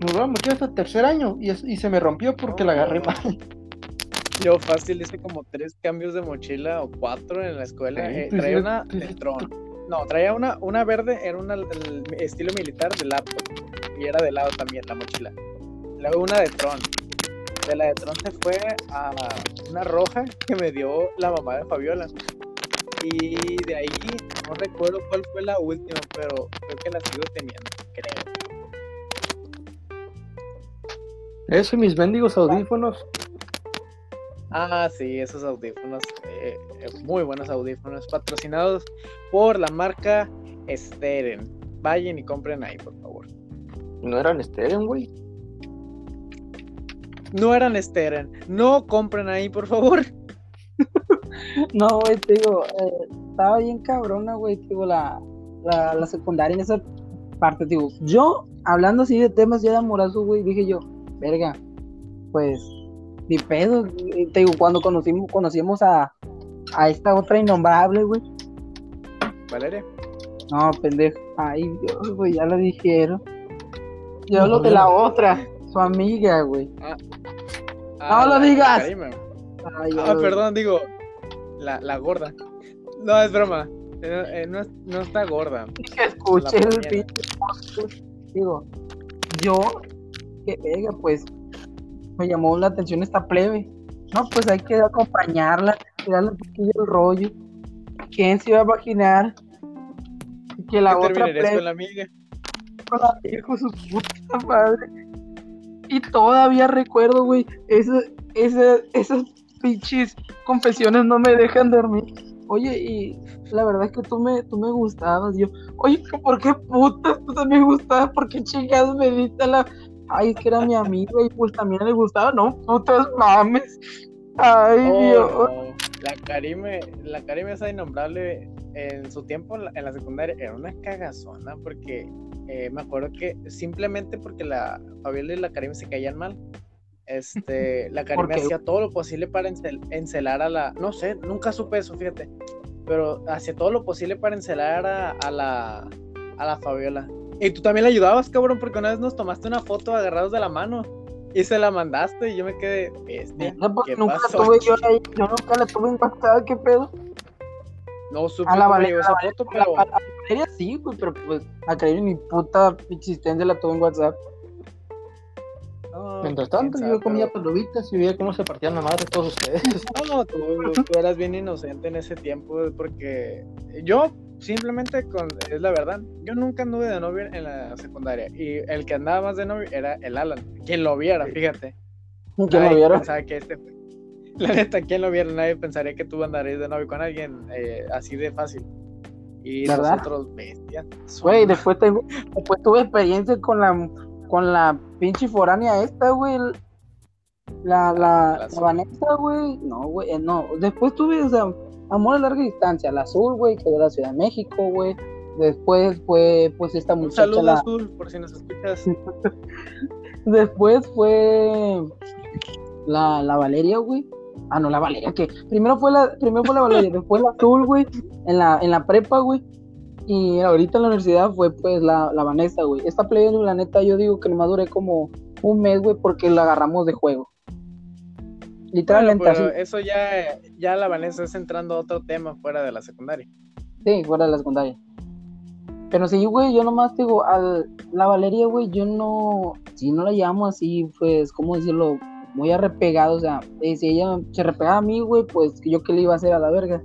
Me duró mochila hasta el tercer año. Y, es- y se me rompió porque la agarré No. mal. (laughs) Yo fácil hice como tres cambios de mochila o cuatro en la escuela. Eh, pues, traía una sí, sí. de Tron. No, traía una, una verde, era una del estilo militar de laptop. Y era de lado también la mochila. Luego una de Tron. De la de Tron se fue a una roja que me dio la mamá de Fabiola. Y de ahí no recuerdo cuál fue la última, pero creo que la sigo teniendo, creo. Eso y mis mendigos audífonos. Ah, sí, esos audífonos, eh, eh, muy buenos audífonos, patrocinados por la marca Steren. Vayan y compren ahí, por favor. No eran estéreo, güey. No eran Steren, no compren ahí, por favor. (laughs) no, güey, te digo, eh, estaba bien cabrona, güey, te digo, la, la, la secundaria en esa parte, te digo, yo, hablando así de temas ya de amorazo, güey, dije yo, verga, pues, ni pedo, y te digo, cuando conocimos, conocimos a, a esta otra innombrable, güey, Valeria. no, pendejo, ay, Dios, güey, ya lo dijeron, yo hablo de la otra, su amiga, güey, Ah, lo la- digas. Karima. Ay, ya Ah, lo- perdón, digo, la, la gorda. No, es broma. Eh, eh, no, no está gorda. La el podcast. Digo, yo, que venga, pues, me llamó la atención esta plebe. No, pues hay que acompañarla, tirarle un poquillo el rollo. ¿Quién se iba a imaginar que la ¿Qué otra plebe con la amiga? con la vieja, su puta madre? Y todavía recuerdo, güey, ese, ese, esas pinches confesiones no me dejan dormir. Oye, y la verdad es que tú me, tú me gustabas. Yo, oye, ¿por qué puta? Tú también me gustabas. ¿Por qué chingados me diste la.? Ay, es que era mi amiga y pues también le gustaba. No, putas mames. Ay, Oh, Dios. La Karime, la Karime esa innombrable en su tiempo en la, la secundaria era una cagazona porque eh, me acuerdo que simplemente porque la Fabiola y la Karime se caían mal. Este, (laughs) la Karime hacía todo lo posible para encel- encelar a la, no sé, nunca supe eso, fíjate, pero hacía todo lo posible para encelar a, a la, a la Fabiola. Y tú también le ayudabas, cabrón, porque una vez nos tomaste una foto agarrados de la mano y se la mandaste y yo me quedé, bestia. Mierda, porque ¿qué nunca pasó tuve yo ahí, yo nunca la tuve WhatsApp, ¿qué pedo? No supe A la cómo Valeria, llegó a la esa foto, A, pero a- a Valeria sí, güey, pero pues a creer en mi puta existencia la tuve en WhatsApp. No, Mientras quién tanto, yo comía palomitas y veía cómo se partían la madre todos ustedes. (laughs) No, tú, tú eras bien inocente en ese tiempo porque yo simplemente con es la verdad, yo nunca anduve de novio en la secundaria y el que andaba más de novio era el Alan, quien lo viera, fíjate. ¿Qué Nadie lo vieron? pensaba que este fue- (laughs) La neta, quien lo viera, nadie pensaría que tú andarías de novio con alguien eh, así de fácil. Y ¿Verdad? nosotros, bestias. Güey, después, tengo, después tuve experiencia con la con la pinche foránea esta, güey. La, la, La la azul. Vanessa, güey. No, güey, eh, no. Después tuve, o sea, amor a larga distancia. La azul, güey, que de la Ciudad de México, güey. Después fue, pues, esta Un muchacha. saludo la- azul, por si nos escuchas. (laughs) Después fue la, la Valeria, güey. Ah, no, la Valeria, que primero fue la, primero fue la Valeria, después la Azul, güey, en la, en la prepa, güey. Y ahorita en la universidad fue pues la, la Vanessa, güey. Esta playa, la neta, yo digo que nomás duré como un mes, güey, porque la agarramos de juego. Bueno, Literalmente pero así. eso ya, ya la Vanessa es entrando a otro tema fuera de la secundaria. Sí, fuera de la secundaria. Pero sí, güey, yo nomás digo, al, la Valeria, güey, yo no, si no la llamo así, pues, ¿cómo decirlo? Muy arrepegado, o sea, eh, si ella se repegaba a mí, güey, pues, yo qué le iba a hacer a la verga.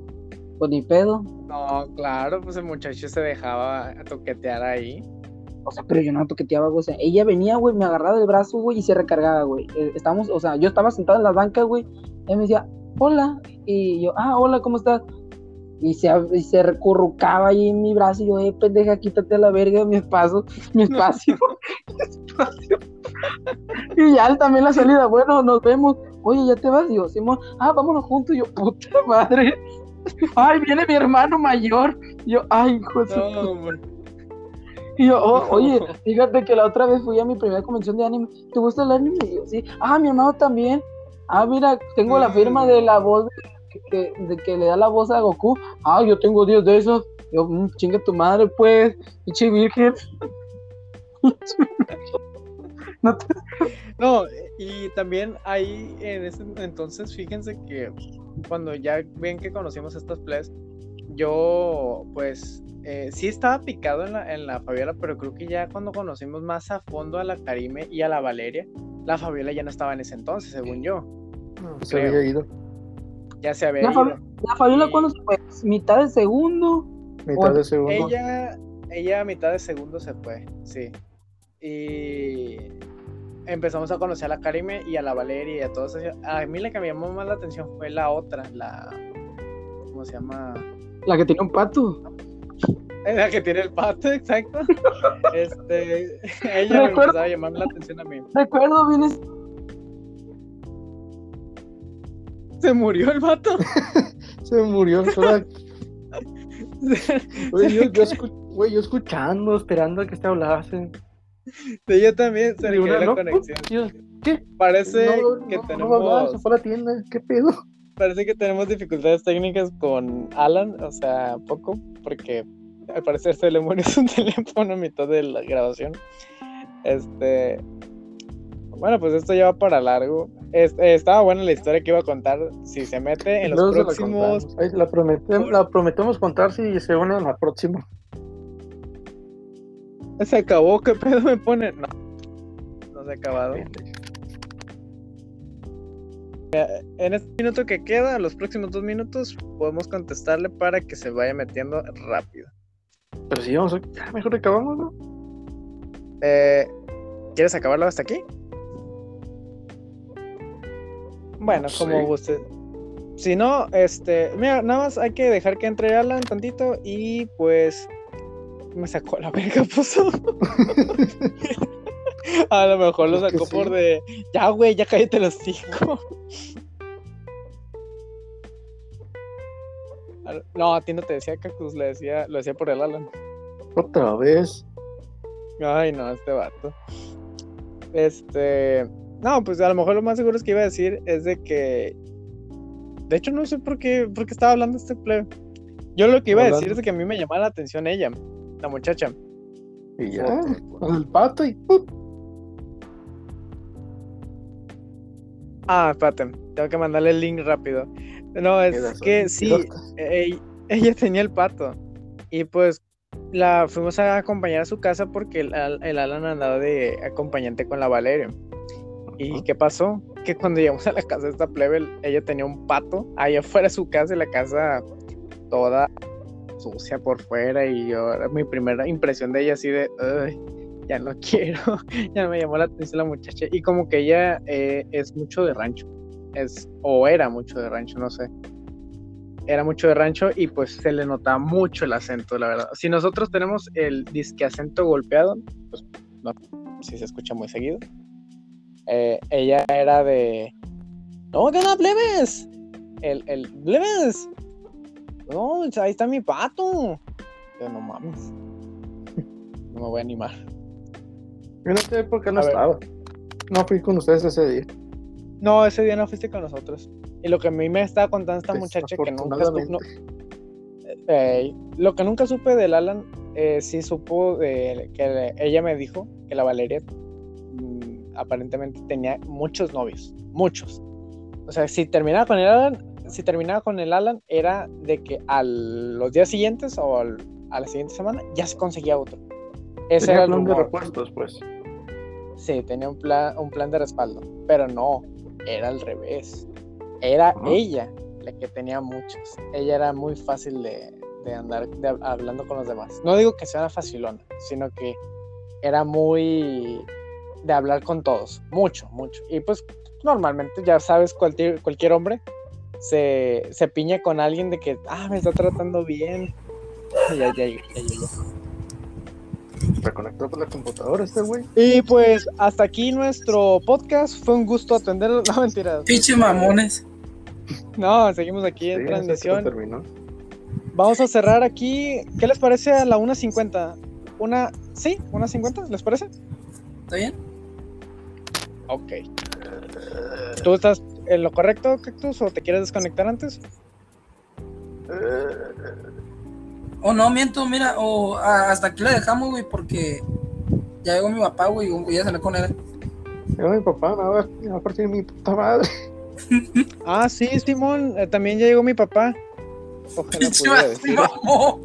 Pues ni pedo. No, claro, pues el muchacho se dejaba toquetear ahí. O sea, pero yo no toqueteaba, güey. O sea, ella venía, güey, me agarraba del brazo, güey, y se recargaba, güey. Eh, Estábamos, o sea, yo estaba sentado en la banca, güey. Ella me decía, hola. Y yo, ah, hola, ¿cómo estás? Y se, y se recurrucaba ahí en mi brazo. Y yo, eh, pendeja, quítate a la verga mi espacio, mi espacio. mi espacio. y ya también la salida, bueno, nos vemos. Oye, ya te vas. Y yo, Simón, ah, vámonos juntos. Y yo, puta madre. Ay, viene mi hermano mayor. Y yo, ay, hijo de No. Y yo, oh, oye, fíjate que la otra vez fui a mi primera convención de anime. ¿Te gusta el anime? Y yo, sí. Ah, mi hermano también. Ah, mira, tengo la firma de la voz de que, de que le da la voz a Goku. Ah, yo tengo 10 de esos. Yo, mm, chinga tu madre, pues, pinche virgen. (laughs) no te- No, y también ahí en ese entonces, fíjense que cuando ya ven que conocimos estas plays, yo pues eh, sí estaba picado en la, en la Fabiola, pero creo que ya cuando conocimos más a fondo a la Karime y a la Valeria, la Fabiola ya no estaba en ese entonces, según yo. No, se Creo. había ido. Ya se había ido. La Fabiola, ¿cuándo se fue? ¿Mitad de segundo? Mitad O- de segundo. Ella, ella a mitad de segundo se fue, sí. Y empezamos a conocer a la Karime y a la Valeria y a todos ellos. A mí la que me llamó más la atención fue la otra, la... ¿Cómo se llama? La que tiene un pato. La que tiene el pato, exacto. (laughs) Este, ella me empezaba a llamar la atención a mí. Recuerdo bien es- Se murió el vato. (laughs) Se murió. sola. (laughs) Güey, yo, yo escu- güey, yo escuchando, esperando a que este hablase. Sí, yo también se le la no, conexión. ¿Qué? Parece no, que no, no tenemos... hablar, se fue a la tienda. ¿Qué pedo? Parece que tenemos dificultades técnicas con Alan, o sea, poco, porque al parecer se le murió (laughs) su teléfono a mitad de la grabación. Este. Bueno, pues esto ya va para largo. Es- eh, estaba buena la historia que iba a contar. Si se mete en los Luego se la próximos. la, prometem- la prometemos contar si se une a la próxima. Se acabó, ¿qué pedo me pone? No, no se ha acabado. En este minuto que queda, los próximos dos minutos, podemos contestarle para que se vaya metiendo rápido. Pero si vamos a... Ya, mejor acabamos, ¿no? Eh, ¿Quieres acabarlo hasta aquí? Bueno, No como sé. usted. Si no, este, mira, nada más hay que dejar que entre Alan tantito y pues me sacó la verga, (laughs) puso. A lo mejor lo sacó por de, ya güey, ya cállate los cinco. No, a ti no te decía Cactus, le decía, lo decía por el Alan. Otra vez. Ay, no, este vato. Este. No, pues a lo mejor lo más seguro es que iba a decir es de que. De hecho, no sé por qué, por qué estaba hablando este plebe. Yo lo que iba a decir es de que a mí me llamaba la atención ella, la muchacha. Y ya. Con el pato y... Ah, espérate, tengo que mandarle el link rápido. No, es que sí, ella tenía el pato. Y pues la fuimos a acompañar a su casa porque el, Al- el Alan andaba de acompañante con la Valeria. ¿Y qué pasó? Que cuando llegamos a la casa de esta plebe, ella tenía un pato ahí afuera de su casa y la casa toda sucia por fuera. Y yo, mi primera impresión de ella así de, "Ay, ya no (laughs) quiero, ya me llamó la atención la muchacha. Y como que ella eh, es mucho de rancho, es, o era mucho de rancho, no sé. Era mucho de rancho y pues se le notaba mucho el acento, la verdad. Si nosotros tenemos el disque acento golpeado, pues no si se escucha muy seguido. Eh, ella era de. No, ¿qué onda, plebes? El, el, plebes. No, ahí está mi pato. Yo no mames. (laughs) No me voy a animar. Yo no sé por qué no A ver. estaba. No fui con ustedes ese día. No, ese día no fuiste con nosotros. Y lo que a mí me estaba contando esta muchacha que nunca no- Eh, lo que nunca supe del Alan, eh, sí supo de que ella me dijo que la Valeria mm, aparentemente tenía muchos novios, muchos. O sea, si terminaba con el Alan, si terminaba con el Alan, era de que a los días siguientes o al- a la siguiente semana ya se conseguía otro. Ese Tenía era el plan de rumor. repuestos, pues. Sí, tenía un plan, un plan de respaldo, pero no, era al revés. Era Ajá. ella la que tenía muchos. Ella era muy fácil de, de andar de- hablando con los demás. No digo que sea una facilona, sino que era muy de hablar con todos, mucho, mucho. Y pues normalmente, ya sabes, cualquier, cualquier hombre se, se piña con alguien de que, ah, me está tratando bien. Y ya, ya, ya llegó. Reconectó por la computadora este güey. Y pues hasta aquí nuestro podcast. Fue un gusto atender. (laughs) No, mentiras. Pinche mamones. No, seguimos aquí en Sí, transmisión. Vamos a cerrar aquí. ¿Qué les parece a la 1.50? una, sí, una 50, ¿les parece? ¿Está bien? Ok. ¿Tú estás en lo correcto, Cactus, o te quieres desconectar antes? O no, miento, mira, o hasta aquí la dejamos, güey, porque ya llegó mi papá, güey, y voy a salir con él. Llegó mi papá, me va, a- me va a partir mi puta madre. (laughs) Ah, sí, Simón, eh, también ya llegó mi papá. Ojalá pudiera decir. No,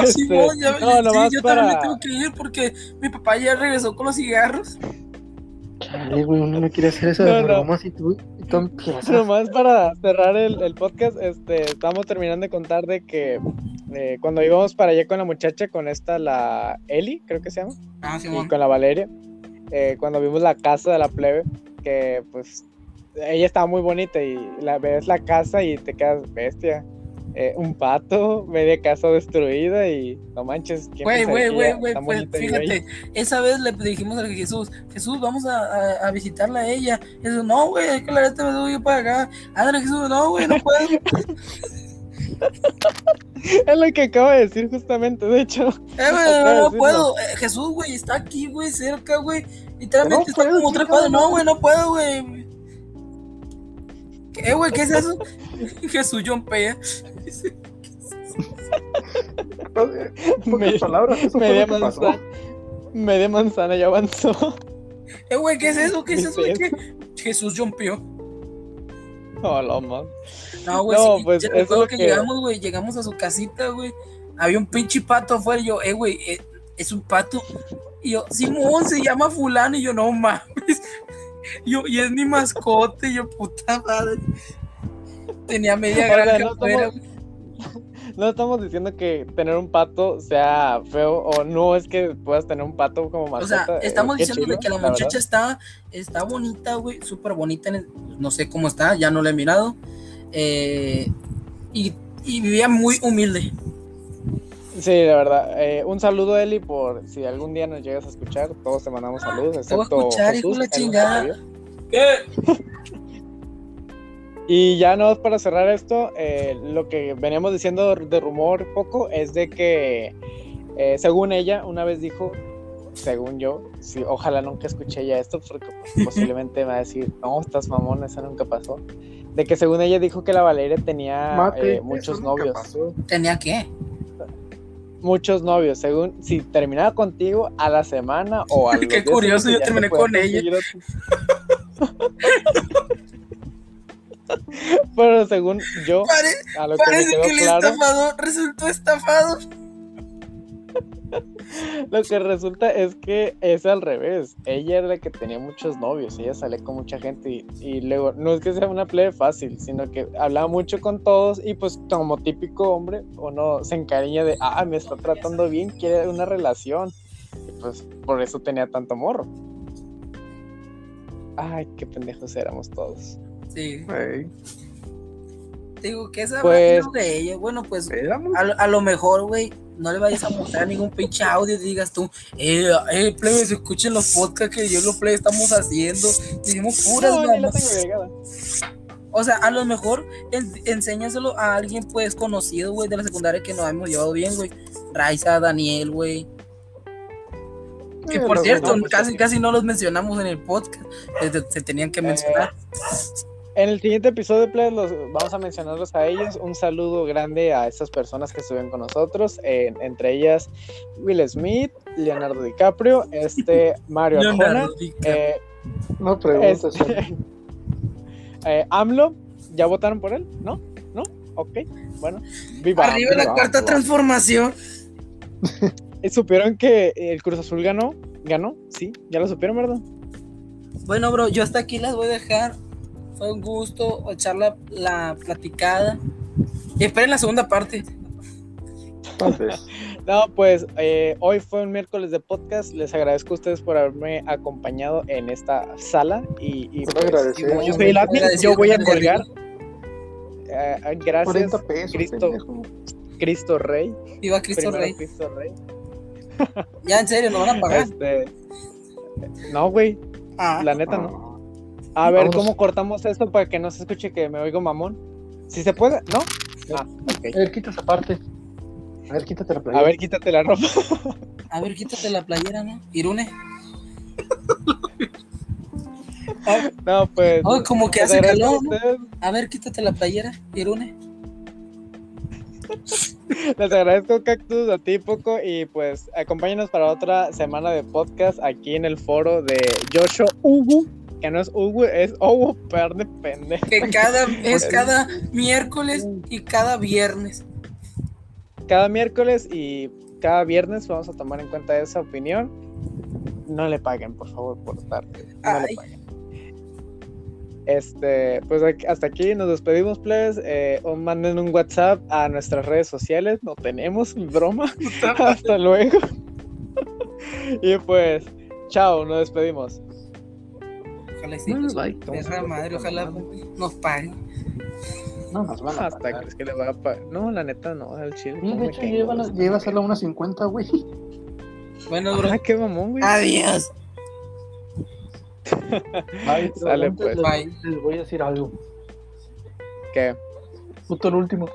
(laughs) Este, Simón, ya, no, sí, yo para- también me tengo que ir porque mi papá ya regresó con los cigarros. Chale, güey, uno no quiere hacer esa No, de no. bromas y tú, y tú empiezas. Nomás para cerrar el, el podcast, este, estamos terminando de contar de que eh, cuando íbamos para allá con la muchacha, con esta, la Eli, creo que se llama, Ah, y Simón. con la Valeria, eh, cuando vimos la casa de la plebe, que pues ella estaba muy bonita y la ves la casa y te quedas bestia. Eh, un pato, media casa destruida y no manches. ¿quién Güey, güey, güey, güey, pues ahí? fíjate, esa vez le dijimos a Jesús, Jesús, vamos a, a, a visitarla a ella. Jesús, no, güey, es que la neta me doy yo para acá. Ándale, Jesús, no, güey, no puedo. (laughs) Es lo que acabo de decir justamente, de hecho. Eh, güey, (laughs) no, puedo. Eh, Jesús, güey, está aquí, güey, cerca, güey. Literalmente No está puedo, como tres. No, güey, no puedo, güey. ¿Qué, güey? ¿Qué es eso? (laughs) Jesús John Pea. Pocas Me- palabras, eso fue Media lo que pasó. manzana. Media manzana ya avanzó. Eh, güey, ¿qué es eso? ¿Qué es eso? ¿Qué? Jesús John Peo. No, lo más. No, güey, No, sí, pues, ya eso lo que, que- llegamos, güey, llegamos a su casita, güey. Había un pinche pato afuera y yo, eh, güey, eh, es un pato. Y yo, Simón, se llama fulano. Y yo, no mames. Y yo, y es mi mascota. Y yo, puta madre. Tenía media (laughs) granja no estamos- (laughs) No estamos diciendo que tener un pato sea feo o no es que puedas tener un pato como O mascota. sea, eh, estamos diciendo de que la muchacha está, está bonita, güey, súper bonita. el- no sé cómo está, ya no la he mirado. Eh, y, y vivía muy humilde. Sí, de verdad. Eh, un saludo, Eli, por si algún día nos llegas a escuchar. Todos te mandamos saludos. te voy a excepto escuchar, hijo de Jesús, la chingada. ¿Qué? (laughs) Y ya no para cerrar esto, eh, lo que veníamos diciendo de rumor poco es de que, eh, según ella, una vez dijo, según yo, sí, ojalá nunca escuché ya esto, porque pues, (laughs) posiblemente me va a decir, no, estás mamón, eso nunca pasó. De que según ella dijo que la Valeria tenía Mate, eh, muchos novios. pasó. ¿Tenía qué? Muchos novios, según si terminaba contigo a la semana o a (laughs) los Qué curioso, yo te terminé podías con ella. (laughs) Pero según yo, Pare- a lo que me parece quedó que el claro, estafador resultó estafado. (laughs) lo que resulta es que es al revés. Ella era la que tenía muchos novios, ella salía con mucha gente y, y luego no es que sea una plebe fácil, sino que hablaba mucho con todos y pues como típico hombre, uno se encariña de, ah, me está tratando bien, quiere una relación. Y pues por eso tenía tanto morro. Ay, qué pendejos éramos todos. Sí, Digo que esa Pues- de ella. Bueno, pues éramos- a, lo- a lo mejor, güey, no le vayas a mostrar ningún pinche audio digas tú, eh, eh, plebes, escuchen los podcasts que yo y los plebes estamos haciendo. Decimos puras No, la tengo. O sea, a lo mejor en- enséñaselo a alguien, pues, conocido, güey, de la secundaria que nos hemos llevado bien, güey. Raiza, Daniel, güey. Que Eh, por no, cierto, no, pues, casi, casi no los mencionamos en el podcast. Se, se tenían que Eh, mencionar. En el siguiente episodio, Plebes, los, vamos a mencionarlos a ellos. Un saludo grande a estas personas que estuvieron con nosotros, eh, entre ellas Will Smith, Leonardo DiCaprio, este (laughs) Mario Arjona, Leonardo DiCaprio. eh, No preguntes. este, (laughs) eh, AMLO. ¿Ya votaron por él? ¿No? ¿No? Ok, bueno. Viva Arriba la cuarta transformación. Eh, ¿Supieron que el Cruz Azul ganó? ¿Ganó? Sí, ya lo supieron, ¿verdad? Bueno, bro, yo hasta aquí las voy a dejar. Fue un gusto echar la, la platicada. Y esperen la segunda parte. Entonces, (laughs) No, pues eh, hoy fue un miércoles de podcast. Les agradezco a ustedes por haberme acompañado en esta sala. Y, pues, agradecido. yo soy el admin, yo voy a colgar. Eh, eh, gracias, 40 pesos. Cristo. pendejo. Cristo Rey. Viva Cristo Primero Rey. Cristo Rey. Ya, en serio, nos van a pagar. Este, no, güey, Ah, la neta no. A ver. ¿cómo cortamos esto para que no se escuche que me oigo mamón? Si se puede, ¿no? Ah, ok. Eh, quita esa parte. A ver, quítate la A playera. ver, quítate la ropa. A ver, quítate la playera, ¿no? Irune. (laughs) No, pues. Ay, como que hace a calor, A ver, quítate la playera, Irune. (laughs) Les agradezco, Cactus, a ti, Poco. Y pues, acompáñenos para otra semana de podcast aquí en el foro de Joshua Ugu. Que no es Ugu, es Ugu, perde pendejo. Que cada, es (laughs) cada miércoles y cada viernes. Cada miércoles y cada viernes vamos a tomar en cuenta esa opinión. No le paguen, por favor, por estar. No le paguen. Este, pues hasta aquí nos despedimos, please. Eh, o manden un WhatsApp a nuestras redes sociales. No tenemos (laughs) broma. hasta luego. (laughs) y pues, chao, nos despedimos ojalá sí. No, like, perra madre, ojalá pues, nos paguen. No, nos van a hasta pagar. que le va a pagar. No, la neta no, al chile. Sí, de hecho, lleva, la, lleva a hacerlo a unas 50, güey. Bueno, ah, bro. Ah, qué mamón, güey. Adiós. (laughs) Ay, Sale, pues. les, les voy a decir algo. ¿Qué? Justo el último.